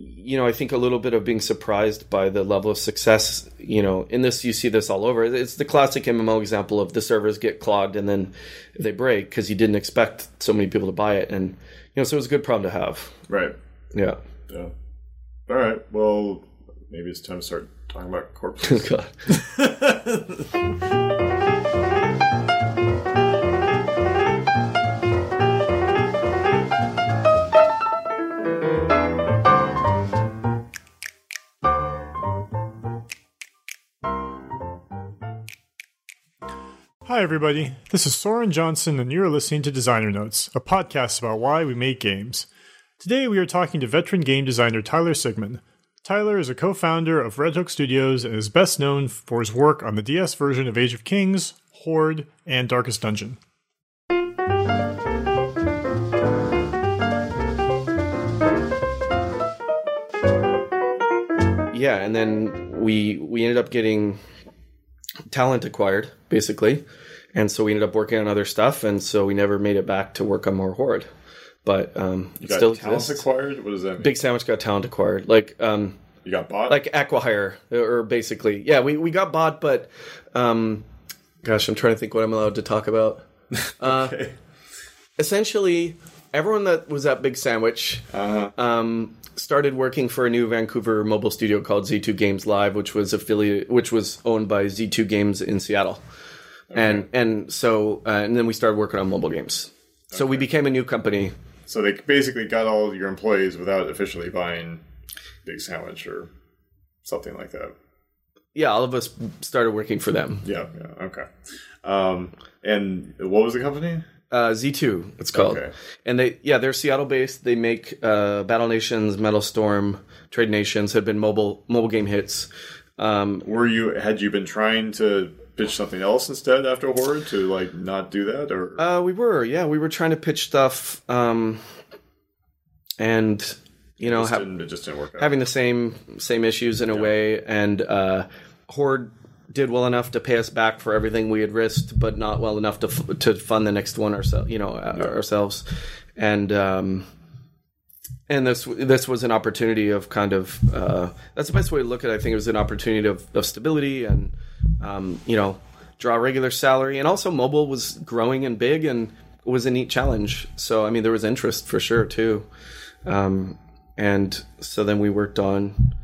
you know, I think a little bit of being surprised by the level of success. You know, in this, you see this all over. It's the classic MMO example of the servers get clogged and then they break because you didn't expect so many people to buy it. And, you know, so it was a good problem to have. Right. Yeah. Yeah. All right. Well, maybe it's time to start talking about corpses. God. Hi, everybody. This is Soren Johnson, and you're listening to Designer Notes, a podcast about why we make games. Today, we are talking to veteran game designer Tyler Sigman. Tyler is a co founder of Red Hook Studios and is best known for his work on the DS version of Age of Kings, Hoard, and Darkest Dungeon. Yeah, and then we we ended up getting talent acquired, basically, and so we ended up working on other stuff, and so we never made it back to work on more Hoard. But um, You got still talent exists. acquired? What does that mean? Big Sandwich got talent acquired, like um, you got bought? like acqui-hire, or basically, yeah, we we got bought, but um, gosh, I'm trying to think what I'm allowed to talk about. okay. Essentially, everyone that was at Big Sandwich Uh-huh. um, started working for a new Vancouver mobile studio called Z2 Games Live, which was affiliate, which was owned by Z2 Games in Seattle, and and so uh, and then we started working on mobile games. So we became a new company. So they basically got all your employees without officially buying Big Sandwich or something like that. Yeah, all of us started working for them. Yeah, yeah, okay. Um, and what was the company? Uh, Z2, it's called. Okay. And they, yeah, they're Seattle based. They make uh, Battle Nations, Metal Storm, Trade Nations have been mobile mobile game hits. Um, Were you had you been trying to pitch something else instead after Hoard to like not do that or uh, we were, yeah, we were trying to pitch stuff, um, and you know, ha- it just didn't work out? having the same same issues in a way. And uh, Hoard did well enough to pay us back for everything we had risked, but not well enough to f- to fund the next one ourselves. You know, uh, ourselves. And um, and this this was an opportunity of kind of uh, that's the best way to look at it. I think it was an opportunity of, of stability and um, you know draw a regular salary, and also mobile was growing and big and was a neat challenge. So I mean, there was interest for sure too. Um, and so then we worked on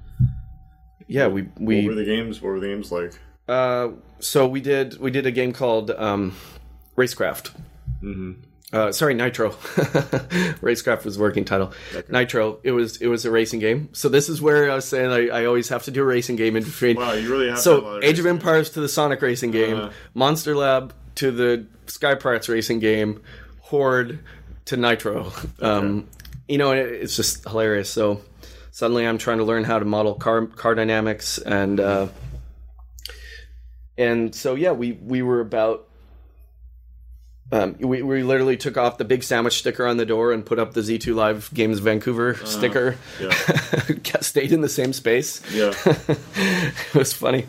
yeah we what we were the games? What were the games like? uh, so we did we did a game called um, Racecraft. Mm-hmm. Uh, sorry, Nitro. Racecraft was working title. Nitro. It was it was a racing game. So this is where I was saying I, I always have to do a racing game in between. Wow, you really have to have a lot so Age of Empires to the Sonic racing game, Uh. Monster Lab to the Sky Pirates racing game, Hoard to Nitro. Um, you know, it, it's just hilarious. So suddenly I'm trying to learn how to model car car dynamics and uh, and so yeah, we we were about. Um, we, we literally took off the big sandwich sticker on the door and put up the Z2 Live Games Vancouver sticker. Uh, yeah. Stayed in the same space. Yeah. it was funny,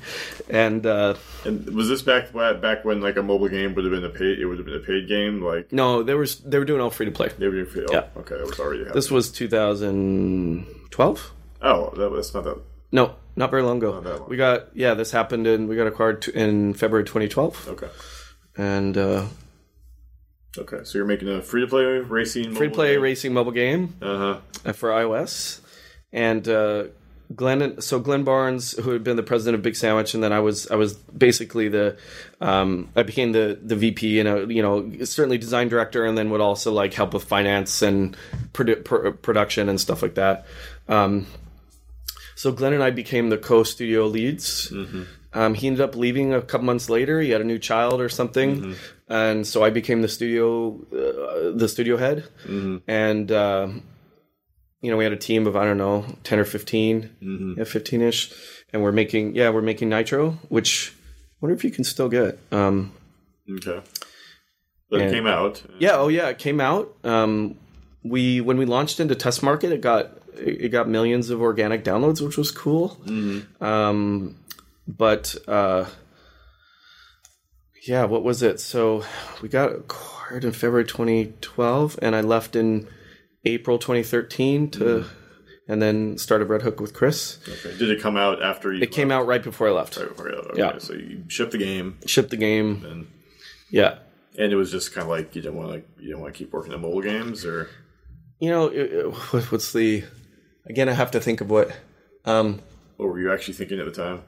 and uh, And was this back back when like a mobile game would have been a paid? It would have been a paid game. Like no, there was they were doing all free to play. they were doing. Oh, Yeah. Okay, that was already happening. This was 2012. oh, that, that's not that. No, not very long ago. Not that long. We got yeah, this happened in we got acquired t- in February 2012, Okay. and uh, Okay. So you're making a free to play racing. free to play racing mobile game Uh huh. uh, for iOS, and uh, Glenn. So Glenn Barnes, who had been the president of Big Sandwich, and then I was I was basically the um, I became the the VP and a, you know certainly design director, and then would also like help with finance and produ- pr- production and stuff like that. Um, so Glenn and I became the co-studio leads. Um, he ended up leaving a couple months later. He had a new child or something, and so I became the studio uh, the studio head. And uh, you know, we had a team of I don't know ten or 15 yeah, fifteen ish, and we're making yeah we're making Nitro, which I wonder if you can still get. Um, Okay. But it And- came out. yeah, oh yeah, it came out. Um, we when we launched into test market, it got it got millions of organic downloads, which was cool. Um, but uh, yeah, what was it? So we got acquired in February 2012, and I left in April 2013 to. and then started Red Hook with Chris. Okay. Did it come out after you? It came out right before I left. Right before you left. Okay. Yeah. So you shipped the game, Shipped the game. and Yeah. and it was just kind of like you didn't want to you didn't want to keep working on mobile games, or You know, it, it- what's the. Again, I have to think of what. Um, what were you actually thinking at the time?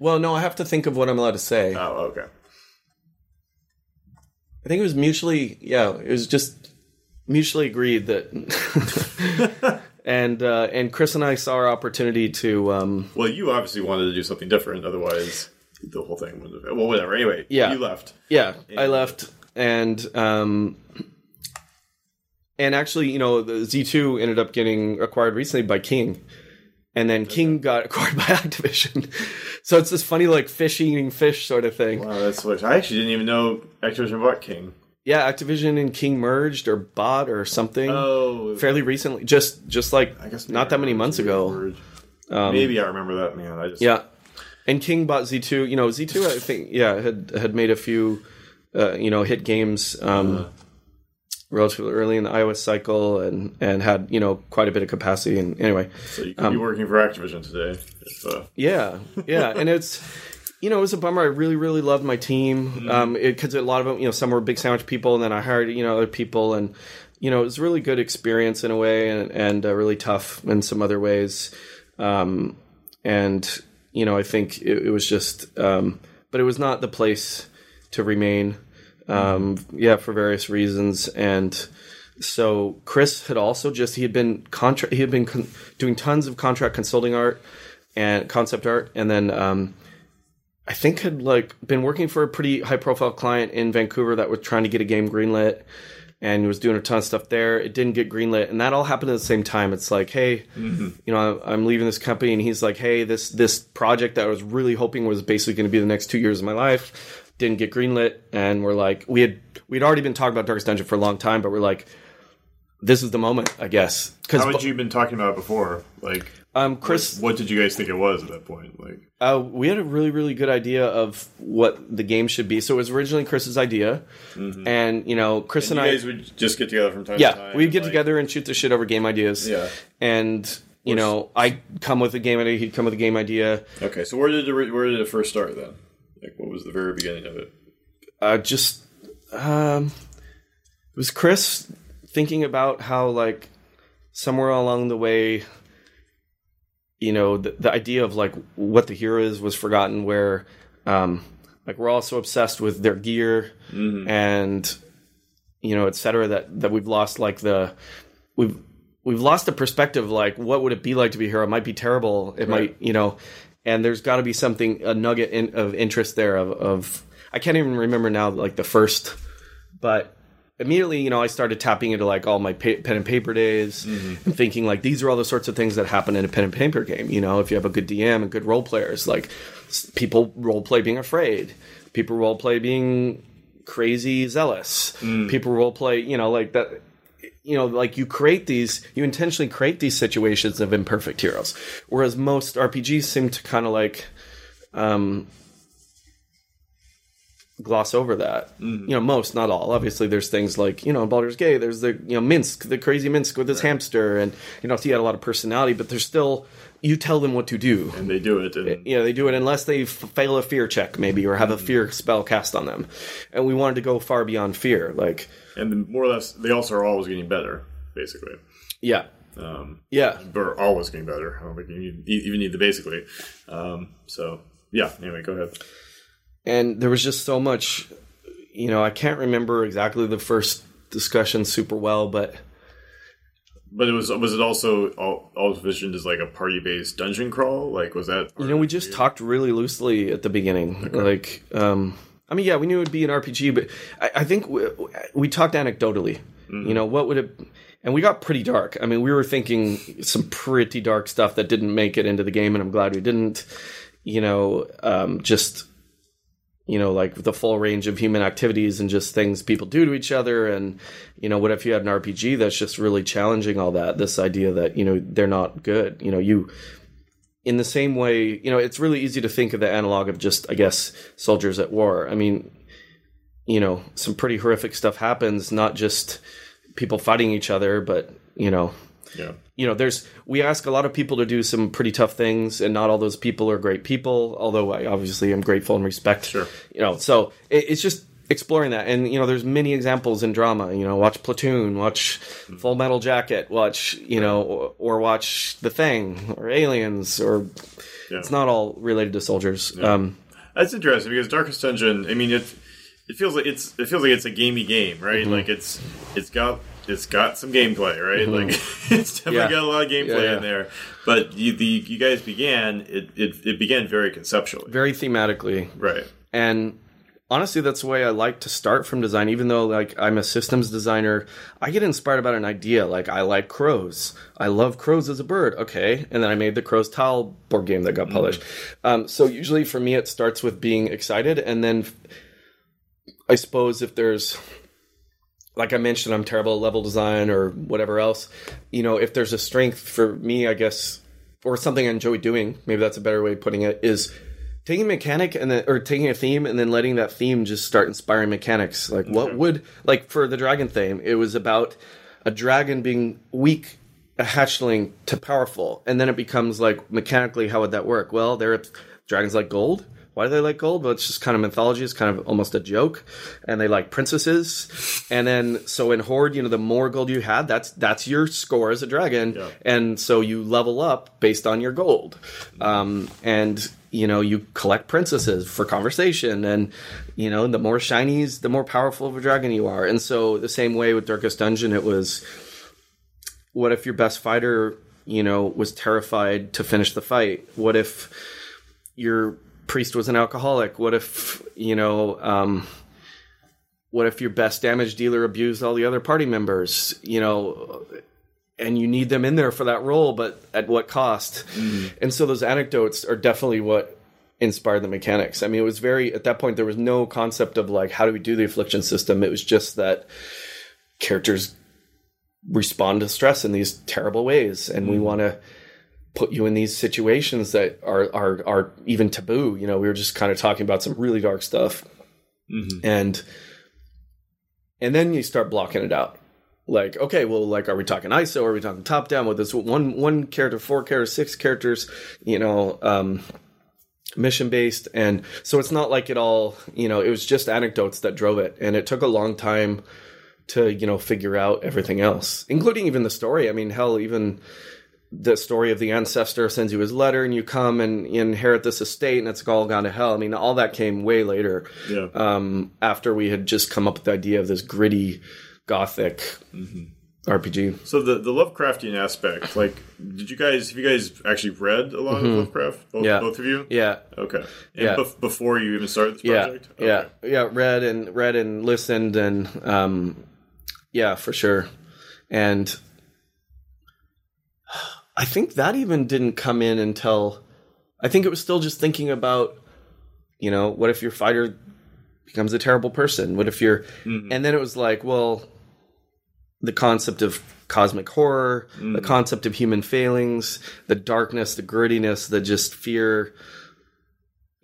well, no, I have to think of what I'm allowed to say. Oh, okay. I think it was mutually, yeah, it was just mutually agreed that. and uh, and Chris and I saw our opportunity to. Um, Well, you obviously wanted to do something different, otherwise the whole thing would have. Well, whatever. Anyway, Yeah. you left. Yeah, I left, and um, and actually, you know, the Z two ended up getting acquired recently by King, and then King got acquired by Activision. so it's this funny, like fish eating fish sort of thing. Wow, that's what I actually didn't even know Activision bought King. Yeah, Activision and King merged or bought or something Oh, fairly recently, just just like I guess not that many months ago. Um, maybe I remember that man. I just Yeah, and King bought Z two. You know, Z two. I think yeah had had made a few, uh, you know, hit games um, relatively early in the iOS cycle, and and had you know quite a bit of capacity. And anyway, So you could Um, be working for Activision today. If, uh, yeah, yeah, and it's. You know, it was a bummer. I really, really loved my team um, because a lot of them, you know, some were big sandwich people, and then I hired, you know, other people, and you know, it was a really good experience in a way, and, and uh, really tough in some other ways. Um, and you know, I think it, it was just, um, but it was not the place to remain. Um, yeah, for various reasons, and so Chris had also just he had been contract he had been con- doing tons of contract consulting art and concept art, and then um, I think had like been working for a pretty high profile client in Vancouver that was trying to get a game greenlit and was doing a ton of stuff there. It didn't get greenlit, and that all happened at the same time. It's like, hey, you know, I'm leaving this company, and he's like, hey, this this project that I was really hoping was basically going to be the next two years of my life didn't get greenlit, and we're like, we had we'd already been talking about Darkest Dungeon for a long time, but we're like, this is the moment, I guess, how had you been talking about it before? Like, um, Chris, what did you guys think it was at that point? Like, Uh, we had a really, really good idea of what the game should be. So it was originally Chris's idea, and you know, Chris and, Mm-hmm. you I, guys would just get together from time to yeah, time. we'd get like- together and shoot the shit over game ideas. Yeah. and you know, I come with a game idea, he'd come with a game idea. Okay, so where did it where did it first start then? Like, what was the very beginning of it? Uh, just um, it was Chris thinking about how like somewhere along the way you know the, the idea of like what the hero is was forgotten where um like we're all so obsessed with their gear and you know et cetera that that we've lost like the we've we've lost the perspective like what would it be like to be a hero? It might be terrible. It might you know and there's got to be something a nugget in, of interest there of, of i can't even remember now like the first but immediately you know i started tapping into like all my pa- pen and paper days mm-hmm. and thinking like these are all the sorts of things that happen in a pen and paper game you know? If you have a good dm and good role players like people role play being afraid. People role play being crazy zealous. Mm. People role play you know like that you know like you create these you intentionally create these situations of imperfect heroes whereas most rpgs seem to kind of like um gloss over that. You know, most, not all. Obviously, there's things like you know, in Baldur's Gate. There's the you know Minsc, the crazy Minsc with his hamster, and you know, he had a lot of personality. But there's still you tell them what to do. And they do it, and You know, they do it unless they f- fail a fear check, maybe, or have a fear spell cast on them. And we wanted to go far beyond fear. Like, and the, more or less, they also are always getting better, basically. yeah, Um, yeah, they're always getting better. I don't think you need, even need the basically. Um, so yeah. Anyway, go ahead. and there was just so much. You know, I can't remember exactly the first discussion super well, but But it was was it also all, all envisioned as like a party based dungeon crawl? Like was that? You know, we just talked really loosely at the beginning. Like, um, I mean, yeah, we knew it would be an RPG, but I, I think we, we talked anecdotally. You know, what would it? And we got pretty dark. I mean, we were thinking some pretty dark stuff that didn't make it into the game, and I'm glad we didn't. You know, um, just you know, like the full range of human activities and just things people do to each other. And, you know, what if you had an RPG that's just really challenging all that? This idea that, you know, they're not good. You know, you, in the same way, you know, it's really easy to think of the analog of just, I guess, soldiers at war. I mean, you know, some pretty horrific stuff happens, not just people fighting each other, but, you know, Yeah. you know, there's we ask a lot of people to do some pretty tough things, and not all those people are great people. Although I obviously am grateful and respect. Sure. You know, so it, it's just exploring that, and you know, there's many examples in drama. You know, watch Platoon, watch Full Metal Jacket, watch you know, or, or watch The Thing or Aliens, or Yeah. it's not all related to soldiers. Um, That's interesting because Darkest Dungeon. I mean, it it feels like it's it feels like it's a gamey game, right? Mm-hmm. Like it's it's got it's got some gameplay, right? Like it's definitely Yeah. got a lot of gameplay Yeah, yeah. in there. But you, the you guys began it, it it began very conceptually, very thematically, right? and honestly that's the way i like to start from design even though like i'm a systems designer i get inspired about an idea. Like i like crows. I love crows as a bird. Okay. And then i made the crows tile board game that got published. Um, so usually for me it starts with being excited. And then i suppose if there's like I mentioned, I'm terrible at level design or whatever else. You know, if there's a strength for me, I guess, or something I enjoy doing, maybe that's a better way of putting it, is taking a mechanic and then, or taking a theme and then letting that theme just start inspiring mechanics. Like, what would, like for the dragon theme, it was about a dragon being weak, a hatchling to powerful. And then it becomes like, mechanically, how would that work? Well, there, are dragons like gold. Why do they like gold? Well, it's just kind of mythology. It's kind of almost a joke, and they like princesses. And then, so in Hoard, you know, the more gold you had, that's that's your score as a dragon, Yeah. and so you level up based on your gold. Um, and you know, you collect princesses for conversation, and you know, the more shinies, the more powerful of a dragon you are. And so, the same way with Darkest Dungeon, it was what if your best fighter, you know, was terrified to finish the fight? What if your priest was an alcoholic? What if, you know, um, what if your best damage dealer abused all the other party members? You know, and you need them in there for that role, but at what cost? Mm-hmm. And so those anecdotes are definitely what inspired the mechanics. I mean, it was very at that point there was no concept of like how do we do the affliction system. It was just that characters respond to stress in these terrible ways, and we mm-hmm. want to put you in these situations that are are are even taboo. You know, we were just kind of talking about some really dark stuff, mm-hmm. and and then you start blocking it out. Like, okay, well, like, are we talking ISO? Are we talking top down with this one one character, four characters, six characters? You know, um, mission based, and so it's not like it all. You know, it was just anecdotes that drove it, and it took a long time to you know figure out everything else, including even the story. I mean, hell, even the story of the ancestor sends you his letter, and you come and you inherit this estate, and it's all gone to hell. I mean, all that came way later Yeah. um, after we had just come up with the idea of this gritty gothic RPG. So the the Lovecraftian aspect, like, did you guys have you guys actually read a lot of Lovecraft? Both, Mm-hmm. Yeah. both of you. Yeah, Okay. And Yeah. bef- before you even started this project. yeah, Okay. yeah. Read and read and listened and um, yeah, for sure. And I think that even didn't come in until I think it was still just thinking about, you know, what if your fighter becomes a terrible person? What if you're, and then it was like, well, the concept of cosmic horror, the mm. concept of human failings, the darkness, the grittiness, the just fear,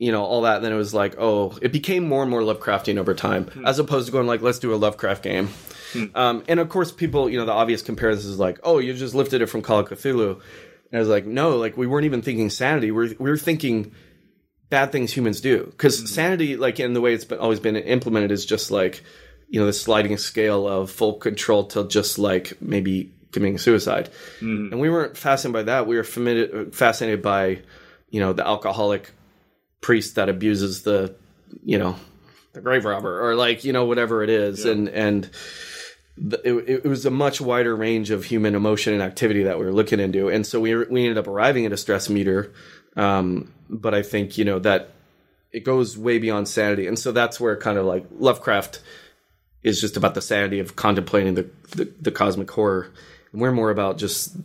you know, all that. And then it was like, oh, it became more and more Lovecraftian over time, hmm. as opposed to going like, let's do a Lovecraft game. Hmm. Um, and of course, people, you know, the obvious comparison is like, oh, you just lifted it from Call of Cthulhu. And I was like, no, like we weren't even thinking sanity. We're we were thinking bad things humans do because hmm. sanity, like in the way it's been always been implemented, is just like you know the sliding scale of full control till just like maybe committing suicide. And we weren't fascinated by that. We were famid- fascinated by you know the alcoholic priest that abuses the you know the grave robber or like you know whatever it is. And and the, it, it was a much wider range of human emotion and activity that we were looking into. And so we, we ended up arriving at a stress meter. Um, but i think you know that it goes way beyond sanity. And so that's where kind of like lovecraft is just about the sanity of contemplating the, the, the cosmic horror and we're more about just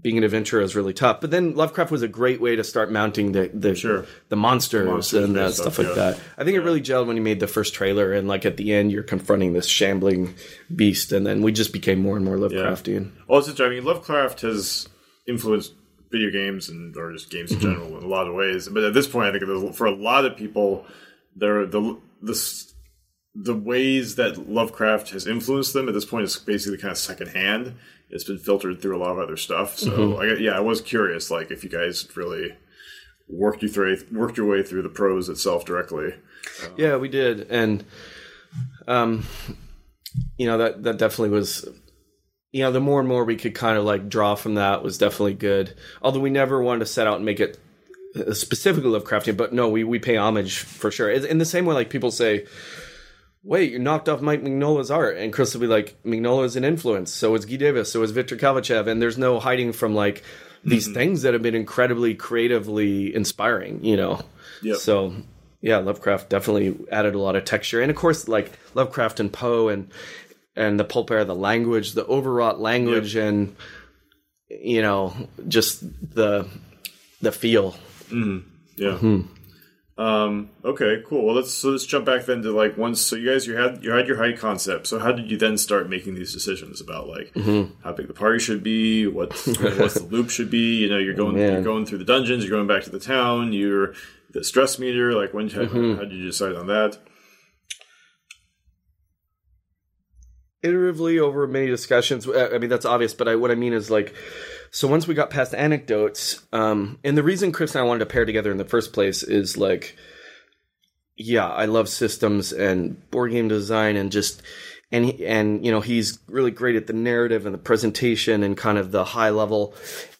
being an adventurer is really tough. But then Lovecraft was a great way to start mounting the the, Sure. the monsters, Monsters and uh, stuff, stuff like yeah. that. I think it really gelled when he made the first trailer, and like at the end, you're confronting this shambling beast, and then we just became more and more Lovecraftian. It's interesting. I mean, Lovecraft has influenced video games and or just games Mm-hmm. in general in a lot of ways. But at this point, I think for a lot of people, there the the the ways that Lovecraft has influenced them at this point is basically kind of secondhand. It's been filtered through a lot of other stuff. So Mm-hmm. I, yeah, I was curious, like if you guys really worked you through worked your way through the prose itself directly. Yeah, we did, and um, you know that that definitely was. You know, the more and more we could kind of like draw from that was definitely good. Although we never wanted to set out and make it uh, specifically Lovecraftian, but no, we we pay homage for sure. In the same way, like people say, "Wait, you knocked off Mike Mignola's art," and Chris will be like, "Mignola is an influence. So is Guy Davis. So is Victor Kalvachev." And there's no hiding from like these things that have been incredibly creatively inspiring. You know, Yep. so yeah, Lovecraft definitely added a lot of texture, and of course, like Lovecraft and Poe and and the pulp era, the language, the overwrought language, and you know, just the the feel. Yeah. Hmm. Um, okay, cool. Well, let's so let's jump back then to like once. So you guys, you had you had your high concept. So how did you then start making these decisions about like Mm-hmm. how big the party should be, what what the loop should be? You know, you're going you're going through the dungeons, you're going back to the town. You're the stress meter. Like when how, Mm-hmm. how did you decide on that? iteratively over many discussions. uh, I mean, that's obvious, but I, what I mean is like, so once we got past anecdotes, um, and the reason Chris and I wanted to pair together in the first place is like, yeah, I love systems and board game design and just, and he, and you know he's really great at the narrative and the presentation and kind of the high level,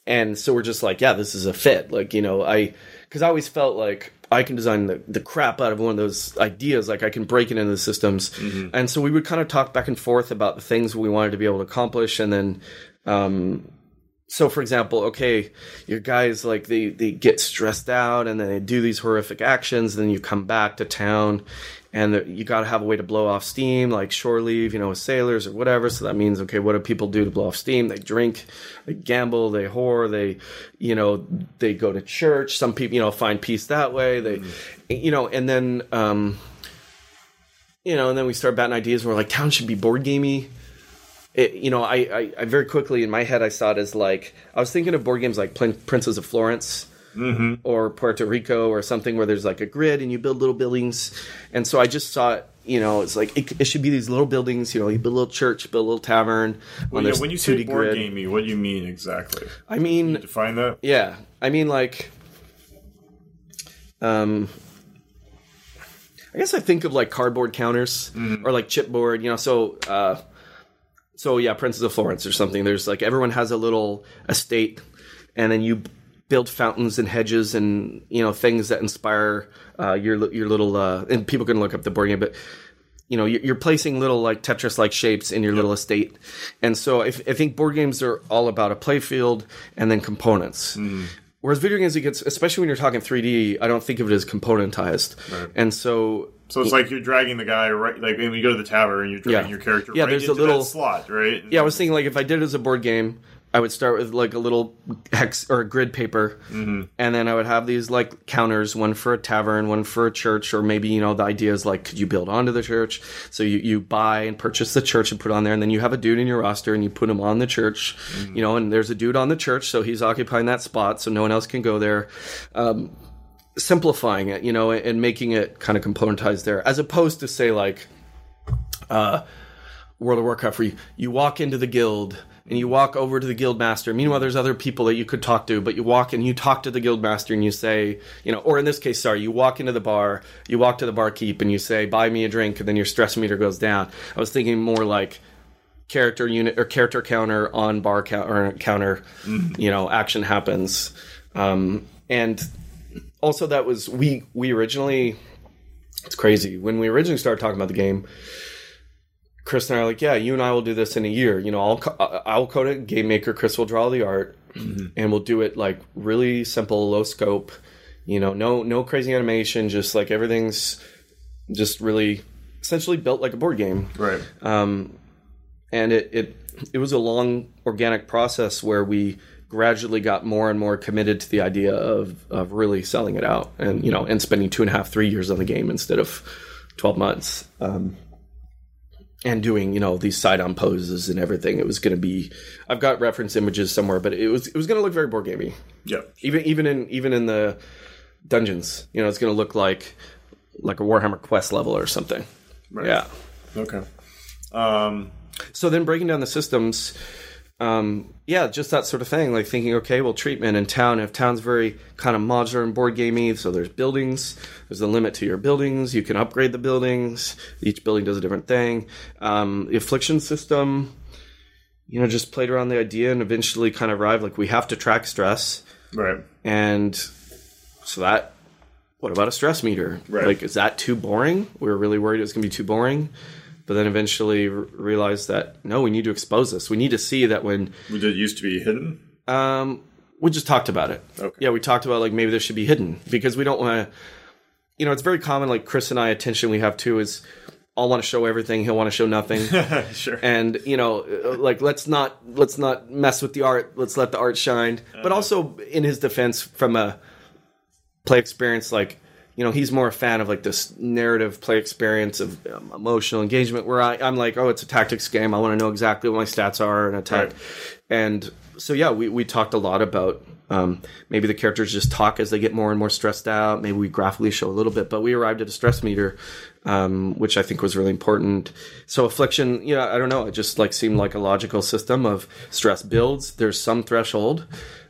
and so we're just like, yeah, this is a fit. Like you know, I because I always felt like I can design the, the crap out of one of those ideas. Like I can break it into the systems. And so we would kind of talk back and forth about the things we wanted to be able to accomplish. And then, um, so for example, okay, your guys like they, they get stressed out and then they do these horrific actions. Then you come back to town and the, you got to have a way to blow off steam, like shore leave, you know, with sailors or whatever. So that means, okay, what do people do to blow off steam? They drink, they gamble, they whore, they, you know, they go to church. Some people, you know, find peace that way. They, you know, and then, um, you know, and then we start batting ideas. We're like, town should be board gamey. It, you know, I, I, I very quickly in my head I saw it as like I was thinking of board games like Prin- Princes of Florence or Puerto Rico or something where there's like a grid and you build little buildings, and so I just saw it. You know, it's like it, it should be these little buildings. You know, you build a little church, build a little tavern. Well, yeah, when you say 2D board grid. gamey, what do you mean exactly? I mean, Define that. yeah, I mean like, um, I guess I think of like cardboard counters or like chipboard. You know, so uh, so yeah, Princes of Florence or something. There's like everyone has a little estate, and then you build fountains and hedges and you know things that inspire uh, your your little. Uh, and people can look up the board game, but you know you're you're placing little like tetris like shapes in your little estate. And so if, i think board games are all about a play field and then components. Whereas video games it gets especially when you're talking 3d i don't think of it as componentized. And so So it's like you're dragging the guy right, like when you go to the tavern, and you're dragging Yeah. your character Yeah, right there's a little- slot, right? yeah i was thinking like if i did it as a board game i would start with like a little hex or a grid paper. And then i would have these like counters one for a tavern one for a church or maybe you know the idea is like could you build onto the church? So you, you buy and purchase the church and put it on there and then you have a dude in your roster and you put him on the church you know and there's a dude on the church so he's occupying that spot so no one else can go there. Um, simplifying it you know and making it kind of componentized there as opposed to say like uh, World of Warcraft where you, you walk into the guild and you walk over to the guild master. Meanwhile, there's other people that you could talk to, but you walk and you talk to the guild master and you say, you know, or in this case, sorry, you walk into the bar, you walk to the barkeep and you say, buy me a drink, and then your stress meter goes down. I was thinking more like character unit or character counter on bar count counter, you know, action happens. Um, and also that was we we originally it's crazy. When we originally started talking about the game chris and i are like yeah you and i will do this in a year. You know i'll co- i'll code it. Game maker chris will draw the art and we'll do it like really simple low scope you know no no crazy animation just like everything's just really essentially built like a board game. Right. um, and it, it it was a long organic process where we gradually got more and more committed to the idea of of really selling it out and you know and spending two and a half three years on the game instead of 12 months um, and doing you know these side on poses and everything it was going to be i've got reference images somewhere but it was it was going to look very board gamey Yeah. even even in even in the dungeons you know it's going to look like like a warhammer quest level or something Right. Yeah. Okay. Um, So then breaking down the systems, um, yeah, just that sort of thing. Like thinking, okay, well, treatment in town. If town's very kind of modular and board gamey, so there's buildings. There's a limit to your buildings. You can upgrade the buildings. Each building does a different thing. Um, the affliction system, you know, just played around the idea and eventually kind of arrived. Like we have to track stress, right. and so that. What about a stress meter? Right. Like, is that too boring? We were really worried it was going to be too boring but then eventually r- realized that no, we need to expose this. We need to see that when Did it used to be hidden? um, we just talked about it. Okay. Yeah, we talked about like maybe this should be hidden because we don't want to. You know, it's very common. Like Chris and I, attention we have too is I'll want to show everything. He'll want to show nothing. sure. and you know, uh, like let's not let's not mess with the art. Let's let the art shine. But also, in his defense, from a play experience, like you know, he's more a fan of like this narrative play experience of um, emotional engagement. Where I, I'm like, oh, it's a tactics game. I want to know exactly what my stats are and attack. Right. And so yeah, we we talked a lot about. Um, maybe the characters just talk as they get more and more stressed out. Maybe we graphically show a little bit, but we arrived at a stress meter, um, which I think was really important. So affliction, you know, I don't know. It just like seemed like a logical system of stress builds. There's some threshold.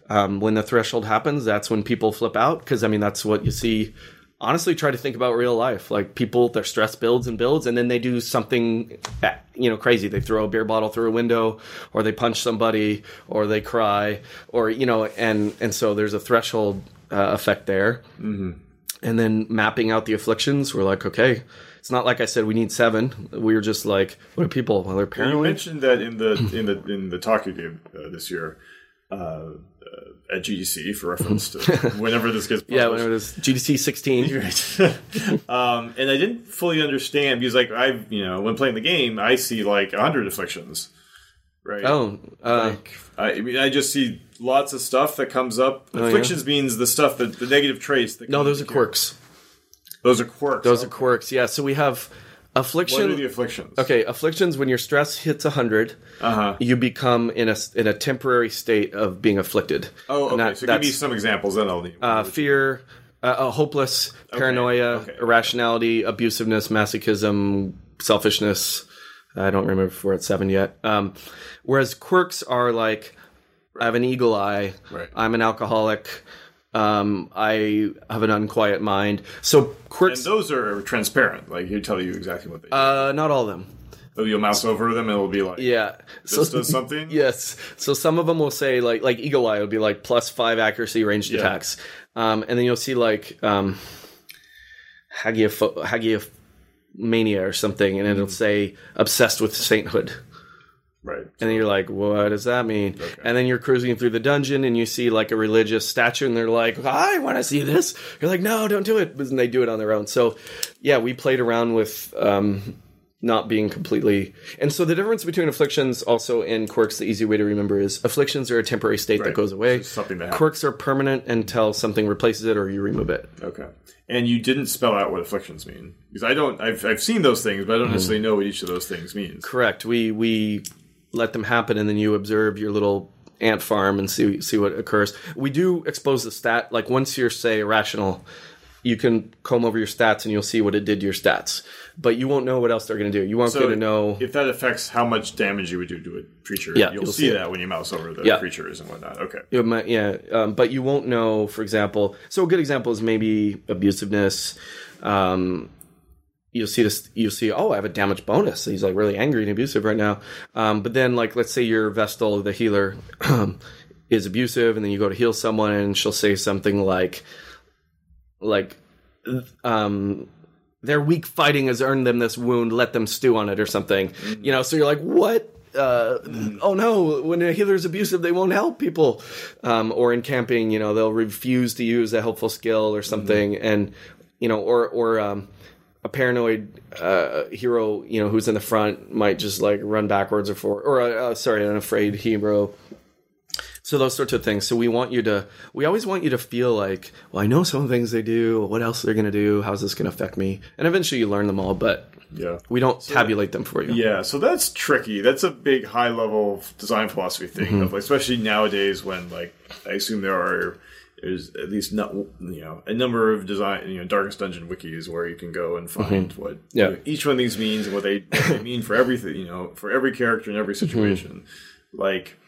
Um, when the threshold happens, that's when people flip out because I mean that's what you see. Honestly, try to think about real life. Like people, their stress builds and builds, and then they do something, you know, crazy. They throw a beer bottle through a window, or they punch somebody, or they cry, or you know, and and so there's a threshold uh, effect there. Mm-hmm. And then mapping out the afflictions, we're like, okay, it's not like I said we need seven. We were just like, what are people? Well, they're You mentioned that in the in the in the talk you gave uh, this year uh, at GDC for reference to whenever this gets published. yeah, when it was GDC 16. Right. um, and I didn't fully understand because, like, I, you know, when playing the game, I see like hundred afflictions, right? Oh, uh, I, I mean, I just see lots of stuff that comes up. Oh, yeah. Afflictions means the stuff that the negative traits. That no, those are quirks. Those are quirks. Those are quirks. Yeah. So we have What affliction. are the afflictions? okay, afflictions. When your stress hits hundred, Uh huh. you become in a in a temporary state of being afflicted. Oh, okay. that- so give me some examples, then I'll. uh, fear, uh, uh, hopeless, paranoia, okay, okay. irrationality, abusiveness, masochism, selfishness. I don't remember if we're at seven yet. Um, whereas quirks are like, I have an eagle eye. Right. I'm an alcoholic. Um, I have an unquiet mind. So quirks, and those are transparent. Like you tell you exactly what they. uh, not all of them. oh, you'll mouse over them, and it'll be like, Yeah. So this does something. Yes. So some of them will say like like eagle eye will be like plus five accuracy ranged Yeah. attacks, um, and then you'll see like um, hagioph- hagiomania or something, and it'll say obsessed with sainthood. Right. And then you're like, what does that mean? And then you're cruising through the dungeon and you see like a religious statue and they're like, I want to see this. You're like, no, don't do it. Then they do it on their own. So yeah, we played around with um, not being completely. And so the difference between afflictions also and quirks, the easy way to remember is afflictions are a temporary state that goes away. Something that happens. Quirks are permanent until something replaces it or you remove it. Okay. And you didn't spell out what afflictions mean because I don't. I've I've seen those things, but I don't Mm-hmm. necessarily know what each of those things means. Correct. We we let them happen, and then you observe your little ant farm and see see what occurs. We do expose the stat. Like once you're say irrational, you can comb over your stats and you'll see what it did to your stats. But you won't know what else they're going to do. You won't So get to know. if that affects how much damage you would do to a creature. Yeah, you'll, you'll see, see that when you mouse over the Yeah. creatures and whatnot. Okay. Might, yeah, um, but you won't know. For example, so a good example is maybe abusiveness. Um, you'll see this. You'll see. Oh, I have a damage bonus. He's like really angry and abusive right now. Um, but then, like, let's say your Vestal, the healer, is abusive, and then you go to heal someone, and she'll say something like, like, um. Their weak fighting has earned them this wound. Let them stew on it, or something. You know. So you're like, what? uh, oh no, when a healer is abusive, they won't help people. Um, or in camping, you know, they'll refuse to use a helpful skill or something, and you know, or or um, a paranoid uh, hero, you know, who's in the front might just like run backwards or forward, or uh, uh, sorry, an afraid hero. So those sorts of things. So we want you to, we always want you to feel like, well, I know some things they do. What else they're going to do? How's this going to affect me? And eventually you learn them all. But Yeah. We don't tabulate them for you. Yeah, so that's tricky. That's a big high level design philosophy thing, Mm-hmm. of, like, especially nowadays when like I assume there are there's at least not you know a number of design you know Darkest Dungeon wikis where you can go and find what Mm-hmm. Yeah. you know, each one of these means and what they, what they mean for everything you know for every character in every Mm-hmm. situation. Like,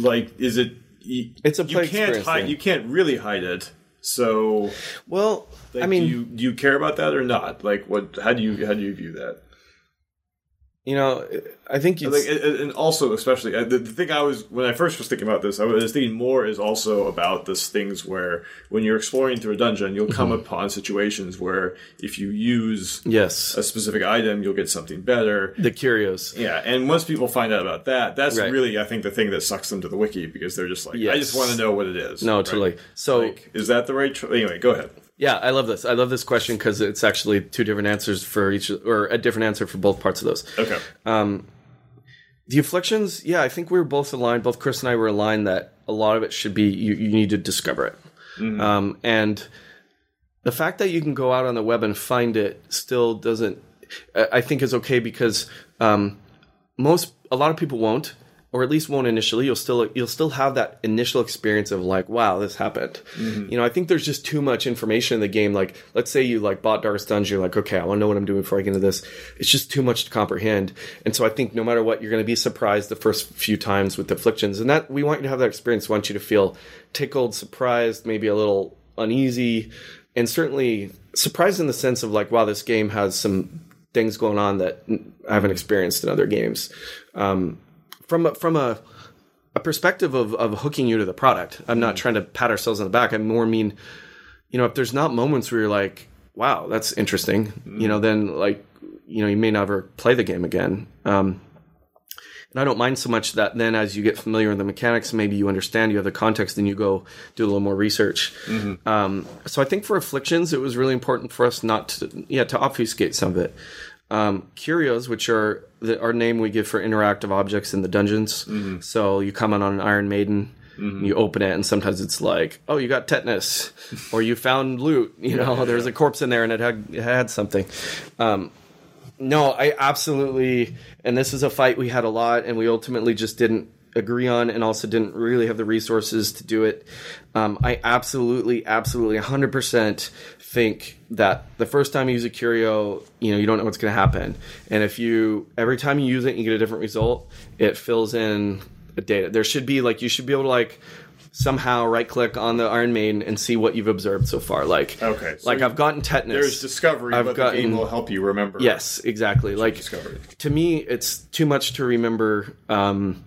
like is it? You, It's a you can't hide. thing. You can't really hide it. So Well, like, I mean, do you do you care about that or not? Like, what? How do you how do you view that? You know, I think you. Like, and and also, especially uh, the, the thing I was when I first was thinking about this, I was thinking more is also about this things where when you're exploring through a dungeon, you'll come Mm-hmm. upon situations where if you use yes, a specific item, you'll get something better. the curios. Yeah, and once people find out about that, that's Right. really I think the thing that sucks them to the wiki because they're just like, I just want to know what it is. No, right? totally. So Like, is that the right? Tr- anyway, go ahead. Yeah, I love this. I love this question because it's actually two different answers for each, or a different answer for both parts of those. Okay. The afflictions, yeah, I think we were both aligned. Both Chris and I were aligned that a lot of it should be you, you need to discover it, um, and the fact that you can go out on the web and find it still doesn't. I I think is okay because um, most a lot of people won't or at least won't initially you'll still you'll still have that initial experience of like wow this happened. You know i think there's just too much information in the game. Like let's say you like bought darkest dungeon you're like okay i want to know what i'm doing before i get into this. It's just too much to comprehend. And so i think no matter what you're going to be surprised the first few times with afflictions. And that we want you to have that experience. We want you to feel tickled surprised maybe a little uneasy and certainly surprised in the sense of like wow this game has some things going on that I haven't experienced in other games. Um, from a, from a a perspective of of hooking you to the product, I'm not trying to pat ourselves on the back. I more mean, you know, if there's not moments where you're like, "Wow, that's interesting," you know, then like, you know, you may never play the game again. Um, and I don't mind so much that then as you get familiar with the mechanics, maybe you understand, you have the context, and you go do a little more research. Um, so I think for afflictions, it was really important for us not to, yeah, to obfuscate some of it. Um, curios, which are the, our name we give for interactive objects in the dungeons. So you come in on an Iron Maiden, and you open it, and sometimes it's like, oh, you got tetanus, or you found loot. You know, there's a corpse in there, and it had it had something. Um, no, I absolutely, and this is a fight we had a lot, and we ultimately just didn't agree on, and also didn't really have the resources to do it. Um, I absolutely, absolutely, hundred percent think that the first time you use a curio, you know, you don't know what's going to happen, and if you every time you use it, you get a different result. It fills in a data. There should be like you should be able to like somehow right click on the Iron Maiden and see what you've observed so far. Like, Okay, so like I've gotten tetanus. There's discovery, I've but the gotten- game will help you remember. Yes, exactly. Like discovery. to me, it's too much to remember. Um,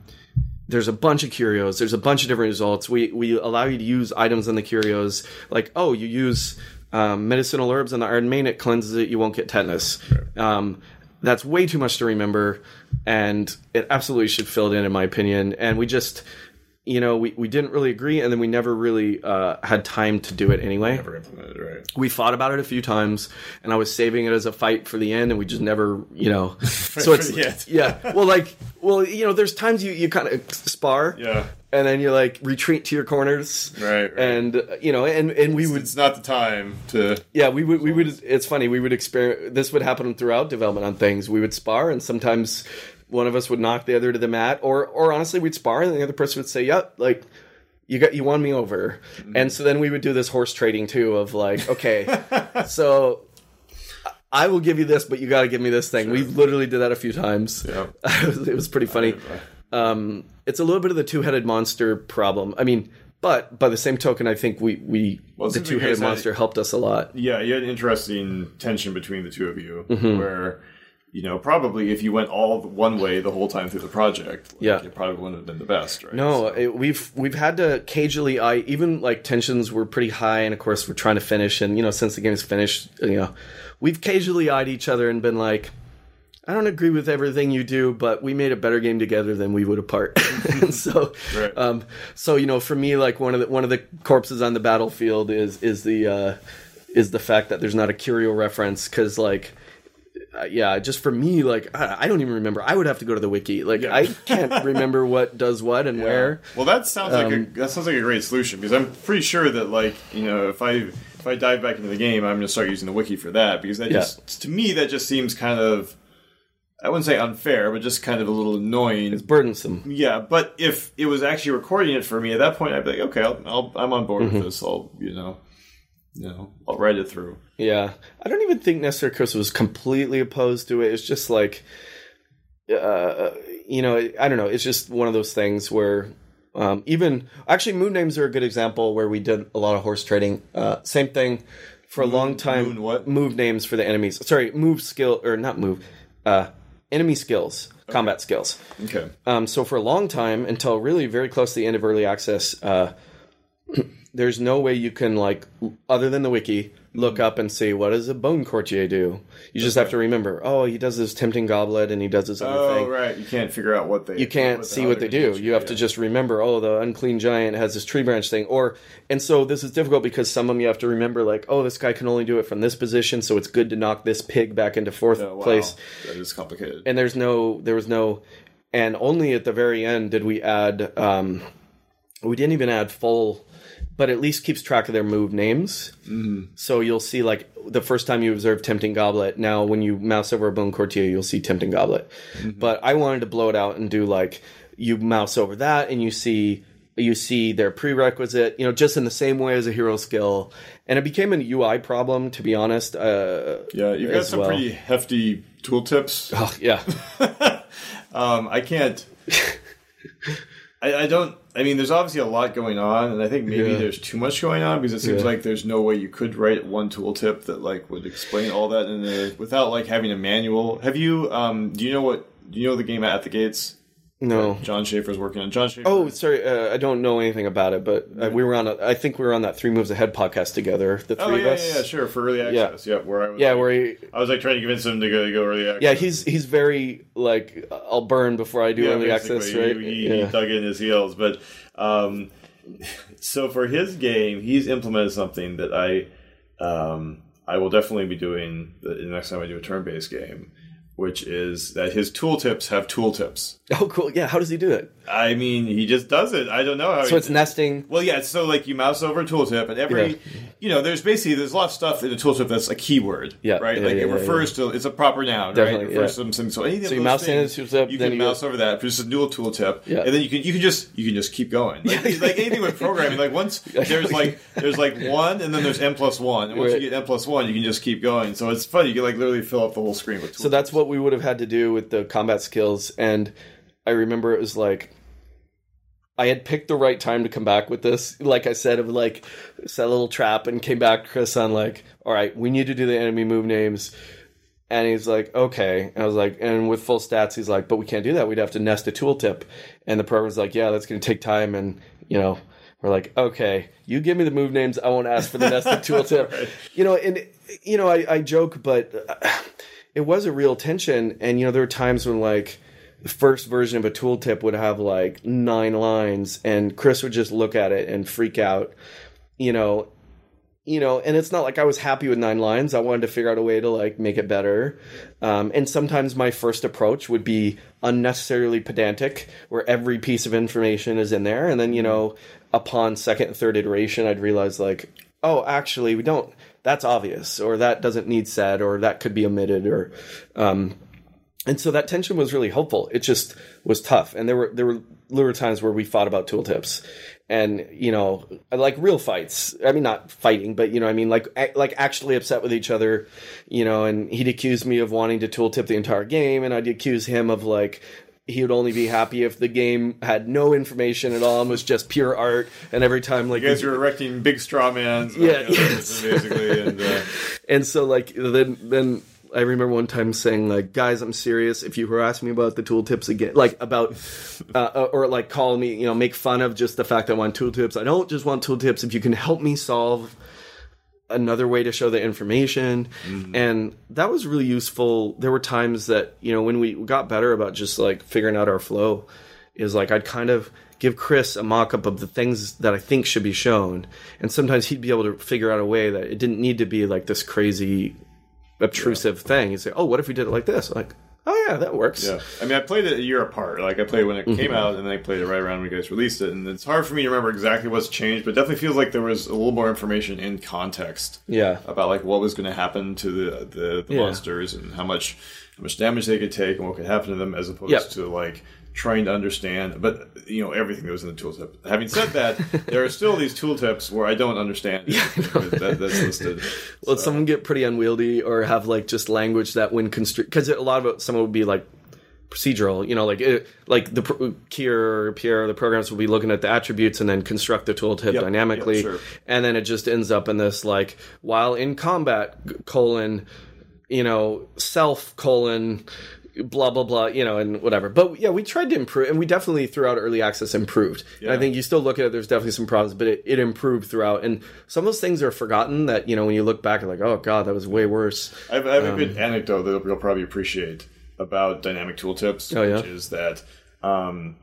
there's a bunch of curios. There's a bunch of different results. We we allow you to use items on the curios. Like oh, you use um, medicinal herbs and the Iron Main, it cleanses it. You won't get tetanus. Um, that's way too much to remember, and it absolutely should fill it in, in my opinion. And we just. You know, we, we didn't really agree, and then we never really uh, had time to do it anyway Never implemented, right? we fought about it a few times and i was saving it as a fight for the end and we just never you know so it's end. yeah well like well you know there's times you you kind of spar Yeah. and then you like retreat to your corners Right, right. and uh, you know and and we would It's not the time to. yeah we would we would it's funny we would experiment this would happen throughout development on things we would spar and sometimes one of us would knock the other to the mat or or honestly we'd spar and the other person would say yep like you got you won me over. And so then we would do this horse trading too of like okay so i will give you this but you got to give me this thing. We literally did that a few times. Yeah. it was pretty funny. Um, it's a little bit of the two-headed monster problem. I mean but by the same token i think we we Well, the two-headed had- monster helped us a lot. Yeah, you had an interesting tension between the two of you, Mm-hmm. where you know probably if you went all one way the whole time through the project, like, Yeah. it probably wouldn't have been the best, right? No, it, we've we've had to cagely. I even like tensions were pretty high, and of course we're trying to finish. And you know, since the game is finished, you know, we've casually eyed each other and been like, "I don't agree with everything you do, but we made a better game together than we would apart." and so, Right. um, so you know, for me, like one of the one of the corpses on the battlefield is is the uh, is the fact that there's not a curio reference because like uh, yeah, just for me, like I, I don't even remember. I would have to go to the wiki. Like I can't remember what does what and where. Well, that sounds like a Um, that sounds like a great solution because I'm pretty sure that like you know if I if I dive back into the game, I'm going to start using the wiki for that because that Yeah. just to me that just seems kind of I wouldn't say unfair, but just kind of a little annoying. It's burdensome. Yeah, but if it was actually recording it for me at that point, I'd be like, okay, I'll, I'll, I'm on board Mm-hmm. with this. I'll you know, you know, I'll write it through. Yeah, I don't even think necessarily Chris was completely opposed to it. It's just like, uh, you know, I don't know. It's just one of those things where um, even actually moon names are a good example where we did a lot of horse trading. Uh, same thing for a long time. moon what? Move names for the enemies. Sorry, move skill or not move. Uh, enemy skills, combat skills. Okay. Um, so for a long time, until really very close to the end of early access, uh, there's no way you can like, other than the wiki, look up and see what does a bone courtier do. You just have to remember, oh, he does this tempting goblet and he does this other Oh thing. right, you can't figure out what they You can't see what they do. You have to just remember, oh, the unclean giant has this tree branch thing, or and so this is difficult because some of them you have to remember, like, oh, this guy can only do it from this position, so it's good to knock this pig back into fourth Oh, wow. place That is complicated. and there's no there was no and only at the very end did we add um we didn't even add full but at least keeps track of their move names mm-hmm. so you'll see like the first time you observe tempting goblet now when you mouse over a bone courtier you'll see tempting goblet but i wanted to blow it out and do like you mouse over that and you see you see their prerequisite you know just in the same way as a hero skill and it became an ui problem to be honest uh yeah, you've got some well. pretty hefty tooltips. oh, yeah Um, I can't. I, I don't. I mean, there's obviously a lot going on, and I think maybe Yeah. there's too much going on because it seems Yeah. like there's no way you could write one tooltip that like would explain all that in the without like having a manual. Have you? Um, do you know what? Do you know the game at the gates? No Jon Shafer's working on. Jon Shafer. Oh, sorry. Uh, I don't know anything about it, but uh, we were on. A, I think we were on that Three Moves Ahead podcast together. The three Oh, of us. yeah, yeah, sure. For early access, yeah. Where I was, Yeah, like, where he, I was like trying to convince him to go, to go early access. yeah, he's he's very like I'll burn before I do yeah, early basically, access, right? He, he, yeah. he dug in his heels, but um, so for his game, he's implemented something that I um, I will definitely be doing the, the next time I do a turn-based game, which is that his tooltips have tooltips. Oh, cool. Yeah, how does he do it? I mean, he just does it. I don't know how. So it's nesting. well, yeah. So like you mouse over a tooltip, and every, Yeah. you know, there's basically there's a lot of stuff in a tooltip that's a keyword. Yeah, Right. yeah, like yeah, it refers to it's a proper noun. right. It refers to something. So anything. So you mouse in a tooltip, You then can you go- mouse over that. Produce a new tooltip. Yeah. And then you can you can just you can just keep going. Like, like anything with programming. Like once there's like there's like one, and then there's n plus one, and once Right. you get n plus one, you can just keep going. So it's fun. You can like literally fill up the whole screen with. Tooltips. So that's what we would have had to do with the combat skills. And I remember it was like I had picked the right time to come back with this. Like I said, of like set a little trap and came back, Chris, on like, all right, we need to do the enemy move names. And he's like, okay. And I was like, and with full stats, he's like, but we can't do that. We'd have to nest a tooltip. And the program's like, yeah, that's going to take time. And, you know, we're like, okay, you give me the move names. I won't ask for the nested tooltip. You know, and, you know, I, I joke, but uh, it was a real tension. And, you know, there were times when like, the first version of a tooltip would have like nine lines and Chris would just look at it and freak out, you know, you know, and it's not like I was happy with nine lines. I wanted to figure out a way to like make it better. Um, and sometimes my first approach would be unnecessarily pedantic, where every piece of information is in there. And then, you know, upon second and third iteration, I'd realize like, oh, actually, we don't. That's obvious, or that doesn't need said, or that could be omitted, or um, and so that tension was really helpful. It just was tough, and there were there were there times where we fought about tooltips, and you know, like real fights. I mean, not fighting, but you know, I mean, like like actually upset with each other, you know. And he'd accuse me of wanting to tooltip the entire game, and I'd accuse him of like he would only be happy if the game had no information at all and was just pure art. And every time, like You guys are erecting big straw mans. Yeah, like, yes. basically, and uh, and so like then then I remember one time saying like, guys, I'm serious. If you harass me about the tooltips again, like about, uh, or like call me, you know, make fun of just the fact that I want tooltips. I don't just want tooltips. If you can help me solve another way to show the information, mm-hmm. and that was really useful. There were times that you know when we got better about just like figuring out our flow, is like I'd kind of give Chris a mock-up of the things that I think should be shown, and sometimes he'd be able to figure out a way that it didn't need to be like this crazy obtrusive thing. he'd say, "Oh, what if we did it like this?" Like, "Oh yeah, that works." Yeah, I mean, I played it a year apart. Like I played when it Mm-hmm. came out, and then I played it right around when you guys released it. And it's hard for me to remember exactly what's changed, but it definitely feels like there was a little more information in context Yeah. about like what was going to happen to the the, the Yeah. monsters and how much how much damage they could take and what could happen to them, as opposed Yep. to like trying to understand. But you know everything that was in the tooltip. Having said that, there are still these tooltips where I don't understand. Yeah, that, that's listed. Well, some get pretty unwieldy or have like just language that when constrict because a lot of it, some of it would be like procedural. You know, like it, like the Keir or Pierre, the programs will be looking at the attributes and then construct the tooltip Yep, dynamically, yep, sure. and then it just ends up in this like while in combat colon, you know, self colon. Blah blah blah, you know, and whatever. But yeah, we tried to improve, and we definitely throughout early access improved. And I think you still look at it. There's definitely some problems, but it, it improved throughout. And some of those things are forgotten. That you know, when you look back, you're like, oh god, that was way worse. I have, I have a Um, good anecdote that you'll probably appreciate about dynamic tooltips, Oh, yeah? which is that um,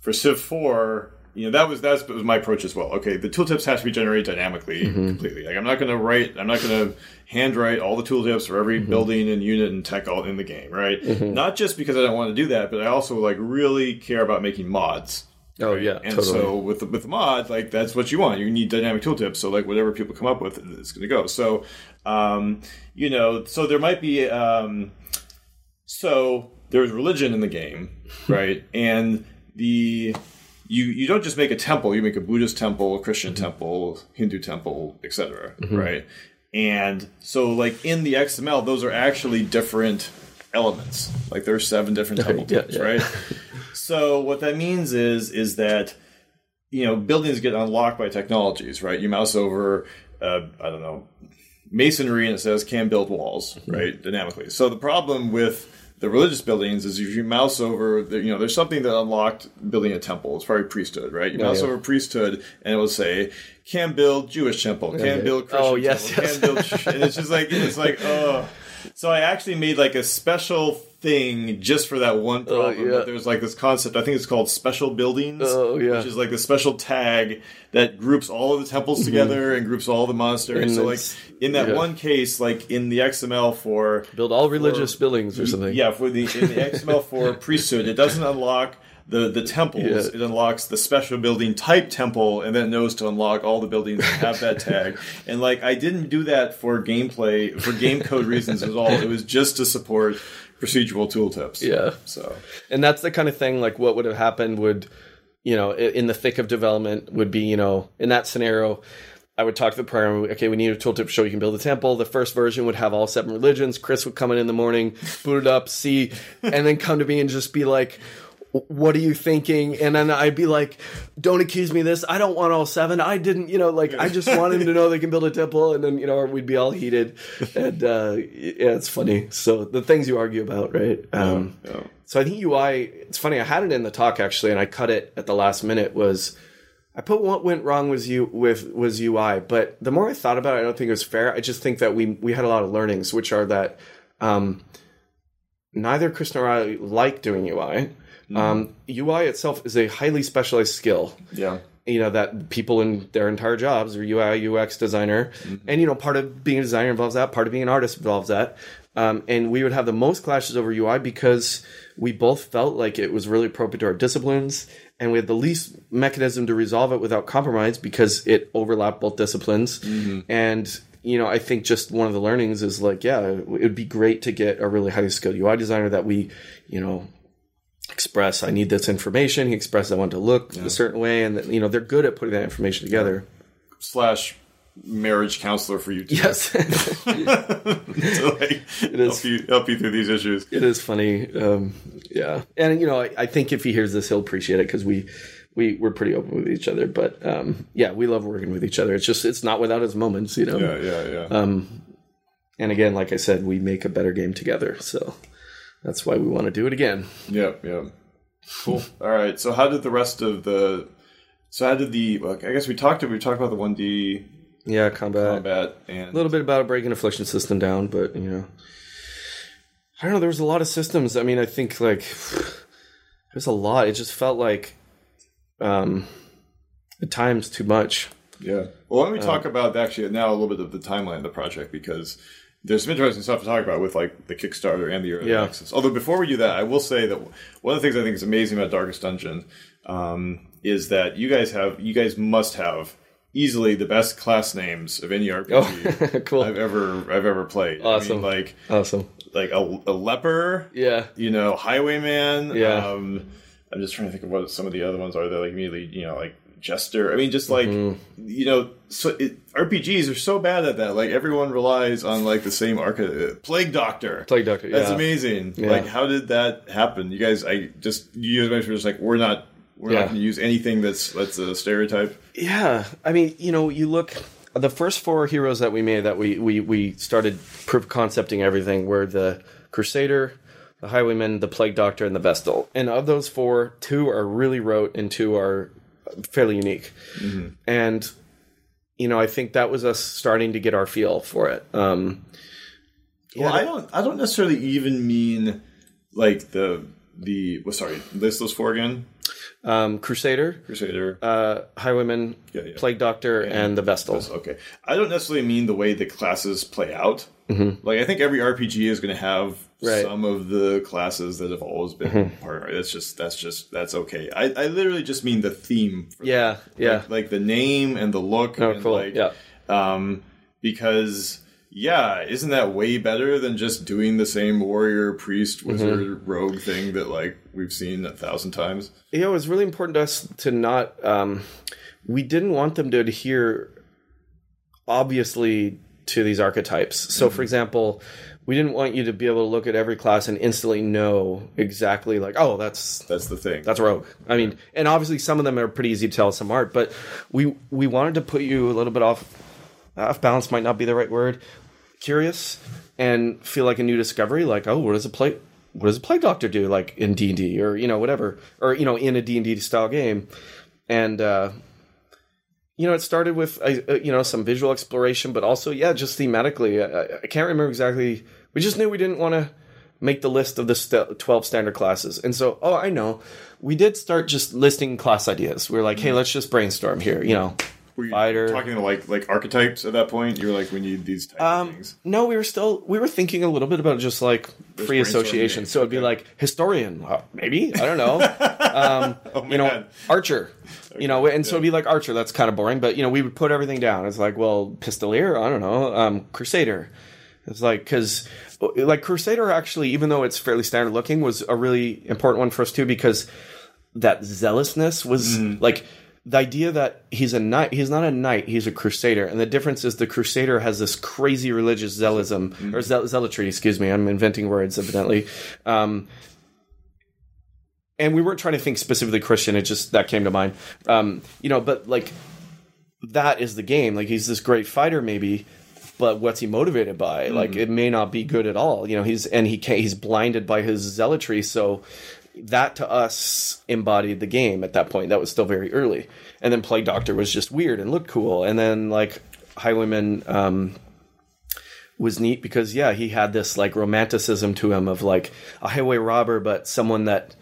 for Civ 4, you know, that was that was my approach as well. Okay, the tooltips have to be generated dynamically Mm-hmm. completely. Like I'm not going to write, I'm not going to handwrite all the tooltips for every Mm-hmm. building and unit and tech all in the game, right? Not just because I don't want to do that, but I also like really care about making mods. Oh yeah, And totally. so with the, with the mod, like that's what you want. You need dynamic tooltips. So like whatever people come up with, it's going to go. So, um, you know, so there might be, um, so there's religion in the game, right? and the you you don't just make a temple. You make a Buddhist temple, a Christian mm-hmm. temple, Hindu temple, etc. Mm-hmm. Right? And so like in the XML, those are actually different elements. Like there's seven different temple Yeah, types, yeah. right? so what that means is is that you know buildings get unlocked by technologies, right? You mouse over, uh, I don't know, masonry, and it says can build walls, mm-hmm. right, dynamically. So the problem with the religious buildings is if you mouse over, the- you know, there's something that unlocked building a temple. It's probably priesthood, right? You mouse yeah. over priesthood, and it will say can build Jewish temple, can Okay. build Christian Oh, yes, temple, yes. can build, and it's just like it's like oh. So I actually made like a special thing just for that one oh, problem. Oh, yeah. that There's like this concept. I think it's called special buildings. Oh, yeah. Which is like the special tag that groups all of the temples mm-hmm. together and groups all the monasteries. And so like in that yeah. one case, like in the XML for build all religious buildings or something. yeah, for the in the XML for priesthood, it doesn't unlock the the temples. Yeah. It unlocks the special building type temple, and then it knows to unlock all the buildings that have that tag. And like, I didn't do that for gameplay for game code reasons at all. It was just to support procedural tooltips. Yeah. So and that's the kind of thing like what would have happened would you know in the thick of development would be you know in that scenario i would talk to the programmer okay we need a tooltip to show you can build a temple the first version would have all seven religions chris would come in in the morning boot it up see and then come to me and just be like what are you thinking and then i'd be like don't accuse me of this i don't want all seven i didn't you know like i just want him to know they can build a temple and then you know we'd be all heated and uh yeah it's funny so the things you argue about right um yeah. so I think UI. It's funny. I had it in the talk actually, and I cut it at the last minute. Was I put what went wrong was you with was UI, but the more I thought about it, I don't think it was fair. I just think that we we had a lot of learnings, which are that um, neither Chris nor I like doing UI. Um, UI itself is a highly specialized skill yeah. you know that people in their entire jobs are UI UX designer, and you know part of being a designer involves that. Part of being an artist involves that. Um, and we would have the most clashes over UI because we both felt like it was really appropriate to our disciplines, and we had the least mechanism to resolve it without compromise because it overlapped both disciplines. And you know, I think just one of the learnings is like, yeah, it would be great to get a really highly skilled UI designer that we, you know, express I need this information. He expressed I want to look a certain way, and you know they're good at putting that information together. Slash marriage counselor for you too. Yes, to like is. help you help you through these issues. it is funny. Um, yeah, and you know I, I think if he hears this, he'll appreciate it because we we we're pretty open with each other. But um, yeah, we love working with each other. It's just it's not without its moments, you know. Yeah, yeah, yeah. Um, and again, like I said, we make a better game together. So that's why we want to do it again. Yep, yep. Cool. All right. So how did the rest of the so how did the well, I guess we talked we talked about the one D Yeah, combat. combat and a little bit about breaking affliction system down, but you know, I don't know. There was a lot of systems. I mean, I think like there's a lot. It just felt like um, at times too much. yeah. Well, let me um, we talk about actually now a little bit of the timeline of the project because there's some interesting stuff to talk about with like the Kickstarter and the early Yeah. access. Although before we do that, I will say that one of the things I think is amazing about Darkest Dungeon um, is that you guys have you guys must have easily the best class names of any RPG Oh, cool. I've ever I've ever played. I Awesome. mean, like Awesome. like a, a leper, Yeah. you know, highwayman. Yeah. Um, I'm just trying to think of what some of the other ones are. They're like immediately, you know, like jester. I mean, just like Mm-hmm. you know, so it, RPGs are so bad at that. Like everyone relies on like the same arc. uh, Plague Doctor. Plague Doctor, That's amazing. Yeah. Like, how did that happen? You guys, I just you guys mentioned just like we're not. We're Yeah. not going to use anything that's that's a stereotype. Yeah, I mean, you know, you look the first four heroes that we made that we we we started proof concepting everything were the Crusader, the Highwayman, the Plague Doctor, and the Vestal. And of those four, two are really rote and two are fairly unique. And you know, I think that was us starting to get our feel for it. Um, Well, I don't. I don't necessarily even mean like the the. Well, sorry, list those four again. um, Crusader, Crusader. uh, Highwayman, Yeah, yeah. Plague Doctor, and the Vestal. Okay, I don't necessarily mean the way the classes play out. Like I think every RPG is going to have Mm-hmm. Right. Mm-hmm. some of the classes that have always been part. of it. That's just that's just that's okay. I, I literally just mean the theme. For Yeah, yeah. like, like the name and the look. Oh, and cool. Like, Yeah. Um, because yeah, isn't that way better than just doing the same warrior, priest, Mm-hmm. wizard, rogue thing that like we've seen a thousand times? Yeah, it was really important to us to not. Um, we didn't want them to adhere, obviously, to these archetypes. So, for example, we didn't want you to be able to look at every class and instantly know exactly, like, oh, that's That's the thing. that's rogue. I mean, and obviously some of them are pretty easy to tell some aren't, but we we wanted to put you a little bit off off balance might not be the right word. Curious and feel like a new discovery, like, oh, what does a play what does a play doctor do like in D and D or you know whatever or you know in a D and D style game, and uh, you know it started with uh, uh, you know some visual exploration, but also yeah, just thematically. I, I can't remember exactly. We just knew we didn't want to make the list of the st- 12 standard classes. And so, oh, I know. We did start just listing class ideas. We are like, hey, let's just brainstorm here, you know. Were you fighter. talking like like archetypes at that point? You were like, we need these type Um, of things. no, we were still we were thinking a little bit about just like free association. So it'd be okay. like historian, uh, maybe I don't know. um, you know, Oh, archer. You know, and so it'd be like archer. That's kind of boring, but you know, we would put everything down. It's like, well, pistolier. I don't know. Um, crusader. It's like because like crusader actually, even though it's fairly standard looking, was a really important one for us too because that zealousness was Mm-hmm. like the idea that he's a knight he's not a knight he's a crusader. And the difference is the crusader has this crazy religious zealism Mm-hmm. or zeal- zealotry excuse me i'm inventing words evidently. Um, and we weren't trying to think specifically christian it just that came to mind. Um, you know but like that is the game. Like he's this great fighter maybe but what's he motivated by? Like it may not be good at all you know he's and he can't he's blinded by his zealotry so that to us embodied the game at that point. That was still very early. And then plague doctor was just weird and looked cool. And then like highwayman um was neat because yeah he had this like romanticism to him of like a highway robber but someone that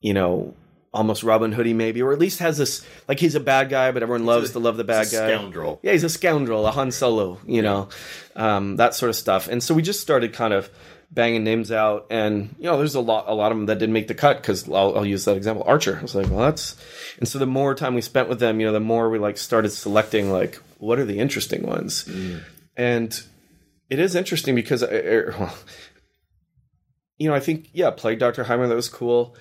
you know almost robin hoodie maybe or at least has this like he's a bad guy but everyone loves a- to love the bad He's a guy. scoundrel. yeah, he's a scoundrel, a Han Solo, you know, um, that sort of stuff. And so we just started kind of banging names out, and you know, there's a lot, a lot of them that didn't make the cut because I'll, I'll use that example, Archer. I was like, well, that's, and so the more time we spent with them, you know, the more we like started selecting like what are the interesting ones, and it is interesting because, uh, uh, well, you know, I think yeah, Plague Doctor Heimer that was cool.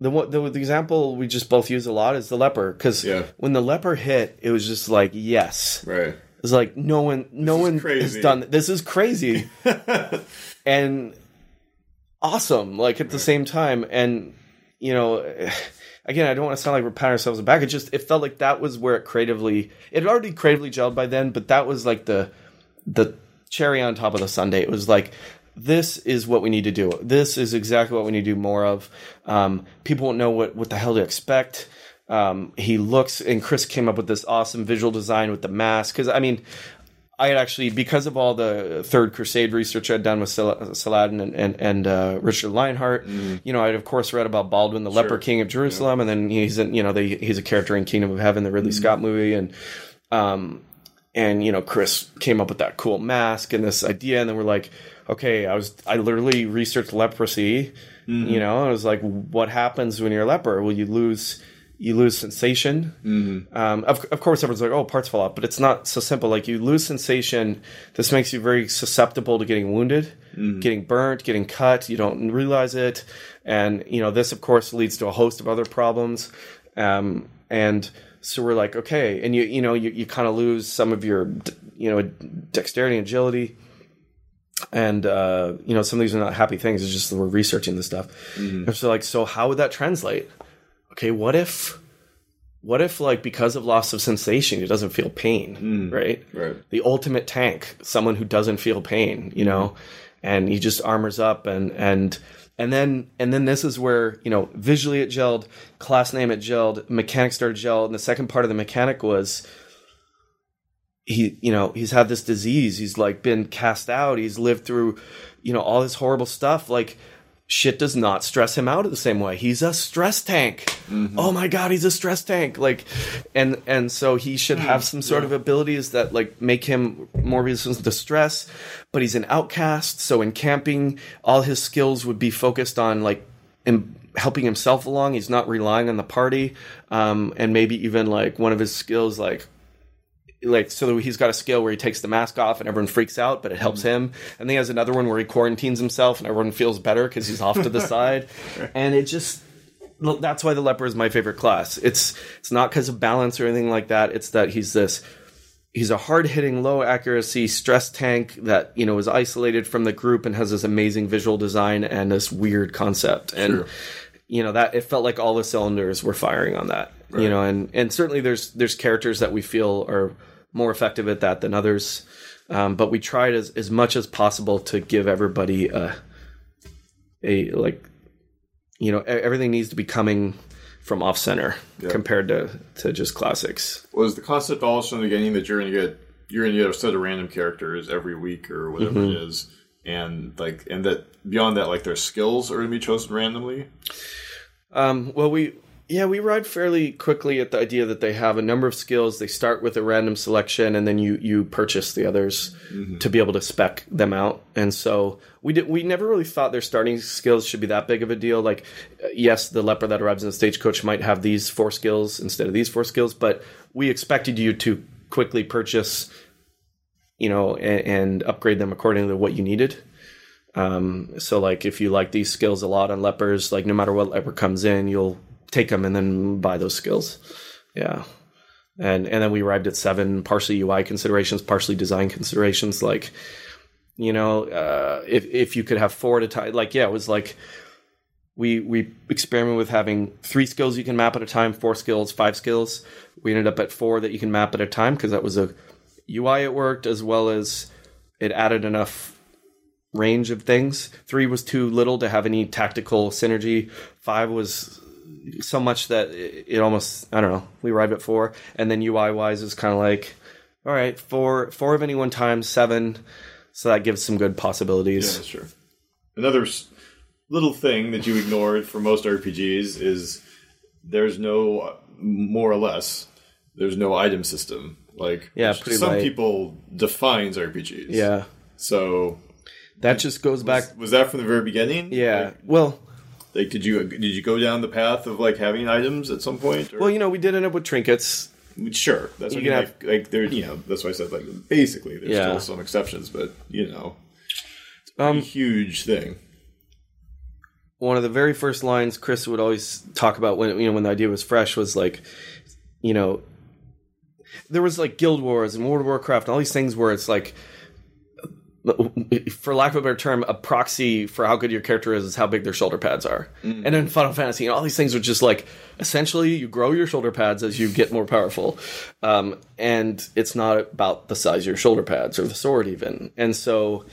The, one- the the example we just both use a lot is the leper because Yeah. when the leper hit, it was just like yes, Right. It's like no one, no one has done. This is crazy, and awesome. Like at the same time, and you know, again, I don't want to sound like we're patting ourselves on the back. It just it felt like that was where it creatively. It had already creatively gelled by then, but that was like the the cherry on top of the sundae. It was like this is what we need to do. This is exactly what we need to do more of. Um, people won't know what what the hell to expect. Um, he looks, and Chris came up with this awesome visual design with the mask. Because I mean, I had actually because of all the Third Crusade research I'd done with Sal- Saladin and and, and uh, Richard Lionheart, you know, I'd of course read about Baldwin, the Leper King of Jerusalem, and then he's in, you know, the, he's a character in Kingdom of Heaven, the Ridley Scott movie, and um, and you know Chris came up with that cool mask and this idea, and then we're like, okay, I was I literally researched leprosy. You know, I was like, what happens when you're a leper? Will you lose you lose sensation. Mm-hmm. Um, of, of course, everyone's like, oh, parts fall off, but it's not so simple. Like you lose sensation. This makes you very susceptible to getting wounded, getting burnt, getting cut. You don't realize it, and you know this, of course, leads to a host of other problems. Um, and so we're like, okay, and you you know you, you kind of lose some of your you know dexterity, and agility and uh, you know some of these are not happy things. It's just that we're researching this stuff. And so like, so how would that translate? Okay, what if, what if like because of loss of sensation, he doesn't feel pain, mm. right? Right. The ultimate tank, someone who doesn't feel pain, you mm-hmm. know, and he just armors up and and and then and then this is where you know visually it gelled, class name it gelled, mechanic started gelled, and the second part of the mechanic was he you know he's had this disease he's like been cast out he's lived through you know all this horrible stuff like shit does not stress him out the same way. He's a stress tank. Oh my god he's a stress tank. Like and and so he should have some sort of abilities that like make him more resistant to stress but he's an outcast. So in camping all his skills would be focused on like im- helping himself along. He's not relying on the party. Um, and maybe even like one of his skills like like so he's got a skill where he takes the mask off and everyone freaks out but it helps mm-hmm. him. And then he has another one where he quarantines himself and everyone feels better because he's off to the side. And it just that's why the leper is my favorite class. It's it's not because of balance or anything like that. It's that he's this he's a hard-hitting low accuracy stress tank that you know is isolated from the group and has this amazing visual design and this weird concept. And Sure. you know that it felt like all the cylinders were firing on that you know and and certainly there's there's characters that we feel are more effective at that than others um, but we tried as, as much as possible to give everybody a a like you know everything needs to be coming from off center compared to to just classics Was the concept also in the beginning that you're going to get you're going to get a set of random characters every week or whatever Mm-hmm. it is, and like and that beyond that, like their skills are going to be chosen randomly. Um, well, we yeah we ride fairly quickly at the idea that they have a number of skills. They start with a random selection, and then you you purchase the others to be able to spec them out. And so we did. We never really thought their starting skills should be that big of a deal. Like, uh, yes, the leper that arrives in the stagecoach might have these four skills instead of these four skills, but we expected you to quickly purchase, you know, and, and upgrade them according to what you needed. Um, so like if you like these skills a lot on lepers, like no matter what leper comes in, you'll take them and then buy those skills. Yeah. And and then we arrived at seven, partially UI considerations, partially design considerations. Like, you know, uh, if if you could have four at a time, like yeah, it was like we we experimented with having three skills you can map at a time, four skills, five skills. We ended up at four that you can map at a time because that was a UI it worked as well as it added enough range of things. Three was too little to have any tactical synergy. Five was so much that it, it almost I don't know. We arrived at four, and then UI wise is kind of like, all right, four four of any one time, seven. So that gives some good possibilities. Yeah, sure. Another little thing that you ignored for most RPGs is there's no more or less there's no item system. Like Yeah, which some light. people defines RPGs. Yeah, So that just goes back. was that from the very beginning? Yeah, Like, well, like, did you did you go down the path of like having items at some point? Or? well, you know, we did end up with trinkets. sure. That's what you you can like, like there. You know, that's why I said like basically there's Yeah. still some exceptions, but you know, Um, a huge thing. one of the very first lines Chris would always talk about when you know when the idea was fresh was like, you know, there was like Guild Wars and World of Warcraft and all these things where it's like, for lack of a better term, a proxy for how good your character is is how big their shoulder pads are. And in Final Fantasy, you know, all these things are just like essentially you grow your shoulder pads as you get more powerful, um, and it's not about the size of your shoulder pads or the sword even. And so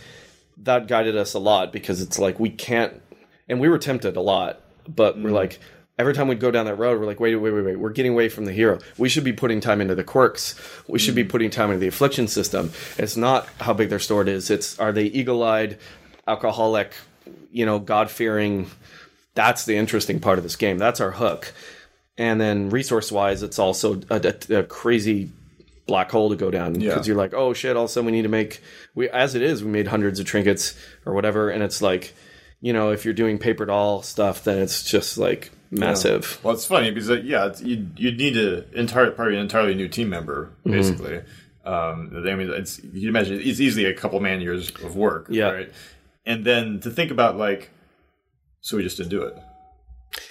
that guided us a lot because it's like we can't and we were tempted a lot but we're like every time we'd go down that road we're like wait wait wait wait we're getting away from the hero. We should be putting time into the quirks. We should be mm. putting time into the affliction system. It's not how big their sword is. It's are they eagle-eyed alcoholic you know god-fearing? That's the interesting part of this game. That's our hook. And then resource wise it's also a, a- a crazy black hole to go down because Yeah. you're like, oh shit! All of a sudden we need to make we as it is we made hundreds of trinkets or whatever, and it's like, you know, if you're doing paper doll stuff, then it's just like massive. Well, it's funny because uh, yeah, it's, you you need to entire probably an entirely new team member Mm-hmm. basically. Um, I mean, it's you can imagine it's easily a couple man years of work, Yeah. right? And then to think about like, so we just didn't do it,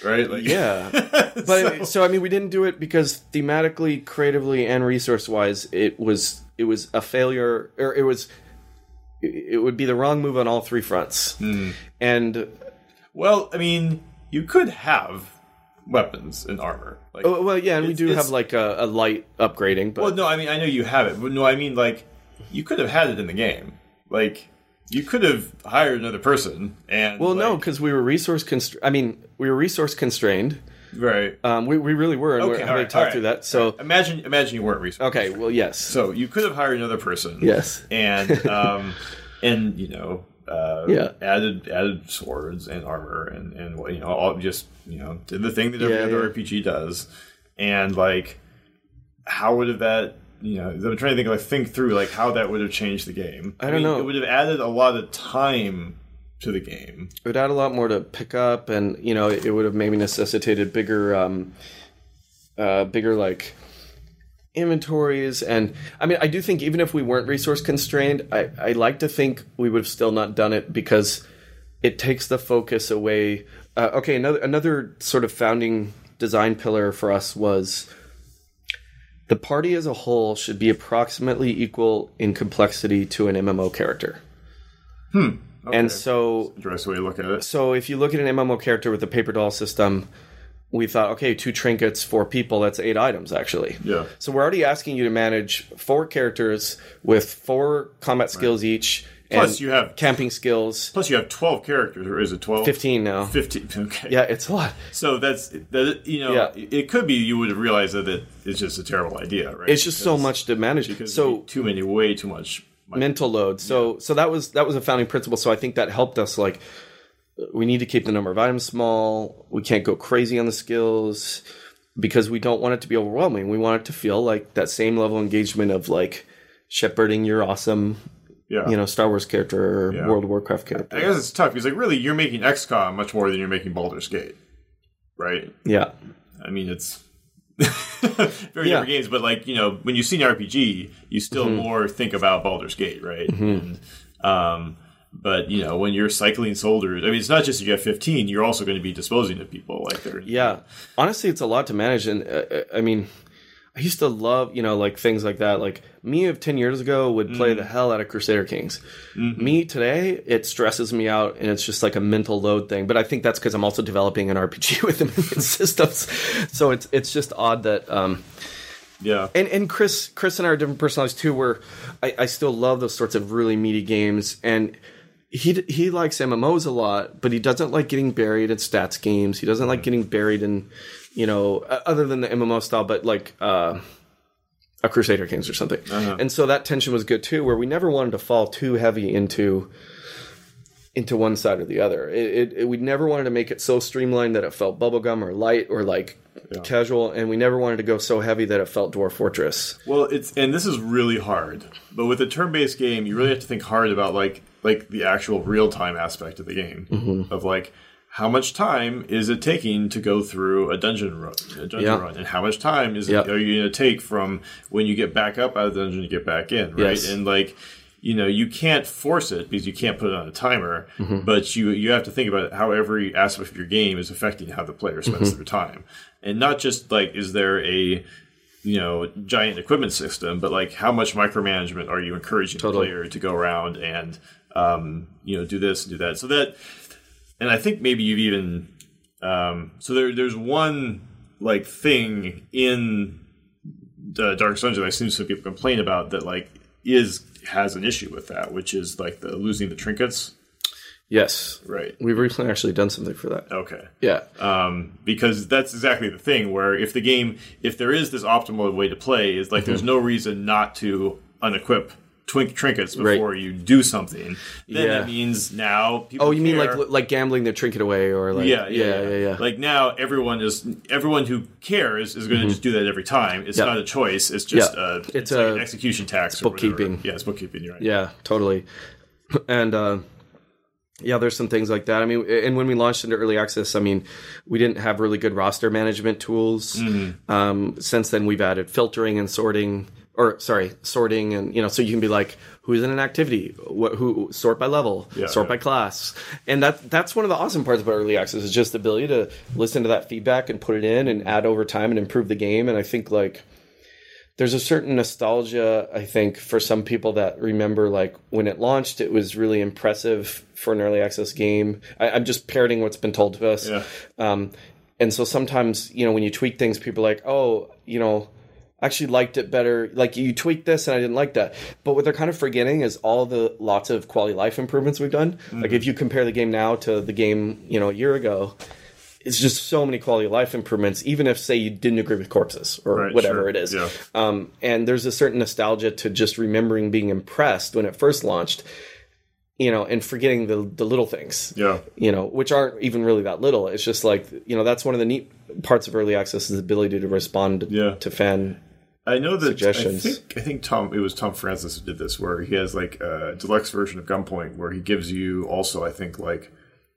right? Like, Yeah, but so, I mean, we didn't do it because thematically, creatively, and resource wise, it was it was a failure, or it was it would be the wrong move on all three fronts. Hmm. And well, I mean, you could have weapons and armor, like. oh, well, yeah, and we do have like a, a light upgrading, but Well, no, I mean, I know you have it, but no, I mean, like, you could have had it in the game. Like, you could have hired another person, and well, no, because we were resource constrained. I mean, we were resource constrained. Right. Um, we, we really were, and Okay, we're having right, to talk through that. So, Imagine, imagine you weren't research. okay, well, yes, So you could have hired another person. yes, And um, and you know, uh, Yeah. added added swords and armor and and you know all just you know did the thing that every Yeah, other yeah. RPG does, and like how would have that. You know, I'm trying to think, like, think through, like, how that would have changed the game. I don't know. It would have added a lot of time to the game. it would add a lot more to pick up, and you know, it, would have maybe necessitated bigger, um, uh, bigger like inventories. And I mean, I do think even if we weren't resource constrained, I, I like to think we would have still not done it because it takes the focus away. Uh, okay, another another sort of founding design pillar for us was the party as a whole should be approximately equal in complexity to an MMO character. And so Interesting way to look at it. so if you look at an MMO character with a paper doll system, we thought, okay, two trinkets, four people, that's eight items actually. Yeah. So we're already asking you to manage four characters with four combat skills each, Plus and you have camping skills. plus you have twelve characters, or is it twelve? Fifteen now. Fifteen. Okay. Yeah, it's a lot. So that's that. You know, Yeah. it could be you would have realized that it's just a terrible idea, right? It's just so much to manage. Because So too many, way too much. Mental load. So so that was that was a founding principle. So I think that helped us. Like we need to keep the number of items small. We can't go crazy on the skills because we don't want it to be overwhelming. We want it to feel like that same level of engagement of like shepherding your awesome, Yeah. you know, Star Wars character or Yeah. World of Warcraft character. I guess it's tough because like really you're making XCOM much more than you're making Baldur's Gate, right? yeah, I mean it's very Yeah. different games, but like you know when you see an RPG, you still Mm-hmm. more think about Baldur's Gate, right? And, um, but you know when you're cycling soldiers, I mean it's not just you have 15, you're also going to be disposing of people like they're yeah. Honestly, it's a lot to manage, and uh, uh, I mean. I used to love, you know, like things like that. Like me of 10 years ago would play Mm. the hell out of Crusader Kings. Mm-hmm. Me today, it stresses me out and it's just like a mental load thing. But I think that's because I'm also developing an RPG with the systems. So it's it's just odd that um yeah. and and Chris Chris and I are different personalities too where I, I still love those sorts of really meaty games and he he likes MMOs a lot, but he doesn't like getting buried in stats games. He doesn't like getting buried in, you know, other than the MMO style, but like uh, a Crusader Kings or something. And so that tension was good too, where we never wanted to fall too heavy into into one side or the other. It, it, it we never wanted to make it so streamlined that it felt bubblegum or light or like casual, and we never wanted to go so heavy that it felt Dwarf Fortress. Well, it's and this is really hard. But with a turn-based game, you really have to think hard about like like the actual real-time aspect of the game Mm-hmm. of like how much time is it taking to go through a dungeon run, a dungeon Yeah. run, and how much time is Yeah. it, are you going to take from when you get back up out of the dungeon to get back in, right? Yes. And like you know, you can't force it because you can't put it on a timer, Mm-hmm. but you you have to think about how every aspect of your game is affecting how the player spends Mm-hmm. their time, and not just like is there a you know giant equipment system, but like how much micromanagement are you encouraging Totally. the player to go around and um, you know do this and do that, so that, and I think maybe you've even um, so there there's one like thing in the Dark Souls that I seen some people complain about that like is has an issue with that, which is like the losing the trinkets. Yes, Right. we've recently actually done something for that. Okay. Yeah, Um, because that's exactly the thing where if the game, if there is this optimal way to play, is like there's no reason not to unequip twink trinkets Right. before you do something, then Yeah. that means now people. Oh, you mean like like gambling their trinket away or like yeah, yeah, yeah, yeah. Like now, everyone is everyone who cares is going to just do that every time. It's Mm-hmm. Yeah. not a choice. It's just Yeah. uh, It's it's, like a- an execution tax. or whatever. bookkeeping. Yeah, it's bookkeeping. You're right. Yeah, totally. And uh, yeah, there's some things like that. I mean, and when we launched into early access, I mean, we didn't have really good roster management tools. Mm-hmm. Um, since then, we've added filtering and sorting, or sorry, sorting, and you know, so you can be like, who's in an activity, what, who sort by level, Yeah, sort yeah. by class, and that that's one of the awesome parts about early access is just the ability to listen to that feedback and put it in and add over time and improve the game. And I think like there's a certain nostalgia i think for some people that remember like when it launched it was really impressive for an early access game I, i'm just parroting what's been told to us Yeah. um, and so sometimes you know when you tweak things people are like oh you know actually liked it better. Like you tweaked this and i didn't like that. But what they're kind of forgetting is all the lots of quality of life improvements we've done. Like if you compare the game now to the game you know a year ago it's just so many quality of life improvements even if say you didn't agree with corpses or Right, whatever sure. it is. Yeah. um, and there's a certain nostalgia to just remembering being impressed when it first launched, you know, and forgetting the the little things, Yeah. you know, which aren't even really that little. It's just like you know that's one of the neat parts of early access is the ability to respond Yeah. to fan. I know that Suggestions. I think I think Tom it was Tom Francis who did this where he has like a deluxe version of Gunpoint where he gives you also I think like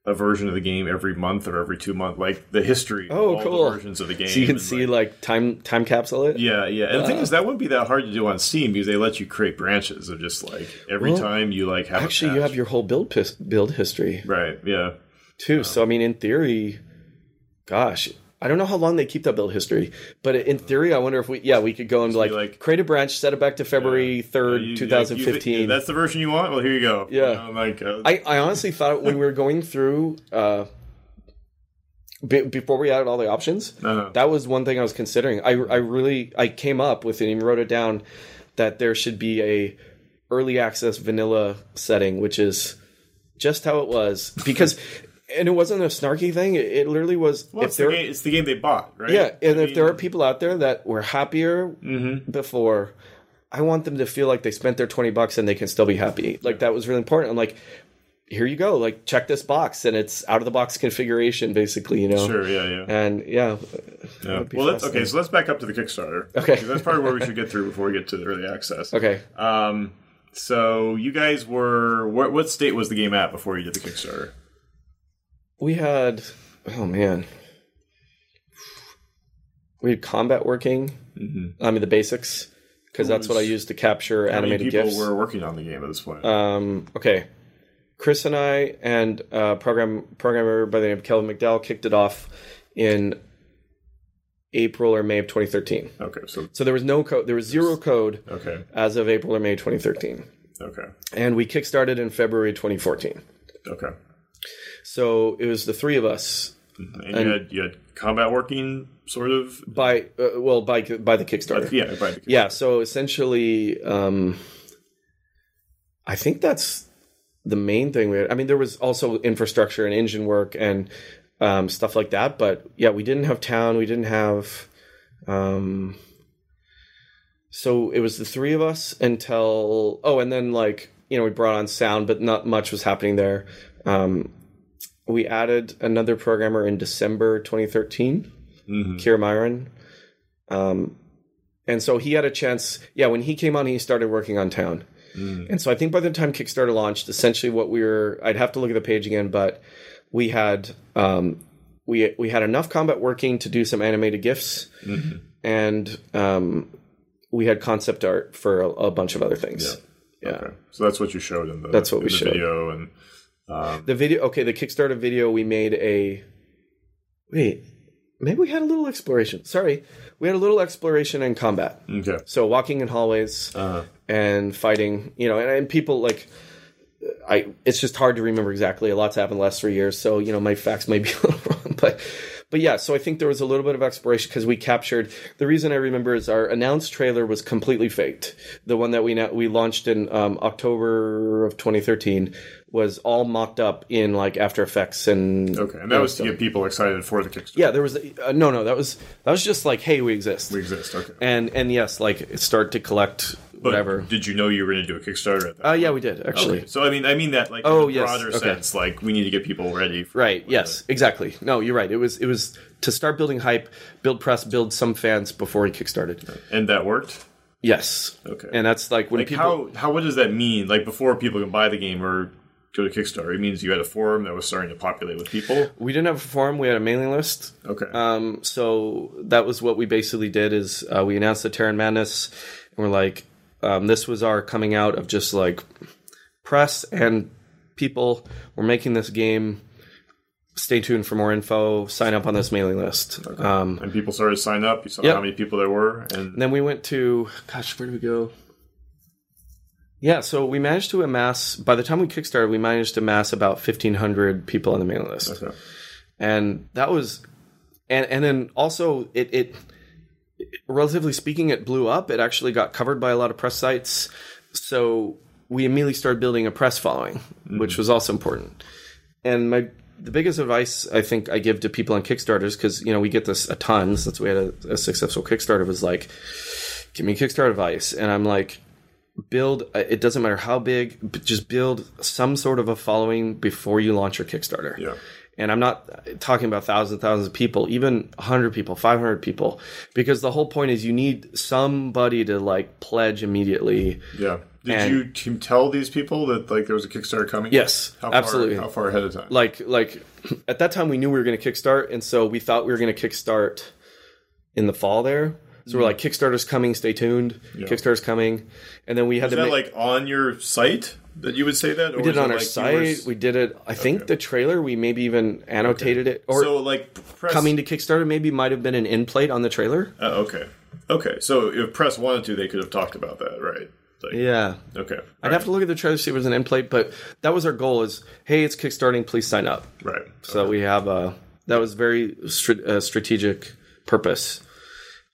a version of the game every month or every two months like the history Oh, of all cool. the versions of the game So you can see like, like time time capsule it. yeah yeah and the thing is that wouldn't be that hard to do on Steam because they let you create branches of just like every Well, time you like have Actually, you have your whole build build history right yeah too. So I mean, in theory, gosh. I don't know how long they keep that build history, but in theory, I wonder if we, yeah, we could go and like, like- create a branch, set it back to February third, two thousand fifteen. like, thousand you- fifteen. that's the version you want well here you go Yeah. You know, like uh, I, I honestly thought when we were going through uh, be, before we added all the options, Uh-huh. that was one thing I was considering. I, I really I came up with it and wrote it down that there should be a early access vanilla setting, which is just how it was because. And it wasn't a snarky thing. It, it literally was. well, if it's, the game, it's the game they bought right yeah, and I if there are people out there that were happier Mm-hmm. before, I want them to feel like they spent their twenty bucks and they can still be happy. Like that was really important. I'm like, here you go. Like check this box, and it's out of the box configuration, basically. You know. sure yeah yeah And yeah, Yeah. Well, let's, okay, so let's back up to the Kickstarter. Okay. That's probably where we should get through before we get to the early access. okay. Um, so you guys were what, what state was the game at before you did the Kickstarter? We had. Oh man. We had combat working. I mean the basics, because that's what I used to capture How many animated people gifs. were working on the game at this point? Um, okay. Chris and I and uh, program programmer by the name of Kelvin McDowell kicked it off in April or May of 2013. okay, so So there was no code. There was zero code okay, as of April or May 2013, okay, and we kickstarted in February 2014. okay. So it was the three of us And, you had you had combat working sort of. by uh, well by by the Kickstarter. Yeah, by the Yeah, so essentially, um, I think that's the main thing. We had. I mean, there was also infrastructure and engine work and um, stuff like that, but yeah, we didn't have town. We didn't have. Um, so it was the three of us until oh, and then like you know we brought on sound, but not much was happening there. Um, we added another programmer in December 2013, Mhm. Keir Miron. Um, and so he had a chance. Yeah, when he came on, he started working on Town. And so I think by the time Kickstarter launched, essentially what we were, I'd have to look at the page again, but we had um, we we had enough combat working to do some animated gifs, and um, we had concept art for a, a bunch of other things. Yeah. Okay, so that's what you showed in the That's what in we the showed. video and um, The video, okay, the Kickstarter video, we made a. Wait, maybe we had a little exploration. Sorry, we had a little exploration and combat. okay. So walking in hallways Uh, and fighting, you know, and, and people like. I it's just hard to remember exactly. A lot's happened the last three years, so you know my facts may be a little wrong, but but yeah. So I think there was a little bit of exploration because we captured. The reason I remember is our announced trailer was completely faked. The one that we na- we launched in um, October of 2013 was all mocked up in like After Effects and okay, and that was to get people excited for the Kickstarter. yeah. There was uh, no no that was that was just like hey we exist we exist. Okay. and and yes like start to collect whatever. Did you know you were going to do a Kickstarter at that? Uh, yeah, we did actually. Okay. So I mean, I mean that like Oh, in a yes, broader okay. sense, like we need to get people ready. For, Right. Yes. Exactly. No, you're right. It was it was to start building hype, build press, build some fans before we kickstarted. and that worked. Yes. Okay. And that's like when Like people. how how what does that mean? Like before people can buy the game or go to Kickstarter, it means you had a forum that was starting to populate with people. we didn't have a forum. We had a mailing list. Okay. Um, so that was what we basically did is uh, we announced the Terran Madness, and we're like, um, this was our coming out of just like press and people. We're making this game. Stay tuned for more info. Sign up on this mailing list. Um, and people started to sign up. You saw Yep. how many people there were, and and then we went to gosh, where did we go? Yeah, so we managed to amass. By the time we kickstarted, we managed to amass about fifteen hundred people on the mailing list Okay. and that was and and then also it, it relatively speaking it blew up. It actually got covered by a lot of press sites. So we immediately started building a press following which was also important. And my the biggest advice i think i give to people on kickstarters because you know we get this a ton since we had a, a successful kickstarter was like give me kickstarter advice. And i'm like build uh, it doesn't matter how big but just build some sort of a following before you launch your kickstarter. Yeah. And I'm not talking about thousands, thousands of people, even 100 people, 500 people, because the whole point is you need somebody to like pledge immediately. Yeah. Did you t- tell these people that like there was a Kickstarter coming? Yes, How absolutely. Far, how far ahead of time? Like, like at that time we knew we were going to kickstart, and so we thought we were going to kickstart in the fall there. So we're mm-hmm. like, Kickstarter's coming, stay tuned. Kickstarter's coming, and then we had Is to that make. like on your site that you would say that? we did it on our site. We did it. I think the trailer. We maybe even annotated it, or so like press, coming to Kickstarter maybe might have been an in plate on the trailer. Uh, okay. Okay. So if press wanted to, they could have talked about that, right? Like, Yeah, Okay. I'd have to look at the trailer to see if it was an end plate, but that was our goal: is hey, it's kickstarting, please sign up. Right. So we have a that was very str- uh, strategic purpose.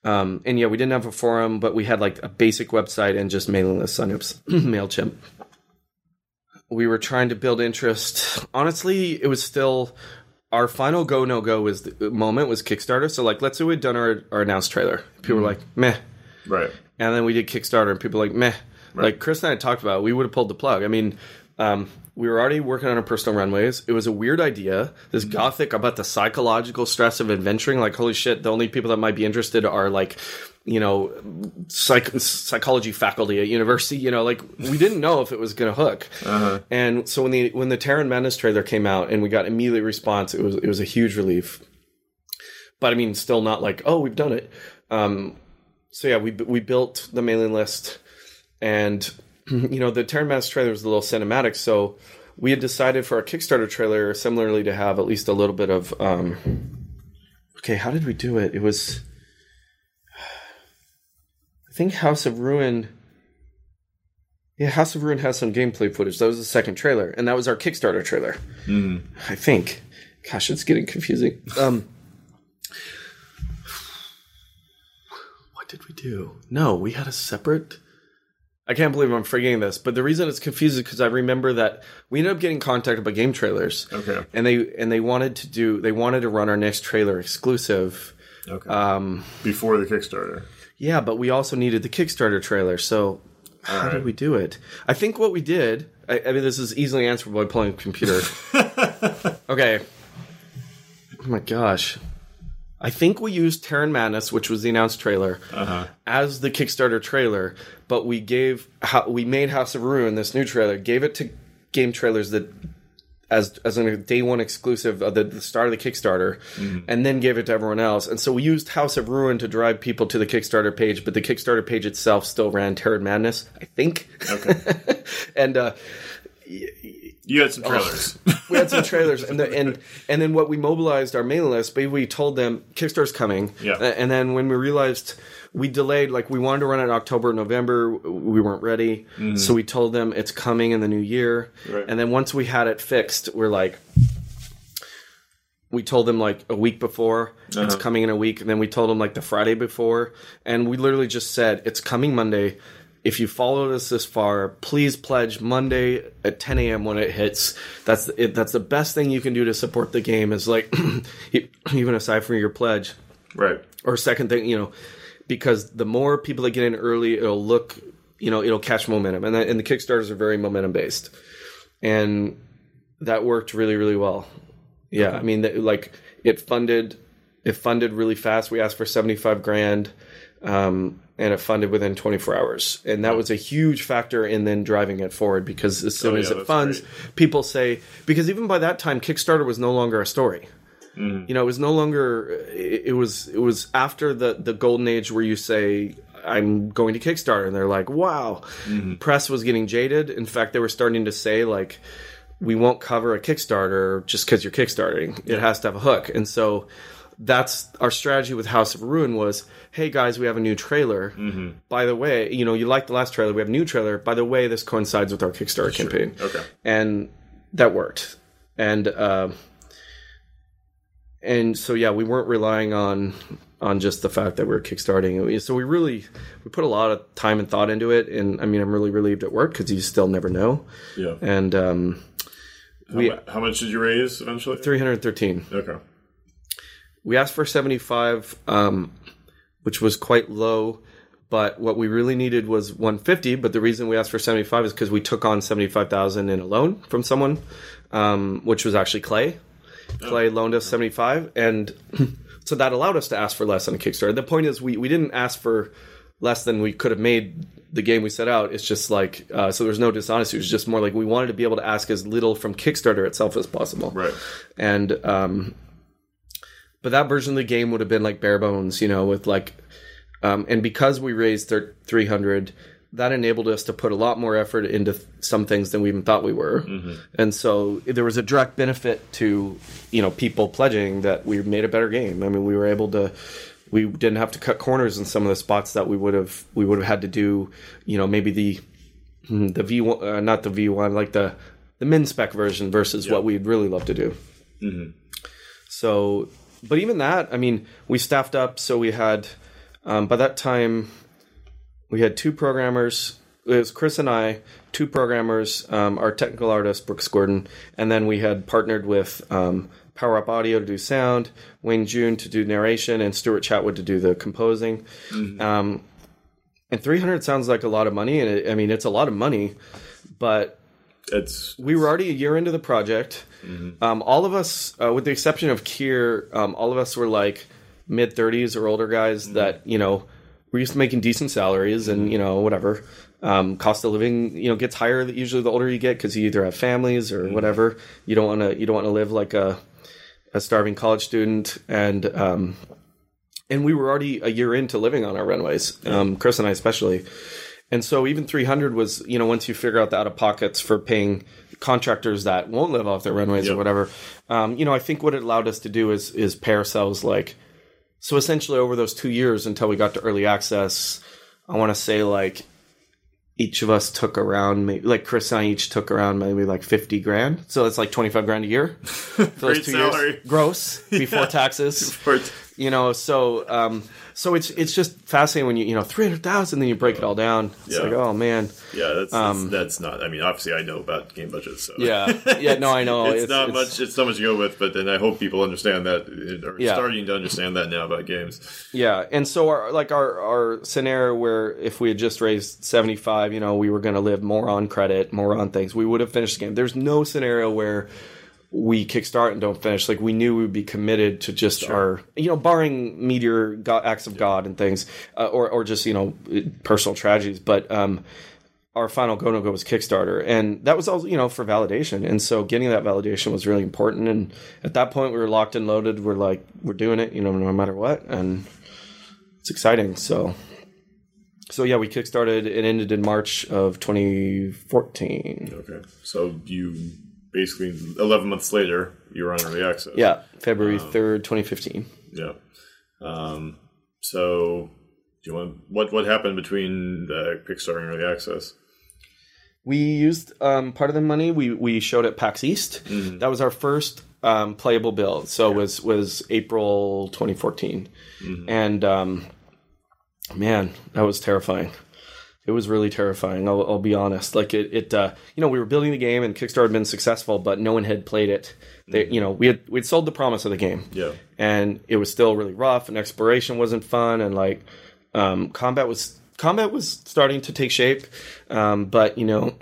Um, and yeah, we didn't have a forum, but we had like a basic website and just mailing list signups, Mailchimp. We were trying to build interest. Honestly, it was still our final go no go was the moment was Kickstarter. So like, let's say we'd done our, our announced trailer. People were like, meh. Right. And then we did Kickstarter, and people were like, meh. Like Chris and I talked about, it, we would have pulled the plug. I mean, um, we were already working on our personal runways. It was a weird idea. This gothic about the psychological stress of adventuring. Like, holy shit, the only people that might be interested are like, you know, psych- psychology faculty at university. You know, like we didn't know if it was going to hook. And so when the when the Terror and Madness trailer came out and we got immediate response, it was it was a huge relief. But I mean, still not like, oh, we've done it. Um, so yeah, we we built the mailing list, and you know the Terror and Madness trailer was a little cinematic, so we had decided for our Kickstarter trailer similarly to have at least a little bit of. Um, okay, how did we do it? It was, think House of Ruin. Yeah, House of Ruin has some gameplay footage. That was the second trailer, and that was our Kickstarter trailer. I think. Gosh, it's getting confusing. Um, what did we do? No, we had a separate. I can't believe I'm forgetting this, but the reason it's confusing is because I remember that we ended up getting contacted by Game Trailers, Okay. and they and they wanted to do they wanted to run our next trailer exclusive. Okay. Um, Before the Kickstarter. yeah, but we also needed the Kickstarter trailer. So how right. did we do it? I think what we did. I, I mean, this is easily answerable by pulling a computer. okay. Oh my gosh. I think we used Terror and Madness, which was the announced trailer, as the Kickstarter trailer. But we gave how we made House of Ruin this new trailer, gave it to game trailers that as as a day one exclusive of the, the start of the Kickstarter, and then gave it to everyone else. And so we used House of Ruin to drive people to the Kickstarter page, but the Kickstarter page itself still ran Terror and Madness, I think. Okay. and uh, You had some trailers. we had some trailers, and the, and and then what we mobilized our mailing list. But we told them Kickstarter's coming. Yeah. And then when we realized we delayed, like we wanted to run it in October, November, we weren't ready. Mm. So we told them it's coming in the new year. Right. And then once we had it fixed, we're like. We told them like a week before it's uh-huh. coming in a week, and then we told them like the Friday before, and we literally just said it's coming Monday. If you followed us this far, please pledge Monday at 10 a.m. when it hits. That's it, that's the best thing you can do to support the game. Is like even aside from your pledge, right. or second thing, you know, because the more people that get in early, it'll look you know it'll catch momentum, and the, and the Kickstarters are very momentum based, and that worked really really well. Yeah, I mean, that, like it funded it funded really fast. We asked for seventy five grand. Um, and it funded within 24 hours. And that was a huge factor in then driving it forward because as soon Oh, as it funds, people say, because even by that time, Kickstarter was no longer a story. Mm-hmm. You know, it was no longer, it, it was, it was after the, the golden age where you say, I'm going to Kickstarter. And they're like, wow. Mm-hmm. Press was getting jaded. In fact, they were starting to say, like, we won't cover a Kickstarter just because you're Kickstarting. It has to have a hook. And so that's our strategy with House of Ruin was, hey guys, we have a new trailer. Mm-hmm. By the way, you know, you like the last trailer, we have a new trailer. By the way, this coincides with our Kickstarter campaign. Okay. And that worked. And uh, and so yeah, we weren't relying on on just the fact that we were kickstarting. So we really we put a lot of time and thought into it. And I mean, I'm really relieved it worked because you still never know. Yeah. And um, How, we how much did you raise eventually? 313. Okay. We asked for 75, um, which was quite low. But what we really needed was 150. But the reason we asked for 75 is because we took on 75,000 in a loan from someone, um, which was actually Clay. Clay loaned us 75, and so that allowed us to ask for less on a Kickstarter. The point is, we we didn't ask for less than we could have made the game we set out. It's just like uh, so. There's no dishonesty. It was just more like we wanted to be able to ask as little from Kickstarter itself as possible Right. and um but that version of the game would have been like bare bones you know with like um and because we raised thir- 300 that enabled us to put a lot more effort into th- some things than we even thought we were. And so there was a direct benefit to you know people pledging that we made a better game. I mean we were able to we didn't have to cut corners in some of the spots that we would have we would have had to do you know maybe the the v1 uh, not the v1 like the the min spec version versus what we'd really love to do. So, but even that, I mean, we staffed up. So we had, um, by that time, we had two programmers. It was Chris and I, two programmers, um, our technical artist, Brooks Gordon, and then we had partnered with um, Power Up Audio to do sound, Wayne June to do narration, and Stuart Chatwood to do the composing. Um, and 300 sounds like a lot of money. And it, I mean, it's a lot of money, but It's we were already a year into the project. Um, all of us, uh, with the exception of Keir, um, all of us were like mid 30s or older guys that, you know, were used to making decent salaries and, you know, whatever. Um, cost of living, you know, gets higher usually the older you get because you either have families or whatever. You don't want to, you don't want to live like a, a starving college student. And, um, and we were already a year into living on our runways, um, Chris and I especially. And so even 300 was, you know, once you figure out the out of pockets for paying contractors that won't live off their runways or whatever, um, you know, I think what it allowed us to do is is pay ourselves like, so essentially over those two years until we got to early access, I want to say like each of us took around maybe like Chris and I each took around maybe like 50 grand. So that's like 25 grand a year for those Great two salary. years gross before taxes for you know so um so it's it's just fascinating when you you know 300,000 then you break it all down it's Yeah. like oh man yeah. That's, that's that's not. I mean, obviously, I know about game budgets. So Um, yeah yeah no I know it's, not much. It's not much to go with. But then I hope people understand that, or Yeah. starting to understand that now about games. yeah and so our like our our scenario where if we had just raised 75 you know we were going to live more on credit more on things we would have finished the game there's no scenario where we kickstart and don't finish like we knew we would be committed to just our you know barring meteor god, acts of god and things uh, or or just you know personal tragedies but um our final go no go was Kickstarter, and that was all you know for validation. And so getting that validation was really important. And at that point, we were locked and loaded. We're like, we're doing it, you know, no matter what, and it's exciting. So, so yeah, we kickstarted. It ended in March of 2014. Okay, so you basically eleven months later you're on early access. Yeah, February 3rd, 2015. Yeah. Um, so, do you want what what happened between the Kickstarter and early access? We used um, part of the money we, we showed at PAX East. That was our first um, playable build. So it was was April 2014, and um, man, that was terrifying. It was really terrifying. I'll, I'll be honest. Like it, it uh, you know, we were building the game and Kickstarter had been successful, but no one had played it. They, you know, we had we'd sold the promise of the game, Yeah. and it was still really rough, and exploration wasn't fun, and like um, combat was combat was starting to take shape, um, but you know.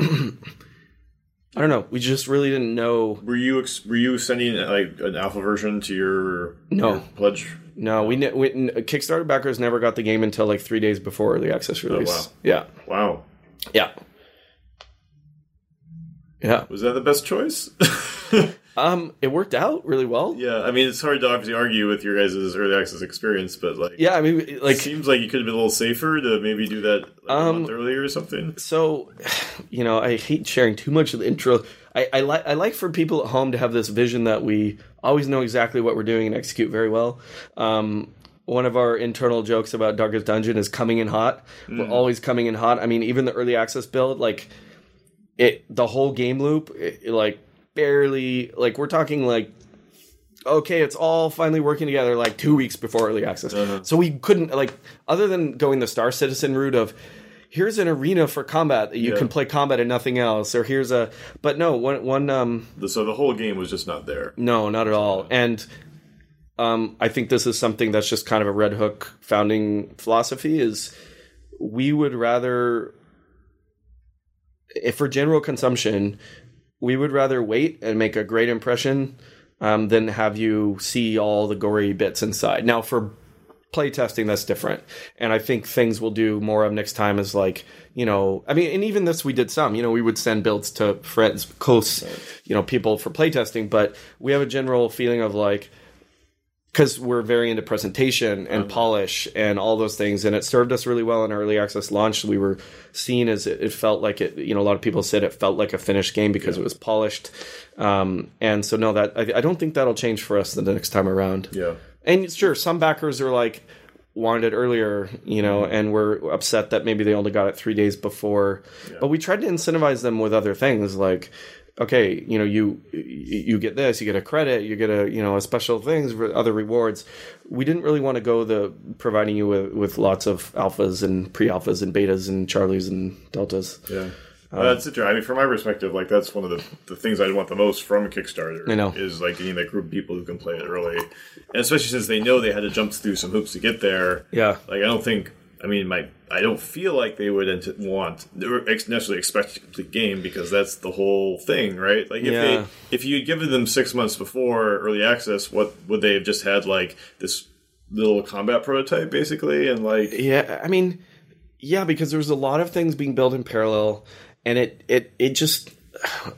I don't know. We just really didn't know. Were you ex- were you sending like an alpha version to your No. your pledge? No, we, ne- we Kickstarter backers never got the game until like three days before the access release. Oh, wow. Yeah, Wow, yeah, yeah. was that the best choice? Um, it worked out really well. yeah, I mean it's hard to obviously argue with your guys' early access experience, but like, Yeah, I mean, it like seems like you could have been a little safer to maybe do that like, a Um, month earlier or something. so you know i hate sharing too much of the intro i i like i like for people at home to have this vision that we always know exactly what we're doing and execute very well. Um one of our internal jokes about darkest dungeon is coming in hot. We're always coming in hot. I mean even the early access build like it the whole game loop it, it, like barely like we're talking like okay, it's all finally working together like two weeks before early access. So we couldn't like other than going the Star Citizen route of here's an arena for combat that you Yeah. can play combat and nothing else, or here's a but no one one um So the whole game was just not there. no not at all and. Um, I think this is something that's just kind of a Red Hook founding philosophy. Is we would rather, if for general consumption, we would rather wait and make a great impression um, than have you see all the gory bits inside. Now, for playtesting, that's different, and I think things we'll do more of next time is like you know, I mean, and even this we did some. You know, we would send builds to friends, close, you know, people for playtesting, but we have a general feeling of like because we're very into presentation and polish and all those things and it served us really well in early access launch. We were seen as it, it felt like it you know a lot of people said it felt like a finished game because it was polished. Um, and so no that I, I don't think that'll change for us the next time around. Yeah. And sure some backers are like wanted it earlier you know mm-hmm. and we're upset that maybe they only got it three days before. But we tried to incentivize them with other things like okay you know you you get this you get a credit you get a you know a special things other rewards. We didn't really want to go the providing you with with lots of alphas and pre-alphas and betas and charlies and deltas. Yeah. Uh, that's interesting. I mean, from my perspective, like that's one of the, the things I want the most from Kickstarter. I know. is like getting that group of people who can play it early, and especially since they know they had to jump through some hoops to get there. yeah Like I don't think. I mean, my I don't feel like they would ent- want necessarily expect a complete game because that's the whole thing, right? Like if Yeah. they if you had given them six months before early access, what would they have just had like this little combat prototype basically, and like Yeah, I mean, yeah, because there was a lot of things being built in parallel, and it it it just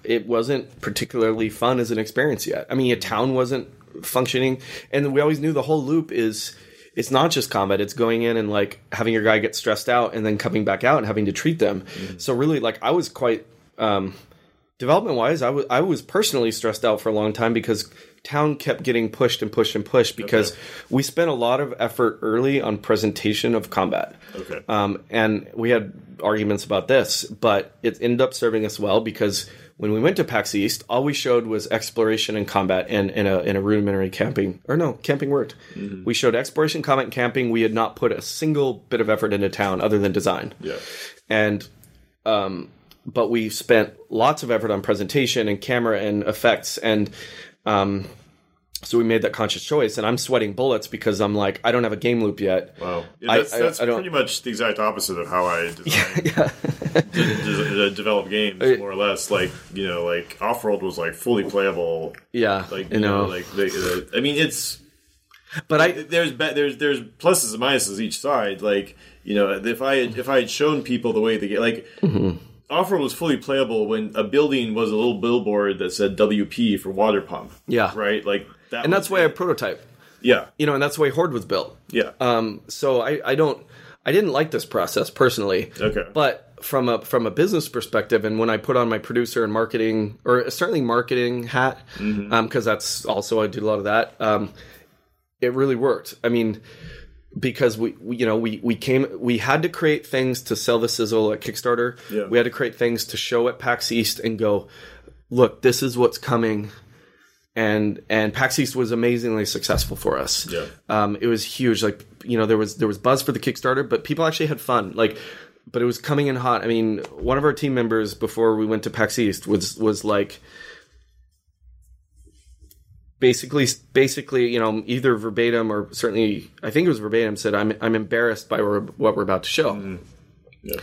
it wasn't particularly fun as an experience yet. I mean, a town wasn't functioning, and we always knew the whole loop is it's not just combat; it's going in and like having your guy get stressed out and then coming back out and having to treat them. So really, like I was quite. Um, development wise, I was I was personally stressed out for a long time because town kept getting pushed and pushed and pushed because Okay. we spent a lot of effort early on presentation of combat. Okay. Um, and we had arguments about this, but it ended up serving us well because when we went to PAX East, all we showed was exploration and combat and in a in a rudimentary camping or no camping worked. We showed exploration, combat, and camping. We had not put a single bit of effort into town other than design yeah, and um, but we spent lots of effort on presentation and camera and effects and um, so we made that conscious choice and i'm sweating bullets because i'm like i don't have a game loop yet wow, yeah, that's, I- that's I don't- pretty much the exact opposite of how I design de- de- develop games, more or less. Like you know, like Offworld was like fully playable. yeah Like you know, like they, uh, I mean, it's but i there's be- there's there's pluses and minuses each side. Like you know, if I had, if I had shown people the way to get like. Mm-hmm. Offworld was fully playable when a building was a little billboard that said WP for water pump. Yeah. Right? Like that and that's why I prototype Yeah. you know and that's why Hoard was built Yeah. um, so I, I don't i didn't like this process personally Okay. but from a from a business perspective and when i put on my producer and marketing or certainly marketing hat because that's also i did a lot of that um, it really worked i mean because we, we you know we we came we had to create things to sell the sizzle at kickstarter Yeah. we had to create things to show at pax east and go look this is what's coming and and PAX East was amazingly successful for us. Yeah. Um, it was huge. Like you know, there was there was buzz for the Kickstarter, but people actually had fun. Like, but it was coming in hot. I mean, one of our team members before we went to PAX East was was like basically basically you know either verbatim or certainly I think it was verbatim said I'm I'm embarrassed by what we're about to show. Mm-hmm. Yeah.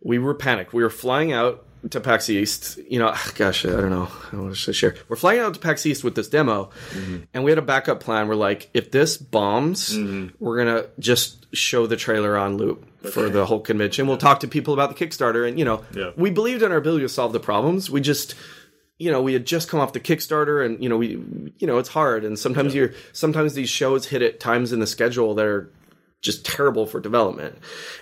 we were panicked. We were flying out to PAX East. You know, ah, gosh, I don't know. I want to share. We're flying out to PAX East with this demo, mm-hmm. and we had a backup plan. We're like, if this bombs, mm-hmm. we're gonna just show the trailer on loop for the whole convention. We'll talk to people about the Kickstarter, and you know, Yeah. we believed in our ability to solve the problems. We just you know, we had just come off the Kickstarter, and you know, we, you know, it's hard, and sometimes you're, sometimes these shows hit at times in the schedule that are just terrible for development,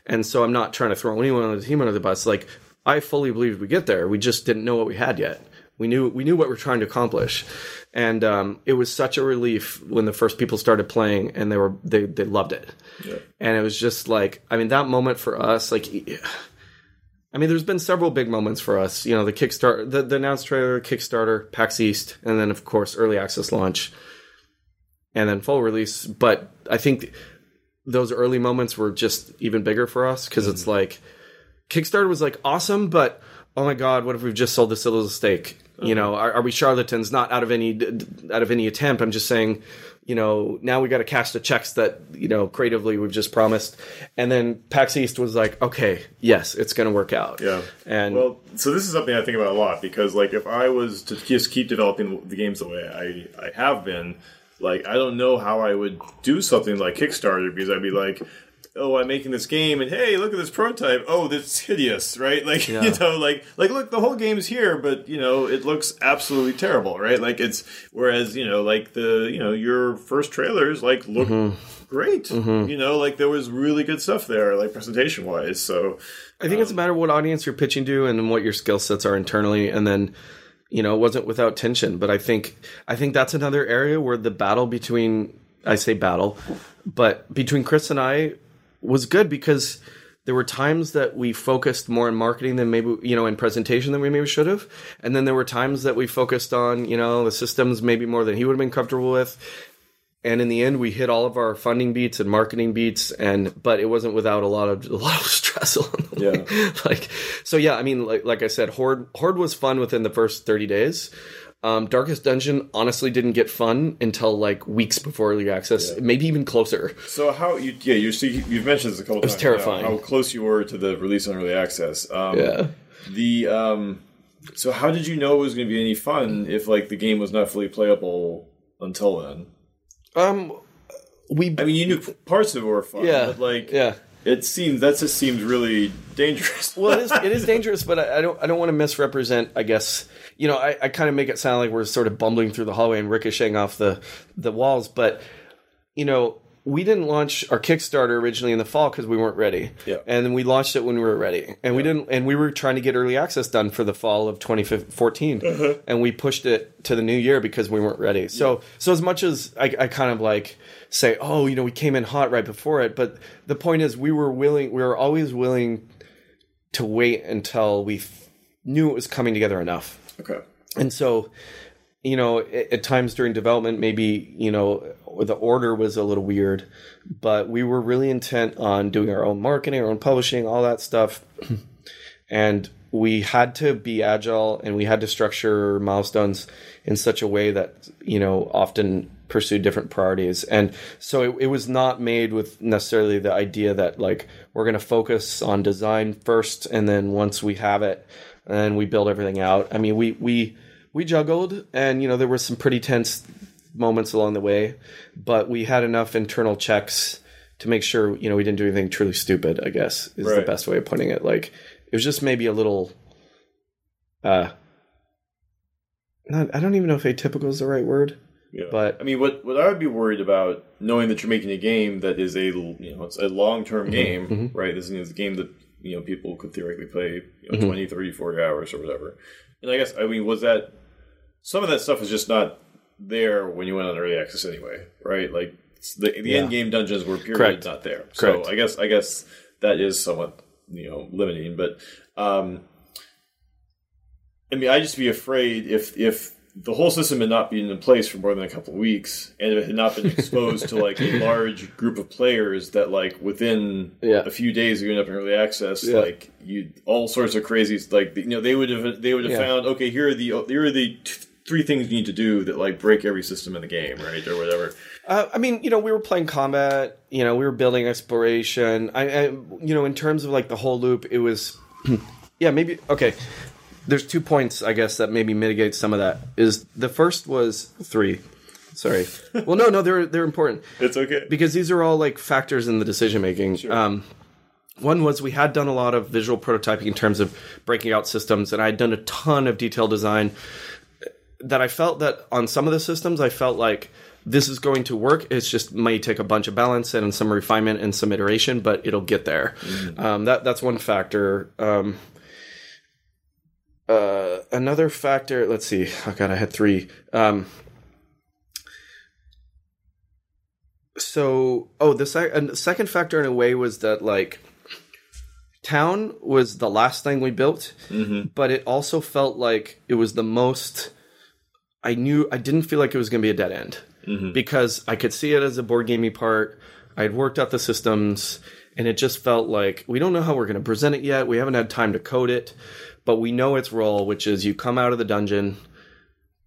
and so I'm not trying to throw anyone on the team under the bus. Like, I fully believed we get there. We just didn't know what we had yet. We knew we knew what we're trying to accomplish, and um, it was such a relief when the first people started playing, and they were they they loved it, and it was just like, I mean, that moment for us, like. I mean, there's been several big moments for us. You know, the Kickstarter, the, the announced trailer, Kickstarter, PAX East, and then of course early access launch, and then full release. But I think those early moments were just even bigger for us because it's mm-hmm. like Kickstarter was like awesome, but oh my god, what if we've just sold this little steak? You uh-huh. know, are, are we charlatans? Not out of any out of any attempt. I'm just saying, you know, now we got to cash the checks that you know creatively we've just promised. And then PAX East was like, okay, yes, it's going to work out. Yeah. And Well, so this is something I think about a lot because, like, if I was to just keep developing the games the way I, I have been, like, I don't know how I would do something like Kickstarter because I'd be like, oh, I'm making this game, and hey, look at this prototype. Oh, this is hideous, right? Like, Yeah. you know, like, like, look, the whole game's here, but you know, it looks absolutely terrible, right? Like, it's whereas, you know, like the, you know, your first trailers like look Mm-hmm. great. You know, like there was really good stuff there, like presentation wise. So. I think it's a matter of what audience you're pitching to and what your skill sets are internally, and then you know it wasn't without tension. But I think I think that's another area where the battle between I say battle, but between Chris and I was good because there were times that we focused more on marketing than maybe you know in presentation than we maybe should have, and then there were times that we focused on you know the systems maybe more than he would have been comfortable with. And in the end, we hit all of our funding beats and marketing beats, and but it wasn't without a lot of a lot of stress along the way. Yeah. like so, yeah. I mean, like like I said, Hoard Hoard was fun within the first thirty days. Um, Darkest Dungeon honestly didn't get fun until like weeks before early access, maybe even closer. So how you yeah you see you've mentioned this a couple times. now, terrifying. how close you were to the release on early access. Um, Yeah. The um, so how did you know it was going to be any fun if like the game was not fully playable until then? Um, we I mean, you knew parts of it were fun, yeah, but like yeah. it seems that just seems really dangerous. well, it is it is dangerous, but I, I don't I don't want to misrepresent. I guess you know I, I kind of make it sound like we're sort of bumbling through the hallway and ricocheting off the the walls, but you know we didn't launch our Kickstarter originally in the fall because we weren't ready. Yeah. and then we launched it when we were ready, and we didn't and we were trying to get early access done for the fall of 2014, Uh-huh. and we pushed it to the new year because we weren't ready. So so as much as I, I kind of like say, oh, you know, we came in hot right before it, but the point is we were willing, we were always willing to wait until we f- knew it was coming together enough. Okay. And so, you know, at, times during development, maybe, you know, the order was a little weird, but we were really intent on doing our own marketing, our own publishing, all that stuff. and we had to be agile and we had to structure milestones in such a way that, you know, often pursue different priorities. And so it, it was not made with necessarily the idea that like we're going to focus on design first and then once we have it and we built everything out. I mean, we we we juggled and you know there were some pretty tense moments along the way, but we had enough internal checks to make sure you know we didn't do anything truly stupid, I guess is the best way of putting it. Like it was just maybe a little uh not, I don't even know if atypical is the right word. Yeah. But- I mean, what what I would be worried about knowing that you're making a game that is a you know it's a long term Mm-hmm. game, right? This is a game that you know people could theoretically play you know, Mm-hmm. 20, 30, 40 hours or whatever. And I guess I mean was that some of that stuff was just not there when you went on early access anyway, right? Like the the Yeah. end game dungeons were period Correct. not there. Correct. So I guess I guess that is somewhat you know limiting, but um, I mean, I'd just be afraid if if the whole system had not been in place for more than a couple of weeks, and it had not been exposed to like a large group of players that like within Yeah. a few days of getting up in early access, Yeah. like you all sorts of crazy like you know they would have they would have Yeah. found okay here are the here are the t- three things you need to do that like break every system in the game, right, or whatever. Uh, I mean, you know, we were playing combat. You know, we were building exploration. I, I you know, in terms of like the whole loop, it was, yeah, maybe okay. There's two points, I guess, that maybe mitigate some of that. Is the first was three. Sorry. Well, no, no, they're they're important It's okay. because these are all like factors in the decision making. Um, one was we had done a lot of visual prototyping in terms of breaking out systems, and I had done a ton of detailed design. That I felt that on some of the systems, I felt like this is going to work. It's just may take a bunch of balance and some refinement and some iteration, but it'll get there. Um, that that's one factor. Um, uh, another factor. Let's see. Oh god, I had three. Um, so oh the sec- second factor in a way was that like town was the last thing we built but it also felt like it was the most i knew i didn't feel like it was going to be a dead end because i could see it as a board gamey part i had worked out the systems and it just felt like we don't know how we're going to present it yet we haven't had time to code it but we know its role which is you come out of the dungeon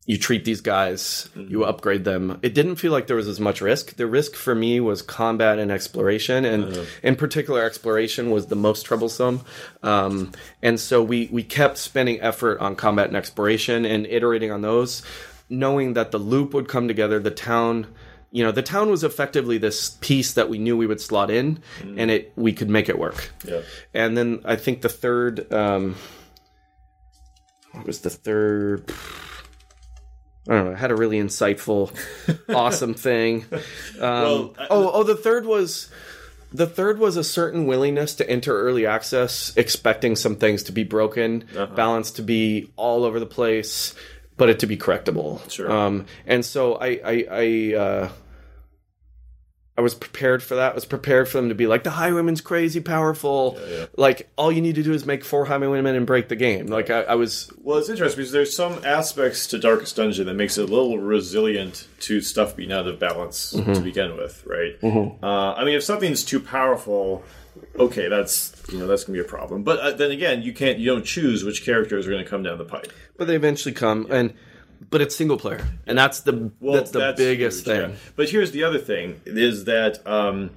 you treat these guys, you upgrade them. It didn't feel like there was as much risk. The risk for me was combat and exploration, and in particular, exploration was the most troublesome. Um, and so we we kept spending effort on combat and exploration and iterating on those, knowing that the loop would come together. The town. You know, the town was effectively this piece that we knew we would slot in, and it we could make it work. Yeah. And then I think the third, um, what was the third? I don't know. I had a really insightful, awesome thing. Um, Well, I- oh, oh, the third was the third was a certain willingness to enter early access, expecting some things to be broken, balance to be all over the place, but it to be correctable. Sure. Um, and so I, I, I, uh, I was prepared for that. I was prepared for them to be like the Highwayman's crazy powerful. Like all you need to do is make four Highwaymen and break the game. Like I, I was Well, it's interesting because there's some aspects to Darkest Dungeon that makes it a little resilient to stuff being out of balance Mm-hmm. to begin with, right? Uh, I mean, if something's too powerful, okay, that's you know that's gonna be a problem. But uh, then again, you can't you don't choose which characters are going to come down the pipe. but they eventually come and but it's single player and that's the Well, that's the biggest huge, thing yeah. But here's the other thing: is that um,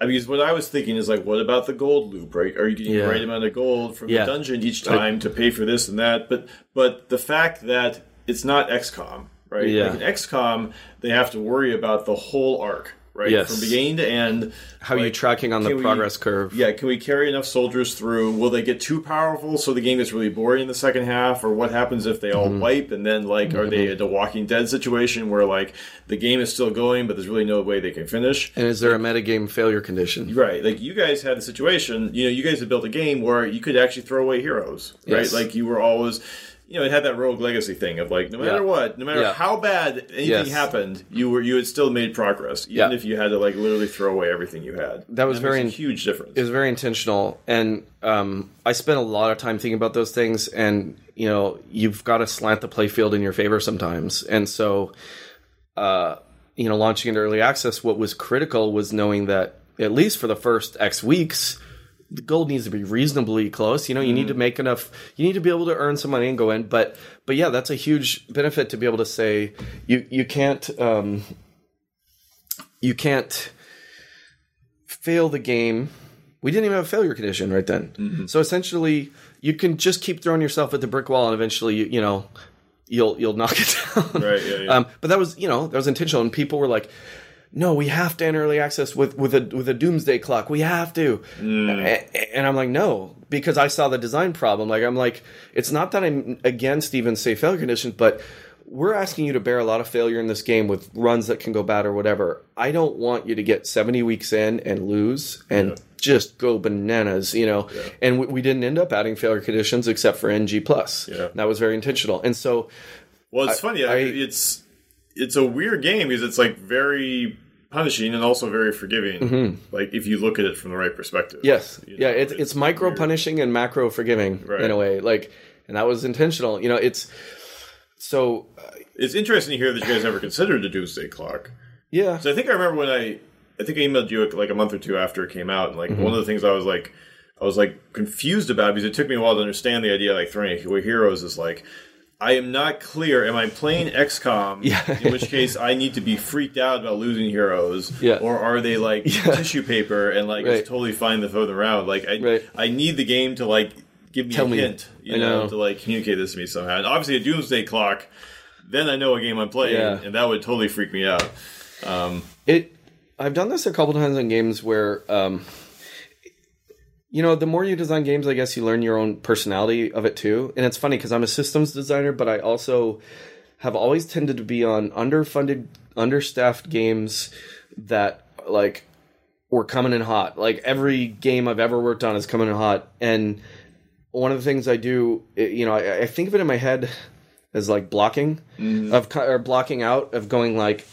I mean, what I was thinking is like, what about the gold loop? Right? Are you getting Yeah. the right amount of gold from Yeah. the dungeon each time to pay for this and that? But but the fact that it's not XCOM, right? Yeah. Like in XCOM, they have to worry about the whole arc, right? Yes. From beginning to end. how are you tracking on the can we- progress curve Yeah, can we carry enough soldiers through? Will they get too powerful so the game gets really boring in the second half? Or what happens if they all Mm-hmm. wipe and then like are they at a Walking Dead situation where like the game is still going but there's really no way they can finish? and is there a metagame failure condition Right, like you guys had a situation. You know, you guys had built a game where you could actually throw away heroes. Right, Yes. like you were always. You know, it had that rogue legacy thing of like, no matter Yeah. what, no matter Yeah. how bad anything Yes. happened, you were you had still made progress, even Yeah. if you had to like literally throw away everything you had. That was makes very in- huge difference. it was very intentional and um, i spent a lot of time thinking about those things and you know you've got to slant the playfield in your favor sometimes and so uh, you know launching into early access what was critical was knowing that at least for the first x weeks the gold needs to be reasonably close. You know you need to make enough you need to be able to earn some money and go in. But but yeah that's a huge benefit to be able to say you you can't um you can't fail the game. We didn't even have a failure condition right then. So essentially you can just keep throwing yourself at the brick wall and eventually you, you know you'll you'll knock it down. Right, yeah, yeah. um but that was you know that was intentional. And people were like no, we have to enter early access with with a with a doomsday clock. We have to, mm. A- and I'm like, no, because I saw the design problem. Like, I'm like, it's not that I'm against even say failure conditions, but we're asking you to bear a lot of failure in this game with runs that can go bad or whatever. I don't want you to get 70 weeks in and lose and just go bananas, you know. And we, we didn't end up adding failure conditions except for NG plus. Yeah. That was very intentional. And so, Well, it's funny. I- it's it's a weird game because it's like very punishing and also very forgiving. Like if you look at it from the right perspective. Mm-hmm. Yes, You yeah, know, it's it's micro weird. punishing and macro forgiving Right. in a way, like, and that was intentional. You know, it's so uh, It's interesting to hear that you guys ever considered a doomsday clock. yeah, So I think I remember when I I think I emailed you like a month or two after it came out, and like Mm-hmm. one of the things I was like I was like confused about because it took me a while to understand the idea like throwing away heroes is like I am not clear. Am I playing XCOM? Yeah. in which case, I need to be freaked out about losing heroes. Yeah. Or are they like tissue paper and like Right. it's totally fine to throw them around? Like I, Right. I need the game to like give me Tell a me. hint, you know, know. to like communicate this to me somehow. And obviously, a Doomsday Clock. Then I know a game I'm playing, Yeah. and that would totally freak me out. Um, It. I've done this a couple times in games where, um, you know, the more you design games, I guess you learn your own personality of it too. And it's funny because I'm a systems designer, but I also have always tended to be on underfunded, understaffed games that like were coming in hot. Like every game I've ever worked on is coming in hot, and one of the things I do, you know, I, I think of it in my head as like blocking mm-hmm. of or blocking out of going like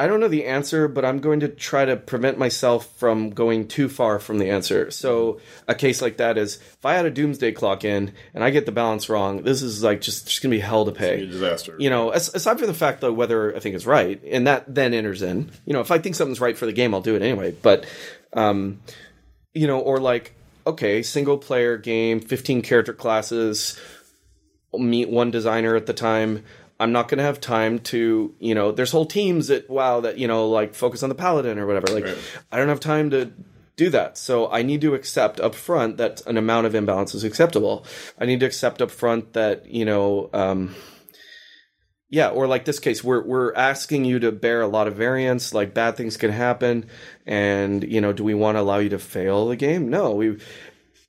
I don't know the answer, but I'm going to try to prevent myself from going too far from the answer. So a case like that is if I had a doomsday clock in and I get the balance wrong, this is like just just gonna be hell to a pay. disaster. You know, aside from the fact though whether I think it's right, and that then enters in. You know, if I think something's right for the game, I'll do it anyway. But um, you know, or like okay, single player game, 15 character classes, meet one designer at the time. I'm not going to have time to, you know, there's whole teams that, wow, that, you know, like focus on the paladin or whatever. Like, Right. I don't have time to do that. So I need to accept up front that an amount of imbalance is acceptable. I need to accept up front that, you know, um, yeah, or like this case, we're we're asking you to bear a lot of variance. Like bad things can happen, and you know, do we want to allow you to fail the game? No, we.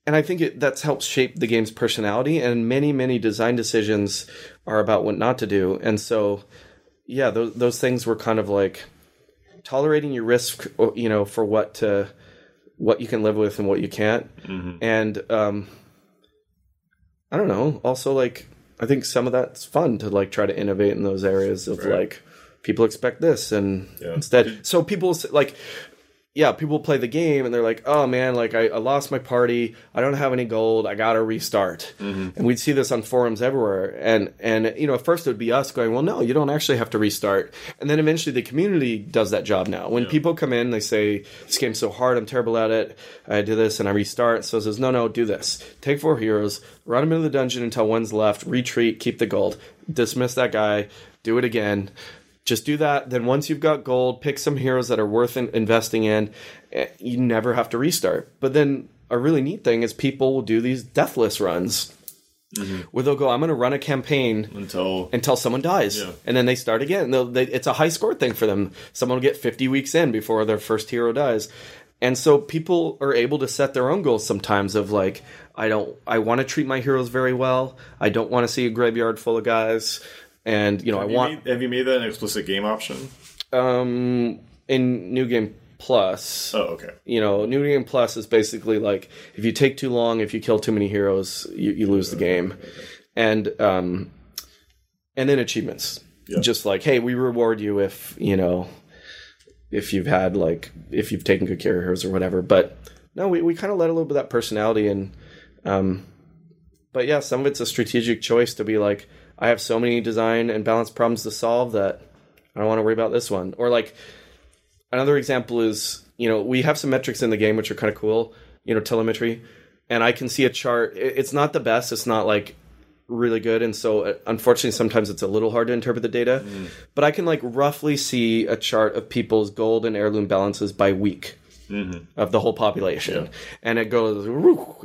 And I think it, that's helped shape the game's personality. And many many design decisions are about what not to do. And so, yeah, those those things were kind of like tolerating your risk, you know, for what to what you can live with and what you can't. And um, I don't know. Also, like I think some of that's fun to like try to innovate in those areas of Right. like people expect this and Yeah. instead. So people like. Yeah, people play the game and they're like, "Oh man, like I, I lost my party. I don't have any gold. I gotta restart." Mm-hmm. And we'd see this on forums everywhere. And and you know, at first it would be us going, "Well, no, you don't actually have to restart." And then eventually the community does that job now. When people come in, they say, "This game's so hard. I'm terrible at it. I do this and I restart." So it says, "No, no, do this. Take four heroes, run them into the dungeon until one's left. Retreat, keep the gold. Dismiss that guy. Do it again." Just do that. Then once you've got gold, pick some heroes that are worth in- investing in. Eh, You never have to restart. But then a really neat thing is people will do these deathless runs where they'll go, "I'm going to run a campaign until until someone dies, Yeah. and then they start again. They, it's a high score thing for them. Someone will get 50 weeks in before their first hero dies, and so people are able to set their own goals sometimes. Of like, I don't, I want to treat my heroes very well. I don't want to see a graveyard full of guys, and you know, I have you, want made, have you made that an explicit game option? um in New Game Plus. Oh, okay. You know, New Game Plus is basically like if you take too long, if you kill too many heroes, you, you lose the game, and um, and then achievements, Yeah. just like hey, we reward you if you know if you've had like if you've taken good care of heroes or whatever. But no, we we kind of let a little bit of that personality and um, but yeah, some of it's a strategic choice to be like I have so many design and balance problems to solve that I don't want to worry about this one. Or like another example is you know we have some metrics in the game which are kind of cool you know telemetry and i can see a chart. It's not the best it's not like really good and so uh, unfortunately sometimes it's a little hard to interpret the data. But i can like roughly see a chart of people's gold and heirloom balances by week Mm-hmm. of the whole population and it goes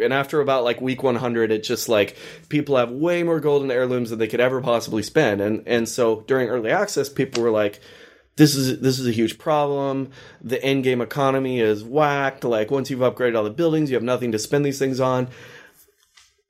and after about like week 100 it just like people have way more golden heirlooms than they could ever possibly spend and and so during early access people were like this is this is a huge problem. The end game economy is whacked. Like once you've upgraded all the buildings, you have nothing to spend these things on.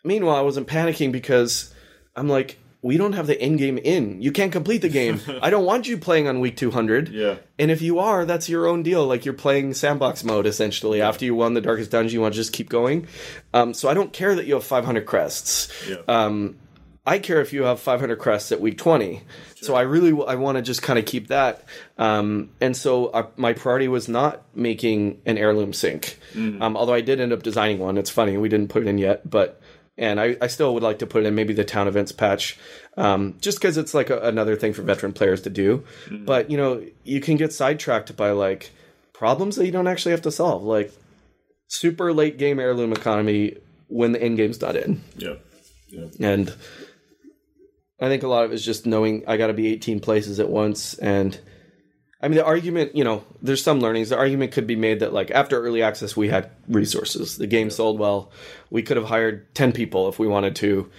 Meanwhile, I wasn't panicking because I'm like, we don't have the end game in. You can't complete the game. I don't want you playing on week 200. Yeah. And if you are, that's your own deal. Like you're playing sandbox mode essentially. After you won the darkest dungeon, you want to just keep going. Um, so I don't care that you have 500 crests. Yeah. Um, I care if you have 500 crests at week 20. So I really I want to just kind of keep that. Um, and so uh, my priority was not making an heirloom sink. Um, although I did end up designing one. It's funny we didn't put it in yet, but and I, I still would like to put it in maybe the town events patch, um, just because it's like a, another thing for veteran players to do. But you know you can get sidetracked by like problems that you don't actually have to solve, like super late game heirloom economy when the end game's not in Yeah. Yeah. and I think a lot of it is just knowing I got to be 18 places at once. And I mean, the argument, you know, there's some learnings. The argument could be made that, like, after early access, we had resources. The game sold well. We could have hired 10 people if we wanted to.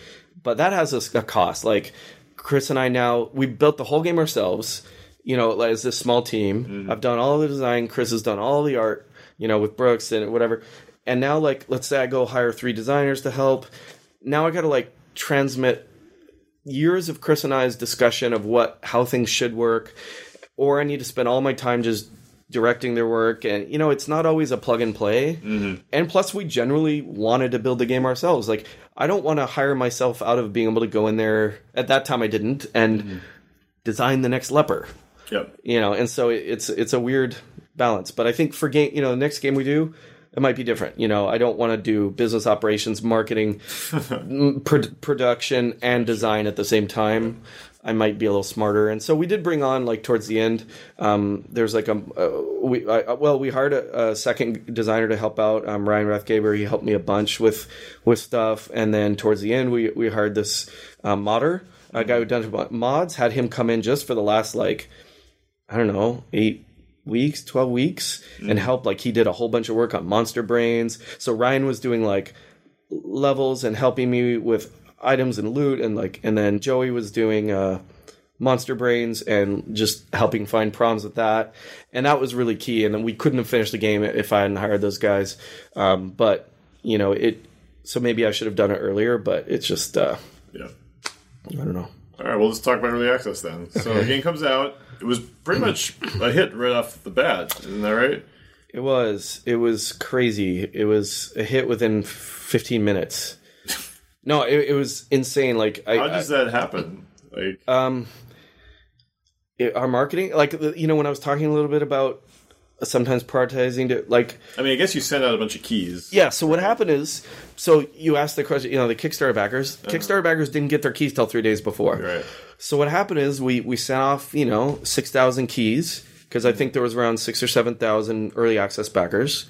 But that has a, a cost. Like, Chris and I now, we built the whole game ourselves, you know, as this small team. Mm-hmm. I've done all the design. Chris has done all the art, you know, with Brooks and whatever. And now, like, let's say I go hire three designers to help. Now I got to, like, transmit years of Chris and I's discussion of what how things should work, or I need to spend all my time just directing their work. And you know, it's not always a plug and play. Mm-hmm. And plus, we generally wanted to build the game ourselves. Like, I don't want to hire myself out of being able to go in there. At that time, I didn't and mm-hmm. design the next leper. Yep. You know, and so it's it's a weird balance. But I think for game, you know, the next game we do. It might be different. You know, I don't want to do business operations, marketing, pro- production and design at the same time. I might be a little smarter, and so we did bring on like towards the end. Um, there's like a uh, we I, well we hired a, a second designer to help out. Um, Ryan Rathgaber he helped me a bunch with with stuff, and then towards the end we we hired this um, modder, a guy who done mods. Had him come in just for the last like I don't know eight weeks, 12 weeks and help like he did a whole bunch of work on monster brains. So Ryan was doing like levels and helping me with items and loot and like and then Joey was doing uh monster brains and just helping find problems with that. And that was really key and then we couldn't have finished the game if I hadn't hired those guys. Um but you know, it so maybe I should have done it earlier, but it's just uh Yeah. I don't know. All right, well, let's talk about early access then. So the game comes out. It was pretty much a hit right off the bat, isn't that right? It was. It was crazy. It was a hit within 15 minutes. No, it, it was insane. Like I, How does that happen? Like, um, it- our marketing, like you know, when I was talking a little bit about sometimes prioritizing to like I mean, I guess you sent out a bunch of keys. yeah. So what happened is, so you asked the question. You know, the Kickstarter backers. Kickstarter backers didn't get their keys till three days before. Right. So what happened is we we sent off you know six thousand keys because I think there was around six or seven thousand early access backers.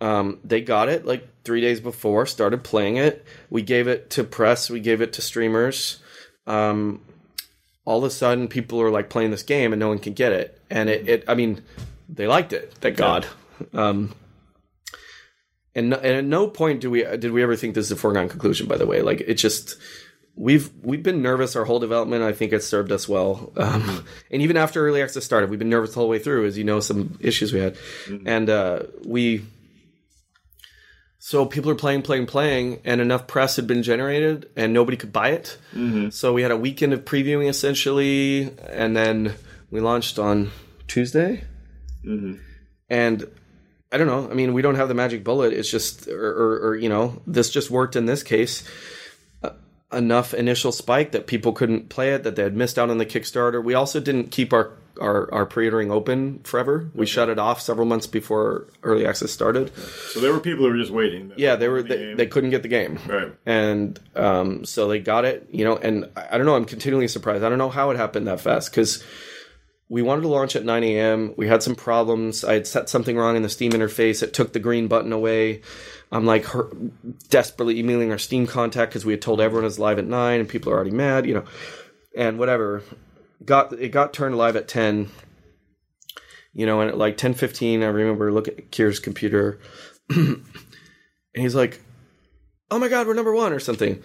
Um, they got it like three days before, started playing it. We gave it to press, we gave it to streamers. Um, all of a sudden, people are like playing this game and no one can get it, and it, it I mean, they liked it. Thank God. Um, and, no, and at no point do we did we ever think this is a foregone conclusion. By the way, like it just we've we've been nervous our whole development. I think it's served us well. Um, and even after early access started, we've been nervous the whole way through, as you know, some issues we had, and uh, we. So people are playing, playing, playing, and enough press had been generated, and nobody could buy it. So we had a weekend of previewing essentially, and then we launched on Tuesday. And I don't know. I mean, we don't have the magic bullet. It's just, or, or, or you know, this just worked in this case. Enough initial spike that people couldn't play it, that they had missed out on the Kickstarter. We also didn't keep our our, our pre-ordering open forever. We shut it off several months before early access started. So there were people who were just waiting. Yeah, they were The they, they couldn't get the game. Right. And um, so they got it, you know, and I I don't know, I'm continually surprised. I don't know how it happened that fast because we wanted to launch at 9 a.m. We had some problems. I had set something wrong in the Steam interface. It took the green button away. I'm like her- desperately emailing our Steam contact because we had told everyone it was live at 9 and people are already mad, you know, and whatever. Got It got turned live at 10. You know, and at like 10:15, I remember looking at Keir's computer, and he's like, "Oh my god, we're number one" or something.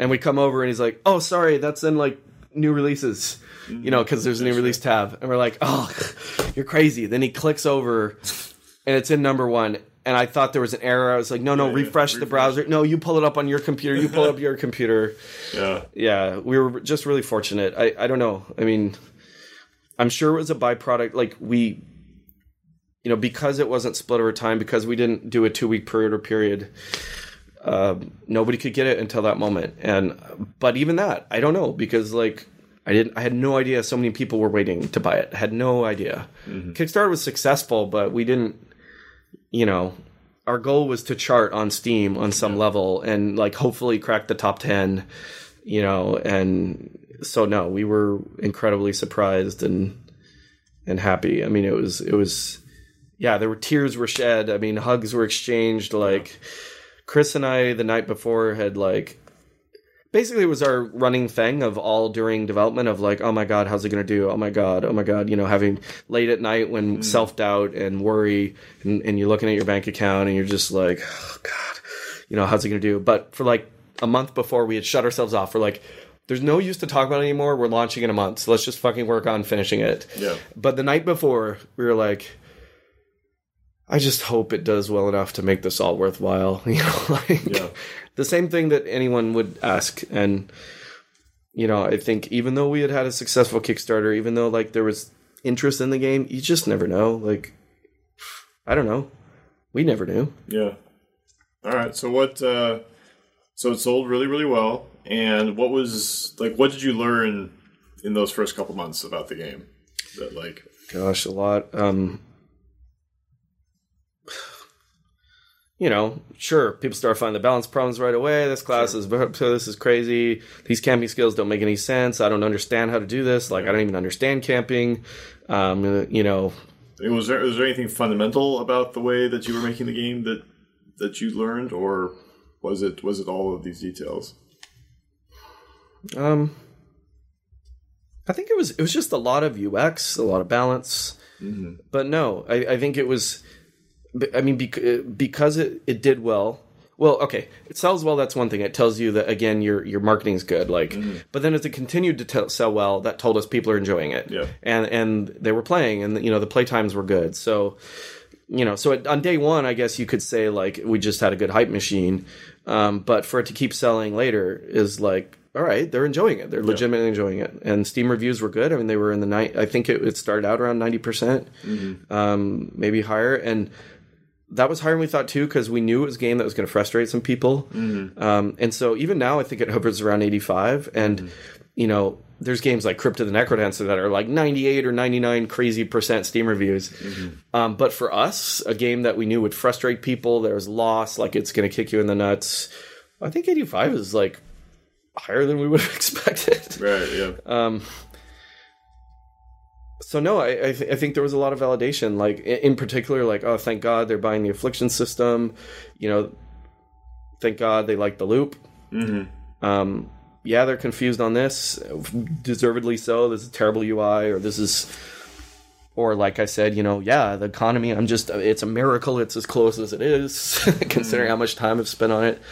And we come over, and he's like, "Oh, sorry, that's in like new releases." You know, because there's a new release tab, and we're like, "Oh, you're crazy." Then he clicks over, and it's in number one. And I thought there was an error. I was like, "No, no, yeah, refresh the refresh. browser. No, you pull it up on your computer. You pull up your computer." Yeah. yeah, we were just really fortunate. I, I don't know. I mean, I'm sure it was a byproduct. Like we, you know, because it wasn't split over time, because we didn't do a two week period or period, uh, nobody could get it until that moment. And but even that, I don't know because like I didn't, I had no idea so many people were waiting to buy it. I had no idea. Mm-hmm. Kickstarter was successful, but we didn't, you know. Our goal was to chart on Steam on some level and like hopefully crack the top 10 you know and so no we were incredibly surprised and and happy i mean it was it was yeah there were tears were shed i mean hugs were exchanged like chris and i the night before had like basically it was our running thing of all during development of like, oh my god, how's it gonna do? Oh my god, oh my god, you know, having late at night when Mm. self doubt and worry, and, and you're looking at your bank account and you're just like, oh god, you know, how's it gonna do? But for like a month before, we had shut ourselves off. We're like. There's no use to talk about it anymore. We're launching in a month, so let's just fucking work on finishing it. Yeah. But the night before, we were like, I just hope it does well enough to make this all worthwhile. You know, like Yeah. the same thing that anyone would ask. And you know, I think even though we had had a successful Kickstarter, even though like there was interest in the game, you just never know. Like, I don't know. We never knew. Yeah. All right. So what? Uh, so it sold really, really well. And what was like? What did you learn in those first couple months about the game? That like, Gosh, a lot. Um, you know, sure, people start finding the balance problems right away. This class is so this is crazy. These camping skills don't make any sense. I don't understand how to do this. Like, I don't even understand camping. Um, you know, was there was there anything fundamental about the way that you were making the game that that you learned, or was it was it all of these details? Um, I think it was it was just a lot of UX, a lot of balance. But no, I, I think it was. I mean, because it, it did well. Well, okay, it sells well. That's one thing. It tells you that again, your your marketing's good. Like, but then as it continued to tell sell well, that told us people are enjoying it. Yeah. and and they were playing, and you know the play times were good. So, you know, so it, on day one, I guess you could say like we just had a good hype machine. Um, but for it to keep selling later is like, all right, they're enjoying it. They're legitimately enjoying it. And Steam reviews were good. I mean, they were in the night. I think it, it started out around ninety percent, um, maybe higher, and that was higher than we thought too because we knew it was a game that was going to frustrate some people. Um, and so even now, I think it hovers around eighty five. And you know, there's games like Crypt of the Necrodancer that are like ninety eight or ninety nine crazy percent Steam reviews. Um, but for us, a game that we knew would frustrate people, there was loss, like it's going to kick you in the nuts. I think eighty five is like higher than we would have expected. Right. Yeah. So no, I I, th- I think there was a lot of validation. Like in, particular, like oh, thank God they're buying the affliction system. You know, thank God they like the loop. Mm-hmm. Um, yeah, they're confused on this, deservedly so. This is terrible UI, or this is, or like I said, you know, yeah, the economy. I'm just, it's a miracle. It's as close as it is, considering how much time I've spent on it.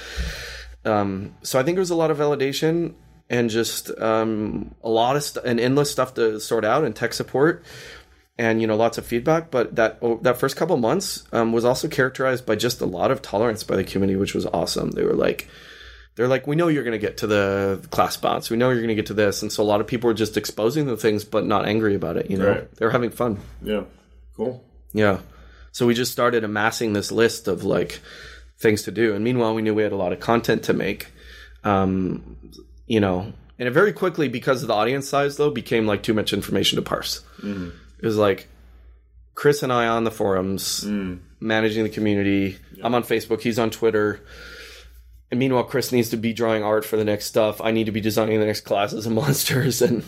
Um, so I think there was a lot of validation and just um, a lot of st- and endless stuff to sort out and tech support and you know lots of feedback but that oh, that first couple months um, was also characterized by just a lot of tolerance by the community which was awesome they were like they're like we know you're going to get to the class bounce we know you're going to get to this and so a lot of people were just exposing the things but not angry about it you know Right. they're having fun Yeah. Cool. yeah. So we just started amassing this list of like things to do. And meanwhile, we knew we had a lot of content to make. Um, you know, and it very quickly, because of the audience size, though, became like too much information to parse. Mm. It was like Chris and I on the forums, mm. managing the community. I'm on Facebook, he's on Twitter. And meanwhile, Chris needs to be drawing art for the next stuff. I need to be designing the next classes and monsters. And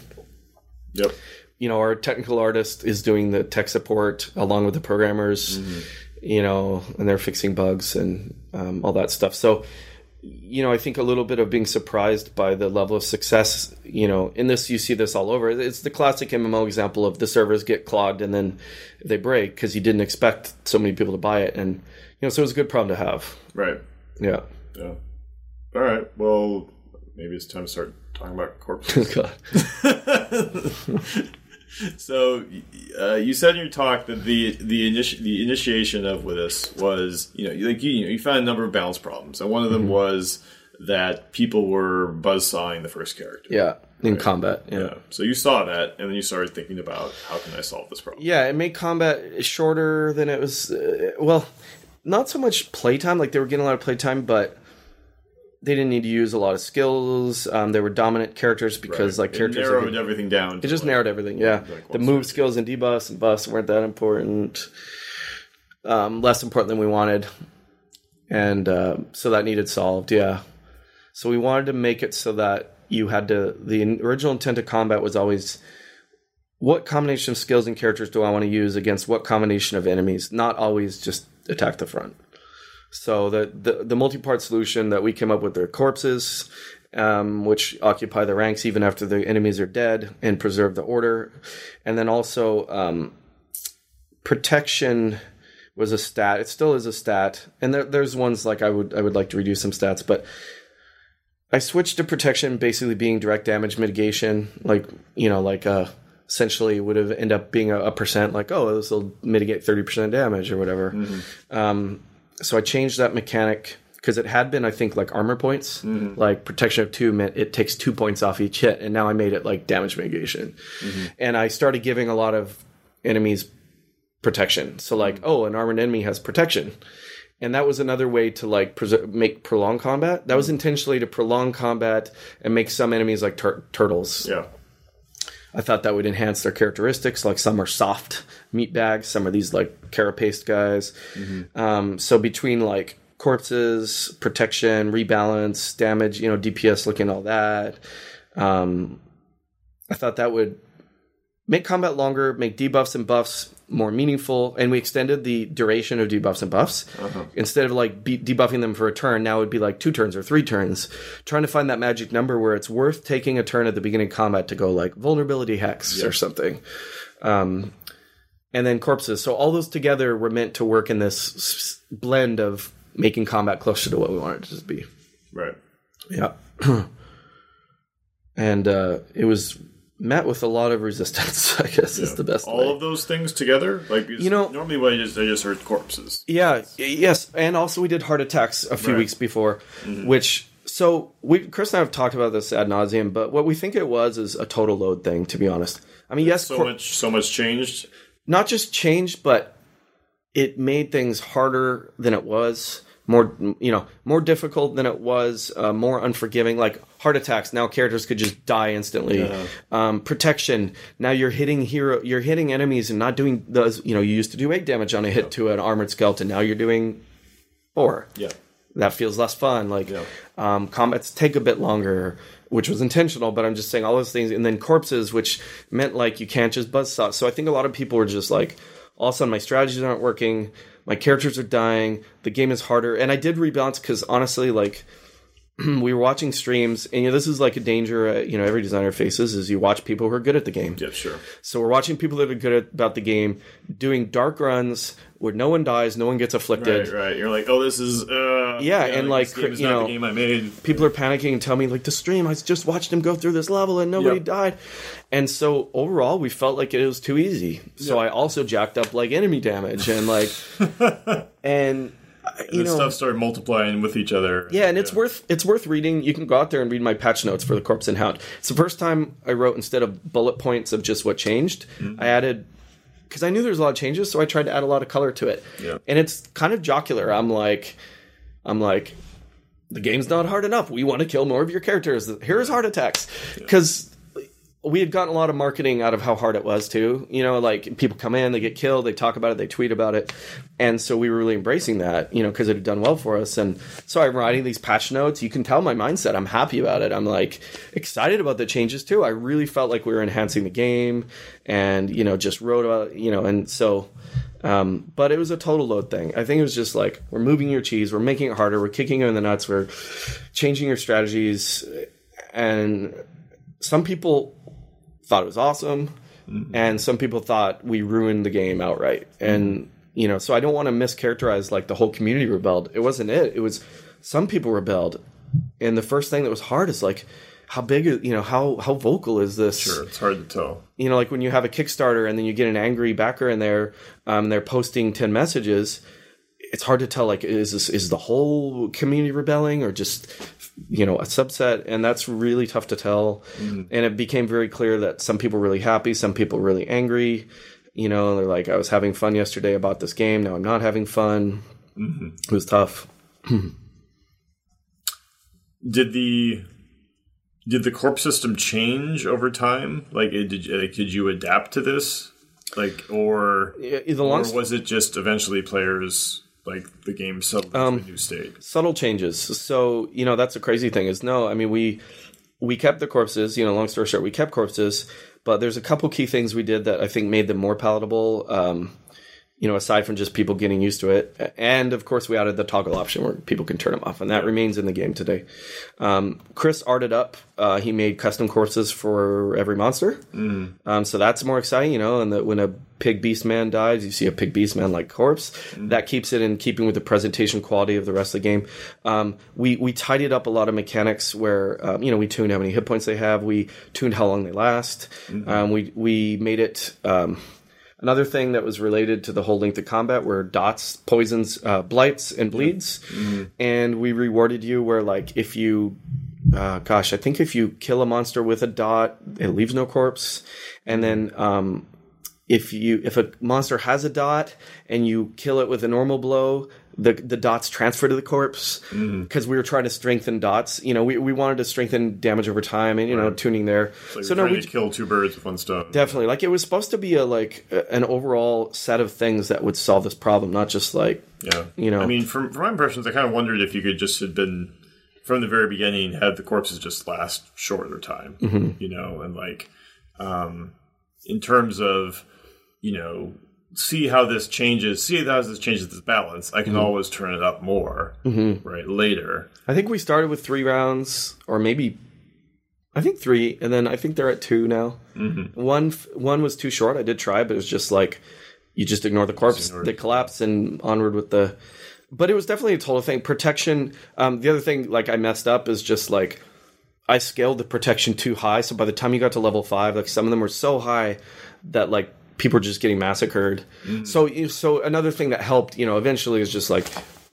Yep. you know, our technical artist is doing the tech support along with the programmers, mm-hmm. you know, and they're fixing bugs and um, all that stuff. So, you know, I think a little bit of being surprised by the level of success, you know, in this, you see this all over. It's the classic MMO example of the servers get clogged and then they break because you didn't expect so many people to buy it. And, you know, so it's a good problem to have. Right. Yeah. Yeah. All right. Well, maybe it's time to start talking about corpses. God. so, uh, you said in your talk that the the, initi- the initiation of with this was you know like you, you know you found a number of balance problems, and one of them was that people were buzzsawing the first character. Yeah. In combat. yeah. Yeah. So you saw that, and then you started thinking about how can I solve this problem? Yeah, it made combat shorter than it was. Uh, well, not so much playtime. Like they were getting a lot of playtime, but they didn't need to use a lot of skills. Um, they were dominant characters because like It characters. narrowed everything down. it just narrowed everything. Yeah, like, the move skills and debuffs and buffs weren't that important. Um, less important than we wanted, and uh, so that needed solved. Yeah, so we wanted to make it so that you had to. The original intent of combat was always what combination of skills and characters do I want to use against what combination of enemies? Not always just attack the front. So the the, the multi part solution that we came up with are corpses, um, which occupy the ranks even after the enemies are dead and preserve the order. And then also um, protection was a stat. It still is a stat, and there, there's ones like I would I would like to reduce some stats, but I switched to protection basically being direct damage mitigation, like you know, like uh, essentially would have end up being a, a percent, like oh this will mitigate thirty percent damage or whatever. Um, so I changed that mechanic because it had been I think like armor points, mm-hmm. like protection of two meant it takes two points off each hit, and now I made it like damage mitigation, mm-hmm. and I started giving a lot of enemies protection. So like, mm-hmm. oh, an armored enemy has protection. And that was another way to like preser- make prolong combat. That was intentionally to prolong combat and make some enemies like tur- turtles. Yeah. I thought that would enhance their characteristics. Like some are soft meat bags, some are these like carapace guys. Um, so between like corpses, protection, rebalance, damage, you know, DPS looking all that, um, I thought that would make combat longer, make debuffs and buffs more meaningful, and we extended the duration of debuffs and buffs. Instead of like be- debuffing them for a turn, now it would be like two turns or three turns. Trying to find that magic number where it's worth taking a turn at the beginning of combat to go like vulnerability hex or something. Um, and then corpses. So all those together were meant to work in this s- blend of making combat closer to what we wanted it to be. Right. Yeah. and uh, it was met with a lot of resistance, I guess is the best All way. of those things together, like You know- normally what I just I just heard corpses. Yeah, yes, and also we did heart attacks a few Right. weeks before, mm-hmm. which so we Chris and I have talked about this ad nauseum, but what we think it was is a total load thing. To be honest, I mean, yes, So cor- much so much changed. not just changed, but it made things harder than it was. More, you know, more difficult than it was. Uh, more unforgiving. Like heart attacks. Now characters could just die instantly. Um, protection. Now you're hitting hero. You're hitting enemies and not doing those. You know, you used to do eight damage on a hit to an armored skeleton. Now you're doing four Yeah. that feels less fun. Like um, combats take a bit longer, which was intentional. But I'm just saying all those things, and then corpses, which meant like you can't just buzzsaw. So I think a lot of people were just like, all of a sudden my strategies aren't working, my characters are dying, the game is harder, and I did rebalance because honestly, like. we were watching streams, and you know this is like a danger. Uh, you know, every designer faces is you watch people who are good at the game. Yeah, sure. So we're watching people that are good at, about the game doing dark runs where no one dies, no one gets afflicted. Right, right. You're like, oh, this is uh, Yeah, and, like, is you not know- the game I made. people are panicking and tell me like the stream i just watched him go through this level and nobody Yep. died and so overall we felt like it was too easy so i also jacked up like enemy damage and like and you the know stuff started multiplying with each other. yeah and it's worth it's worth reading you can go out there and read my patch notes for the corpse and hound it's the first time i wrote instead of bullet points of just what changed mm-hmm. i added because i knew there was a lot of changes so i tried to add a lot of color to it Yeah. and it's kind of jocular i'm like i'm like the game's not hard enough. We want to kill more of your characters. Here's heart attacks. Because we had gotten a lot of marketing out of how hard it was too. You know, like people come in, they get killed, they talk about it, they tweet about it. And so we were really embracing that, you know, because it had done well for us. And so I'm writing these patch notes. You can tell my mindset. I'm happy about it. I'm like excited about the changes too. I really felt like we were enhancing the game and, you know, just wrote about, you know, and so um, but it was a total load thing. I think it was just like we're moving your cheese, we're making it harder, we're kicking you in the nuts, we're changing your strategies, and some people thought it was awesome, and some people thought we ruined the game outright. And you know, so I don't want to mischaracterize like the whole community rebelled. It wasn't it. It was some people rebelled, and the first thing that was hard is like. How big, you know, how how vocal is this? Sure, it's hard to tell. you know, like when you have a Kickstarter and then you get an angry backer in there, um, they're posting ten messages. It's hard to tell. Like, is this is the whole community rebelling or just you know a subset? And that's really tough to tell. Mm-hmm. And it became very clear that some people were really happy, some people were really angry. You know, they're like, I was having fun yesterday about this game. Now I'm not having fun. Mm-hmm. It was tough. Did the did the corp system change over time? Like, it- did you- like, could you adapt to this? Like, or Yeah, or was it just eventually players like the game settled Um, into a new state? subtle changes. So you know that's the crazy thing is no, I mean we we kept the corpses. You know, long story short, we kept corpses, but there's a couple key things we did that I think made them more palatable. Um, you know, aside from just people getting used to it. And of course, we added the toggle option where people can turn them off, and that remains in the game today. Um, Chris arted up. Uh, he made custom corpses for every monster, mm. um, so that's more exciting, you know. And that when a pig beast man dies, you see a pig beast man like corpse. Mm. That keeps it in keeping with the presentation quality of the rest of the game. Um, we we tidied up a lot of mechanics where um, you know we tuned how many hit points they have. We tuned how long they last. Mm-hmm. we we made it. Another thing that was related to the whole length of combat were dots, poisons, uh, blights, and bleeds. Mm-hmm. And we rewarded you where, like, if you, uh, gosh, I think if you kill a monster with a dot, it leaves no corpse. And then um, if you if a monster has a dot and you kill it with a normal blow, the the dots transfer to the corpse because mm-hmm. we were trying to strengthen dots. You know, we, we wanted to strengthen damage over time and you right. know tuning there. So, so no, we kill two birds with one stone. Definitely, like it was supposed to be a like an overall set of things that would solve this problem, not just like yeah. You know, I mean, from from my impressions, I kind of wondered if you could just had been from the very beginning had the corpses just last shorter time. Mm-hmm. You know, and like um, in terms of you know see how this changes, see how this changes this balance, I can mm-hmm. always turn it up more, mm-hmm. right, later. I think we started with three rounds, or maybe, I think three, and then I think they're at two now. Mm-hmm. One one was too short. I did try, but it was just like you just ignore the corpse, they collapse, and onward with the. But it was definitely a total thing. Protection. Um, the other thing, like I messed up, is just like I scaled the protection too high. So by the time you got to level five, like some of them were so high that like people are just getting massacred. Mm. So so another thing that helped, you know, eventually is just like,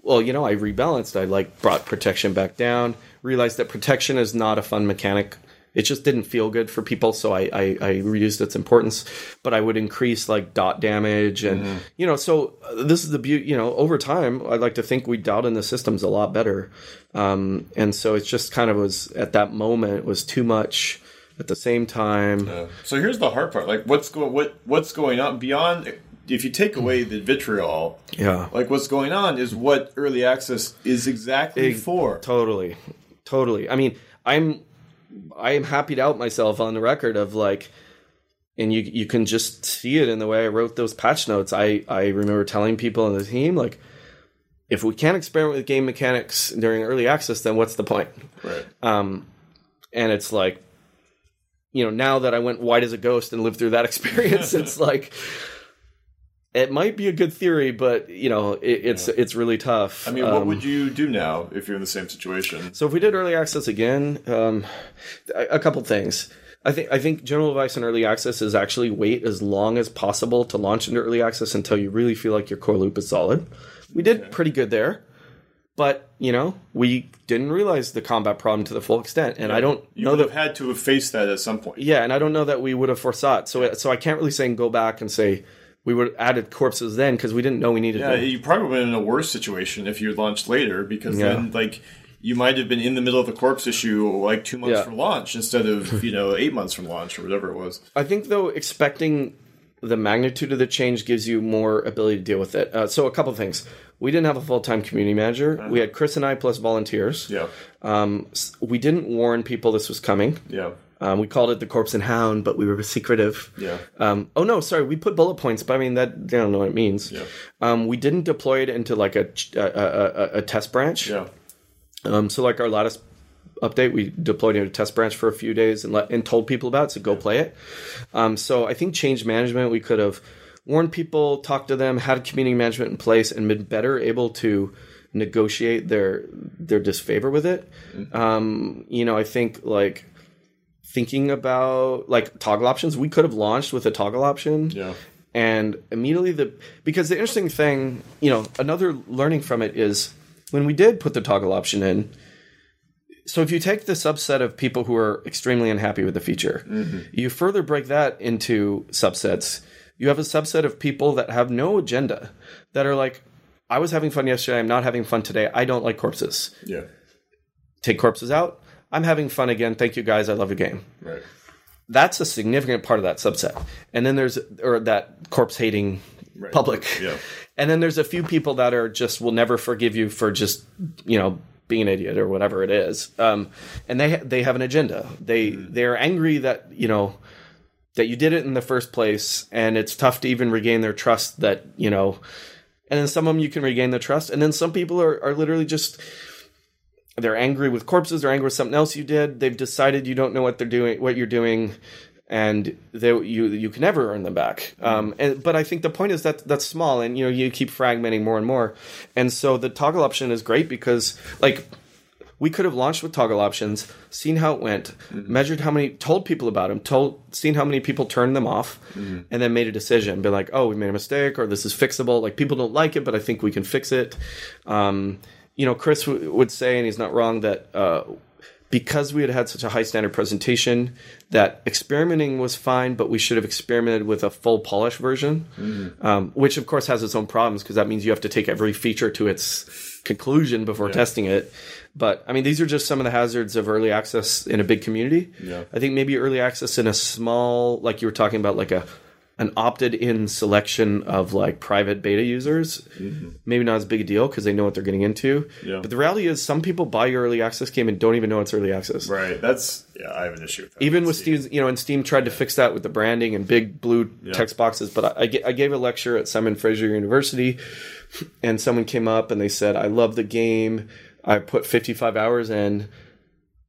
well, you know, I rebalanced. I like brought protection back down. Realized that protection is not a fun mechanic. It just didn't feel good for people, so I, I, I reduced its importance. But I would increase like dot damage, and mm. you know, so uh, this is the beauty. You know, over time, I'd like to think we dialed in the systems a lot better. Um, and so it's just kind of was at that moment was too much at the same time. Yeah. So here's the hard part: like what's going what what's going on beyond. If you take away the vitriol, yeah, like what's going on is what early access is exactly for. Totally, totally. I mean, I'm I am happy to out myself on the record of like, and you you can just see it in the way I wrote those patch notes. I I remember telling people on the team like, if we can't experiment with game mechanics during early access, then what's the point? Right. Um, and it's like you know, now that I went white as a ghost and lived through that experience, it's like it might be a good theory, but you know, it, it's yeah. it's really tough. I mean, what um, would you do now if you're in the same situation? So if we did early access again, um, a, a couple things. I think I think general advice on early access is actually wait as long as possible to launch into early access until you really feel like your core loop is solid. We did okay. pretty good there. But you know, we didn't realize the combat problem to the full extent, and yeah, I don't you know that have had to have faced that at some point. Yeah, and I don't know that we would have foresaw it. So, so I can't really say and go back and say we would have added corpses then because we didn't know we needed. Yeah, them. you probably would have been in a worse situation if you launched later because yeah. then like you might have been in the middle of the corpse issue like two months from launch instead of you know eight months from launch or whatever it was. I think though expecting the magnitude of the change gives you more ability to deal with it. Uh, so a couple things we didn't have a full time community manager. Uh-huh. We had Chris and I plus volunteers. Yeah. Um, we didn't warn people this was coming. Yeah. Um, we called it the Corpse and Hound, but we were secretive. Yeah. Um, oh no, sorry, we put bullet points, but I mean that I don't know what it means. Yeah. Um, we didn't deploy it into like a a, a, a test branch. Yeah. Um, so like our latest update, we deployed into a test branch for a few days and let and told people about it, so go play it. Um, so I think change management we could have warned people, talked to them, had community management in place, and been better able to negotiate their their disfavor with it. Um, you know, I think like thinking about like toggle options, we could have launched with a toggle option. Yeah. And immediately the because the interesting thing, you know, another learning from it is when we did put the toggle option in. So if you take the subset of people who are extremely unhappy with the feature, mm-hmm. you further break that into subsets you have a subset of people that have no agenda that are like, I was having fun yesterday. I'm not having fun today. I don't like corpses. Yeah. Take corpses out. I'm having fun again. Thank you guys. I love your game. Right. That's a significant part of that subset. And then there's or that corpse hating right. public. Yeah. And then there's a few people that are just will never forgive you for just, you know, being an idiot or whatever it is. Um, and they they have an agenda. They mm-hmm. they're angry that, you know, that you did it in the first place, and it's tough to even regain their trust. That you know, and then some of them you can regain the trust, and then some people are are literally just they're angry with corpses, they're angry with something else you did. They've decided you don't know what they're doing, what you're doing, and they, you you can never earn them back. Um, and, but I think the point is that that's small, and you know you keep fragmenting more and more, and so the toggle option is great because like we could have launched with toggle options, seen how it went, measured how many, told people about them, told, seen how many people turned them off, and then made a decision. Be like, oh, we made a mistake, or this is fixable. Like people don't like it, but I think we can fix it. Um, you know, Chris w- would say, and he's not wrong, that uh, because we had had such a high standard presentation, that experimenting was fine, but we should have experimented with a full polish version, um, which of course has its own problems because that means you have to take every feature to its conclusion before testing it. But I mean, these are just some of the hazards of early access in a big community. Yeah. I think maybe early access in a small, like you were talking about, like a an opted in selection of like private beta users, maybe not as big a deal because they know what they're getting into. Mm-hmm. Yeah. But the reality is, some people buy your early access game and don't even know it's early access. Right. That's yeah. I have an issue with that. Even with Steam, you know, and Steam tried to fix that with the branding and big blue text boxes. But I, I I gave a lecture at Simon Fraser University, and someone came up and they said, "I love the game. I put 55 hours in."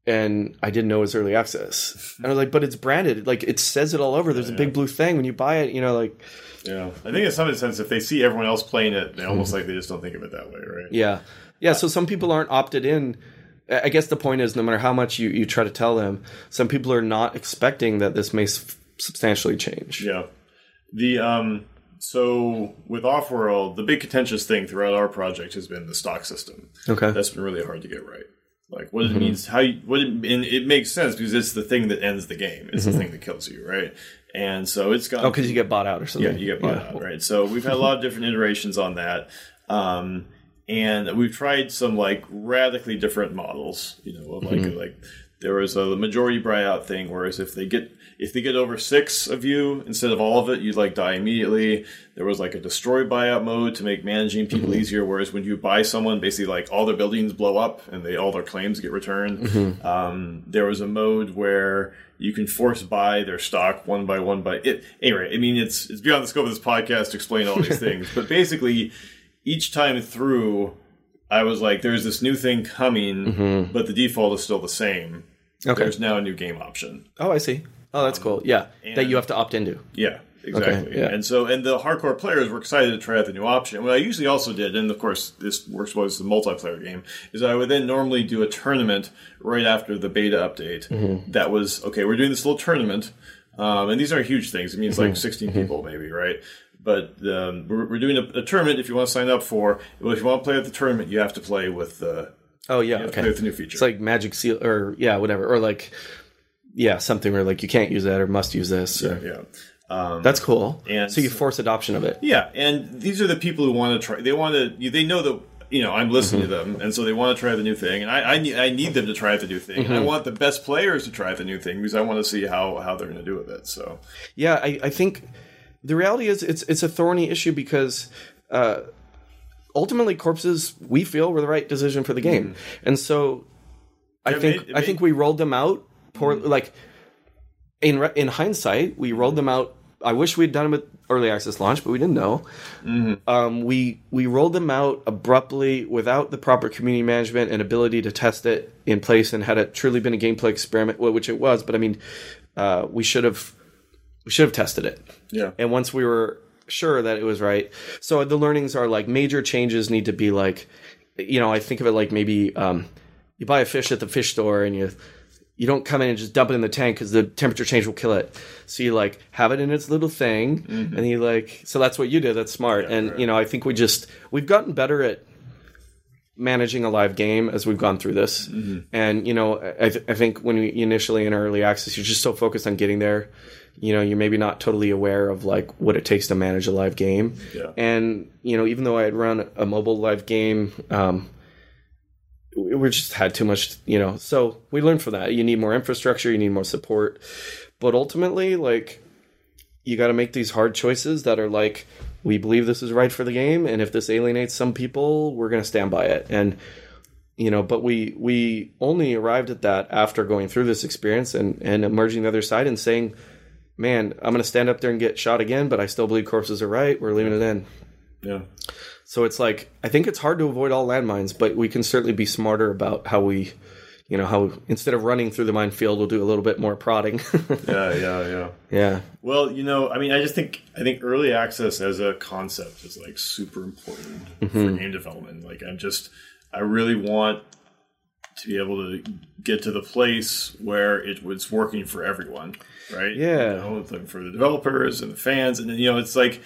And I didn't know it was early access. And I was like, but it's branded. Like it says it all over. There's a big blue thing when you buy it. You know, like Yeah, I think in some sense, if they see everyone else playing it, they almost like they just don't think of it that way, right? Yeah. Yeah. So some people aren't opted in. I I guess the point is no matter how much you, you try to tell them, some people are not expecting that this may s- substantially change. Yeah. The um so with Offworld, the big contentious thing throughout our project has been the stock system. Okay. That's been really hard to get right. Like what it Mm-hmm. means, how you, what it, and it makes sense because it's the thing that ends the game. It's Mm-hmm. the thing that kills you, right? And so it's got oh, because you get bought out or something Yeah, you get bought out, right? So we've had a lot of different iterations on that. Um, and we've tried some like radically different models, you know, like Mm-hmm. like there was a majority buyout thing, whereas if they get if they get over six of you instead of all of it, you'd like die immediately. There was like a destroy buyout mode to make managing people Mm-hmm. easier, whereas when you buy someone, basically like all their buildings blow up and they all their claims get returned. Mm-hmm. Um, there was a mode where you can force buy their stock one by one by it. Anyway, I mean it's it's beyond the scope of this podcast to explain all these things, but basically each time through, I was like, "There's this new thing coming, but the default is still the same." Mm-hmm. Okay. There's now a new game option. Oh, I see. Oh, that's cool. Yeah. That you have to opt into. Yeah, exactly. yeah. And so, and the hardcore players were excited to try out the new option. What I usually also did, and of course this works well as the multiplayer game, is I would then normally do a tournament right after the beta update. Mm-hmm. That was okay. We're doing this little tournament, um, and these aren't huge things. It means Mm-hmm. like 16 people, maybe, right? But um, we're, we're doing a, a tournament. If you want to sign up for, well, if you want to play at the tournament, you have to play with the Oh, yeah. Okay. with the new feature. It's like Magic Seal or, yeah, whatever. Or like, yeah, something where like you can't use that or must use this. or- yeah. Um, That's cool. And so you force adoption of it. Yeah, and these are the people who want to try. They want to. They know that you know I'm listening to them, and so they want to try the new thing. And I, I need I need them to try the new thing. And I want the best players to try the new thing because I want to see how how they're going to do with it. So Yeah, I, I think the reality is it's it's a thorny issue because uh, ultimately corpses we feel were the right decision for the game, and so I Mm-hmm. think made- I think made- Mm-hmm. we rolled them out poor like in in hindsight we rolled them out. I wish we'd done them at early access launch, but we didn't know. Mm-hmm. Um, we we rolled them out abruptly without the proper community management and ability to test it in place, and had it truly been a gameplay experiment, which it was. But I mean, uh, we should have we should have tested it. yeah, And once we were sure that it was right, so the learnings are like major changes need to be like, you know, I think of it like maybe um, you buy a fish at the fish store and you you don't come in and just dump it in the tank because the temperature change will kill it. So you like have it in its little thing, and you like so that's what you did. That's smart. and you know, I think we just we've gotten better at managing a live game as we've gone through this. And you know, I, th- I think when we initially in early access, you're just so focused on getting there. You know, you're maybe not totally aware of like what it takes to manage a live game. Yeah. And you know, even though I had run a mobile live game, um, we just had too much. You know, so we learned from that. You need more infrastructure. You need more support. But ultimately, like, you got to make these hard choices that are like we believe this is right for the game and if this alienates some people we're going to stand by it and you know but we we only arrived at that after going through this experience and and emerging the other side and saying man, I'm going to stand up there and get shot again, but I still believe corpses are right. We're leaving it in. Yeah. So it's like I think it's hard to avoid all landmines, but we can certainly be smarter about how we, you know, how instead of running through the minefield, we'll do a little bit more prodding. Yeah, yeah, yeah. yeah, Well, you know, I mean, I just think I think early access as a concept is like super important for mm-hmm. game development. Like, I'm just, I really want to be able to get to the place where it was working for everyone, right? Yeah. you know, for the developers and the fans, and then you know, it's like.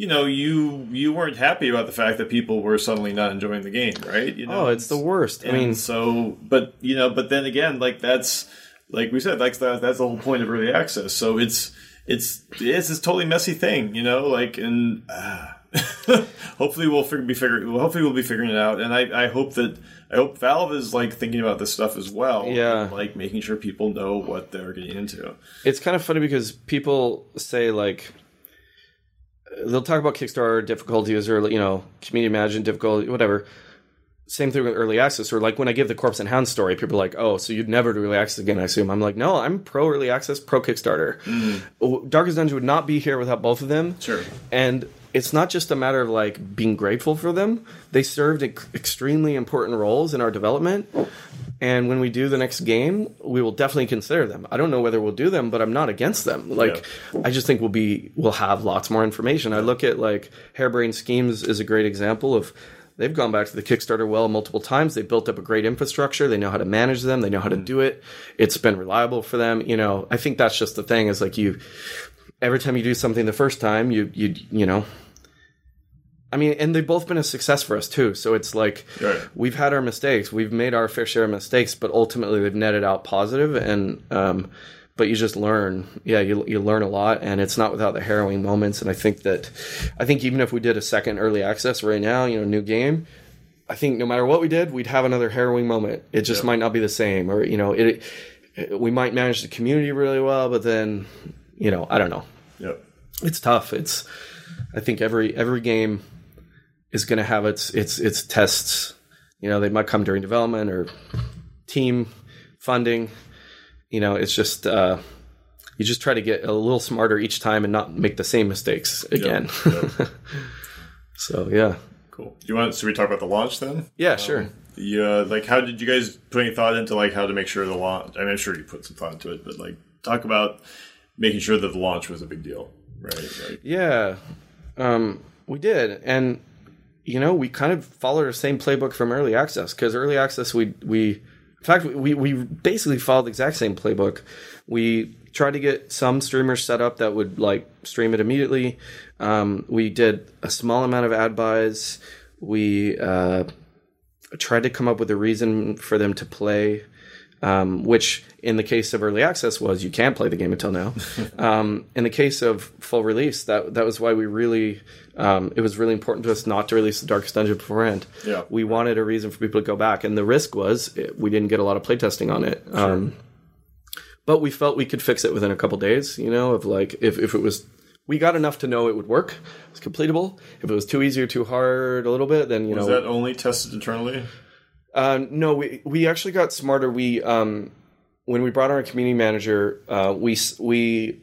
You know, you you weren't happy about the fact that people were suddenly not enjoying the game, right? You know, Oh, it's the worst. I mean, so, but you know, but then again, like that's like we said, like that, that's the whole point of early access. So it's it's it's this totally messy thing, you know, like and uh, hopefully we'll figure, be figuring. Well, hopefully we'll be figuring it out, and I I hope that I hope Valve is like thinking about this stuff as well. Yeah. and, like making sure people know what they're getting into. it's kind of funny because people say like they'll talk about Kickstarter difficulties or you know community management difficulty, whatever. Same thing with early access, or like when I give the Corpse and Hound story, people are like, "Oh, so you'd never do early access again?" I assume I'm like, "No, I'm pro early access, pro Kickstarter." Oh, Darkest Dungeon would not be here without both of them. Sure. and it's not just a matter of like being grateful for them. They served ex- extremely important roles in our development. And when we do the next game, we will definitely consider them. I don't know whether we'll do them, but I'm not against them. Like I just think we'll be we'll have lots more information. I look at like Harebrained Schemes is a great example of they've gone back to the Kickstarter well multiple times. They built up a great infrastructure. They know how to manage them. They know how to mm-hmm. do it. It's been reliable for them. You know, I think that's just the thing is like you every time you do something the first time, you you you know. I mean, and they've both been a success for us too. So it's like Right. we've had our mistakes, we've made our fair share of mistakes, but ultimately they've netted out positive, and um, but you just learn. Yeah, you you learn a lot, and it's not without the harrowing moments. And I think that, I think even if we did a second early access right now, you know, new game, I think no matter what we did, we'd have another harrowing moment. It just might not be the same, or you know, it, it we might manage the community really well, but then, you know, I don't know. Yep. It's tough. It's I think every every game is going to have its its its tests. You know, they might come during development or team funding. You know, it's just uh, you just try to get a little smarter each time and not make the same mistakes again. Yep. so yeah, Cool. Do you want? Should we talk about the launch then? yeah, sure. Yeah, like how did you guys put any thought into like how to make sure the launch? I mean, I'm sure you put some thought into it, but like talk about making sure that the launch was a big deal, right? Like, Yeah, um, we did, and you know, we kind of followed the same playbook from early access because early access, we we, in fact, we we basically followed the exact same playbook. We tried to get some streamers set up that would like stream it immediately. Um, we did a small amount of ad buys. We uh, tried to come up with a reason for them to play um, which in the case of early access was you can't play the game until now. um, in the case of full release, that that was why we really um, it was really important to us not to release the Darkest Dungeon beforehand. Yeah. we wanted a reason for people to go back, and the risk was it, we didn't get a lot of playtesting on it. Um, but we felt we could fix it within a couple days. You know, of like if if it was. We got enough to know it would work. It's completable. If it was too easy or too hard a little bit, then you was know that only tested internally? Uh, no, we we actually got smarter. We um, when we brought on a community manager, uh, we we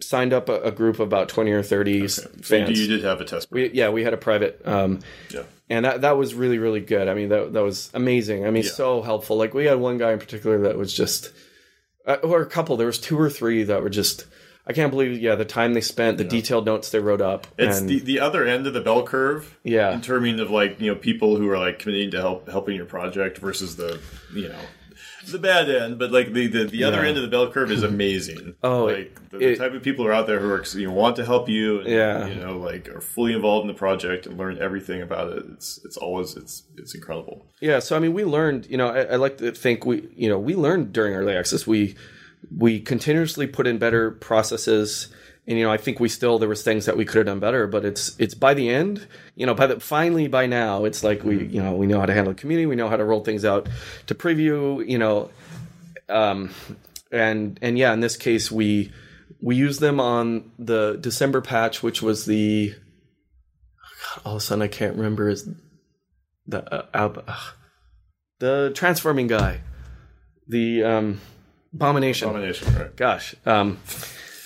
signed up a, a group of about twenty or thirty you, fans. you did have a test. we, yeah, we had a private, um, yeah. and that that was really really good. I mean, that that was amazing. I mean, Yeah. so helpful. Like we had one guy in particular that was just, uh, or a couple. There was two or three that were just. I can't believe, yeah, the time they spent, the detailed notes they wrote up. It's and, the, the other end of the bell curve. Yeah. In terms of like you know people who are like committing to help helping your project versus the you know the bad end, but like the the, the other end of the bell curve is amazing. Oh, like the, the it- type of people who are out there who are you know, want to help you. And, Yeah. You know, like are fully involved in the project and learn everything about it. It's it's always it's it's incredible. Yeah, so I mean, we learned. You know, I, I like to think we, you know, we learned during early access. We we continuously put in better processes, and you know, I think we still there was things that we could have done better. But it's it's by the end, you know, by the finally by now, it's like we you know we know how to handle the community, we know how to roll things out to preview, you know, um, and and yeah, in this case, we we used them on the December patch, which was the God, all of a sudden I can't remember is the uh, uh, the transforming guy, the um, abomination. Domination, right? Gosh, um,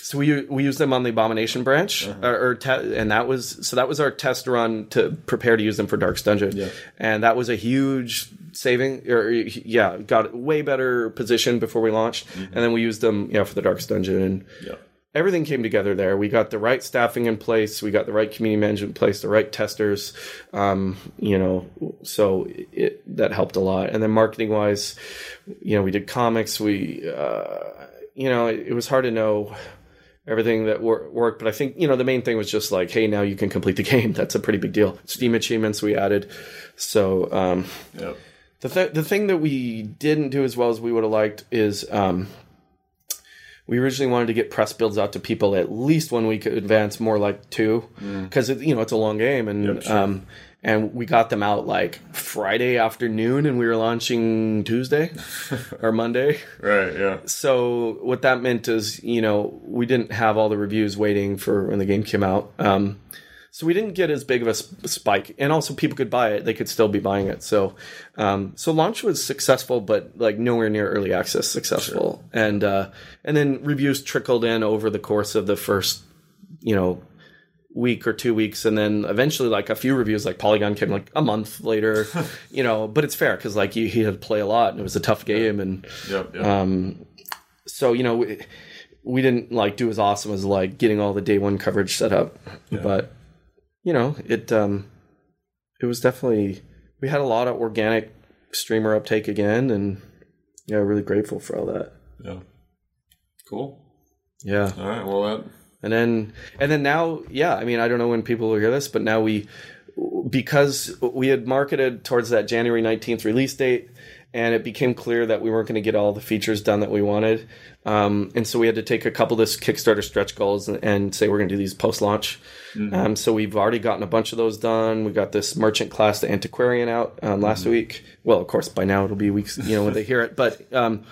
So we we used them on the Abomination branch, or, or te- and that was so that was our test run to prepare to use them for Darkest Dungeon, Yeah. and that was a huge saving. Or yeah, got way better position before we launched, mm-hmm. and then we used them yeah for the Darkest Dungeon, and Yeah. Everything came together there. We got the right staffing in place, we got the right community management in place, the right testers, um, you know, so it, that helped a lot. And then marketing wise, you know, we did comics. We, uh, you know, it, it was hard to know everything that wor- worked, but I think you know the main thing was just like, hey, now you can complete the game. That's a pretty big deal. Steam achievements we added, so. Um, Yep. the th- the thing that we didn't do as well as we would have liked is um, we originally wanted to get press builds out to people at least one week advance, more like two, because you know it's a long game, and Yep, sure. um, and we got them out like Friday afternoon, and we were launching Tuesday or Monday. Right. Yeah. So what that meant is, you know, we didn't have all the reviews waiting for when the game came out. Um, so we didn't get as big of a sp- spike, and also people could buy it; they could still be buying it. So, um, so launch was successful, but like nowhere near early access successful. And uh, and then reviews trickled in over the course of the first, you know, week or two weeks, and then eventually, like a few reviews, like Polygon came like a month later. you know, but it's fair because like you, he had to play a lot, and it was a tough game, and Yep. Yep. um, so you know we, we didn't like do as awesome as like getting all the day one coverage set up but you know it um it was definitely we had a lot of organic streamer uptake again and yeah really grateful for all that yeah. Cool. yeah All right. Well, that. and then and then now yeah i mean i don't know when people will hear this but now we because we had marketed towards that january 19th release date and it became clear that we weren't going to get all the features done that we wanted um, and so we had to take a couple of this kickstarter stretch goals and, and say we're going to do these post launch um, so we've already gotten a bunch of those done we got this merchant class the antiquarian out um, last week well of course by now it'll be weeks you know when they hear it but um,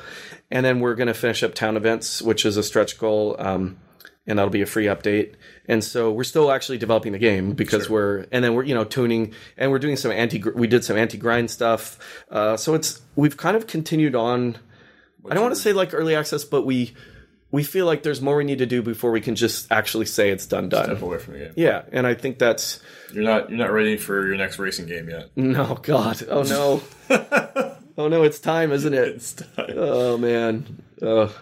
and then we're going to finish up town events which is a stretch goal um, and that'll be a free update. And so we're still actually developing the game because we're and then we're you know tuning and we're doing some anti we did some anti grind stuff. Uh, so it's we've kind of continued on. I don't want to say like early access, but we we feel like there's more we need to do before we can just actually say it's done done. Step away from the game. Yeah, and I think that's You're not. You're not ready for your next racing game yet. no God, oh no, oh no, it's time, isn't it? It's time. Oh man, oh,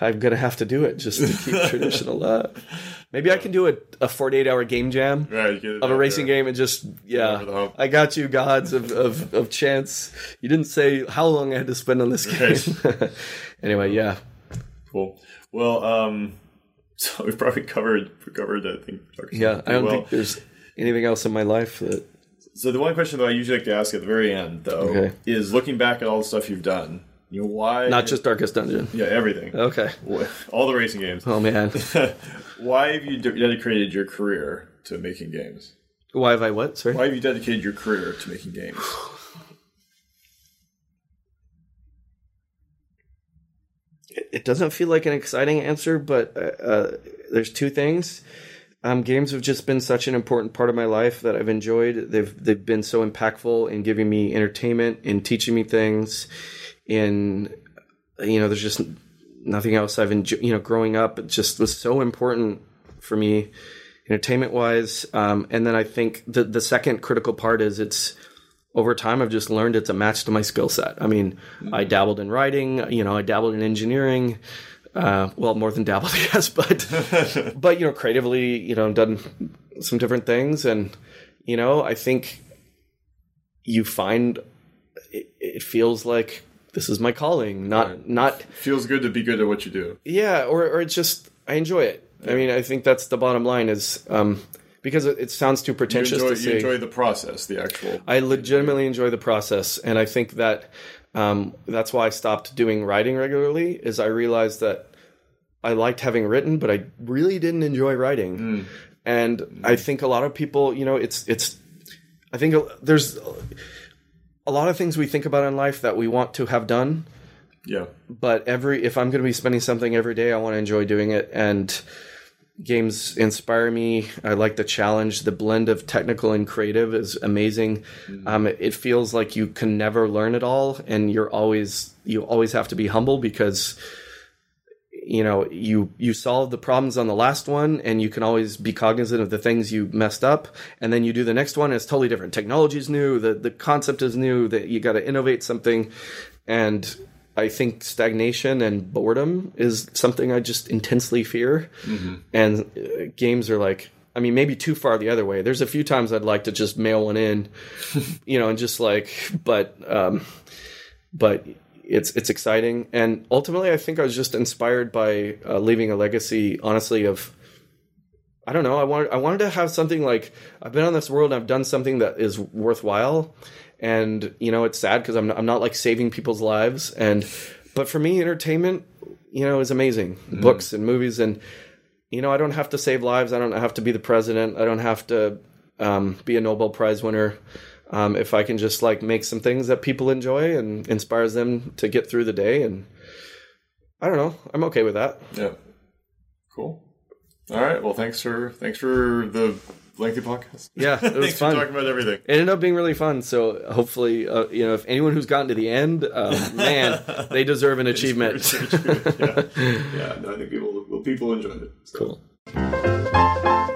I'm gonna have to do it just to keep tradition alive. Maybe I can do a, a 48 hour game jam Right. of a racing there. game and just yeah. I got you, gods of, of, of chance. You didn't say how long I had to spend on this game. anyway, yeah, Cool. Well, um, so we've probably covered covered I think. yeah. I don't well. think there's anything else in my life that So the one question that I usually like to ask at the very end, though, Okay. is looking back at all the stuff you've done. You know why? not just Darkest Dungeon. yeah, everything. Okay. All the racing games. Oh man, why have you dedicated your career to making games? why have I what? Sorry. Why have you dedicated your career to making games? it doesn't feel like an exciting answer, but uh, uh, there's two things. Um, games have just been such an important part of my life that I've enjoyed. They've they've been so impactful in giving me entertainment, in teaching me things. In you know, there's just nothing else I've enjoyed. You know, growing up, it just was so important for me, entertainment wise. Um, and then I think the the second critical part is it's over time I've just learned it's a match to my skill set. I mean, I dabbled in writing, you know, I dabbled in engineering. Uh, well, more than dabbled, I guess, but but you know, creatively, you know, done some different things, and you know, I think you find it, it feels like this is my calling, not Right. not Feels good to be good at what you do. yeah, or or it's just I enjoy it. I mean, I think that's the bottom line is um, because it, it sounds too You pretentious enjoy, to you enjoy the process, the actual. I legitimately enjoy the process, and I think that um, that's why I stopped doing writing regularly. Is I realized that I liked having written, but I really didn't enjoy writing. And I think a lot of people, you know, it's it's. I think there's a lot of things we think about in life that we want to have done, yeah. but every if I'm going to be spending something every day, I want to enjoy doing it and games inspire me. I like the challenge. The blend of technical and creative is amazing. Um, it, it feels like you can never learn it all, and you're always you always have to be humble because you know you you solve the problems on the last one and you can always be cognizant of the things you messed up and then you do the next one and it's totally different technology is new the the concept is new that you got to innovate something and I think stagnation and boredom is something I just intensely fear. Mm-hmm. And uh, games are like, I mean, maybe too far the other way. There's a few times I'd like to just mail one in, you know, and just like, but, um, but it's it's exciting. And ultimately, I think I was just inspired by uh, leaving a legacy, honestly, of I don't know. I wanted I wanted to have something like I've been on this world and I've done something that is worthwhile, and you know it's sad because I'm not, I'm not like saving people's lives. And but for me entertainment you know is amazing. Mm. books and movies and you know I don't have to save lives. I don't have to be the president. I don't have to um, be a Nobel Prize winner. Um, if I can just like make some things that people enjoy and inspires them to get through the day and I don't know. I'm okay with that. Yeah. Cool. All right. Well thanks for thanks for the lengthy podcast. Yeah, it was fun. talking about everything. It ended up being really fun. So hopefully, uh, you know, if anyone who's gotten to the end, uh, man, they deserve an achievement. yeah, yeah. No, I think people people enjoyed it. So. Cool.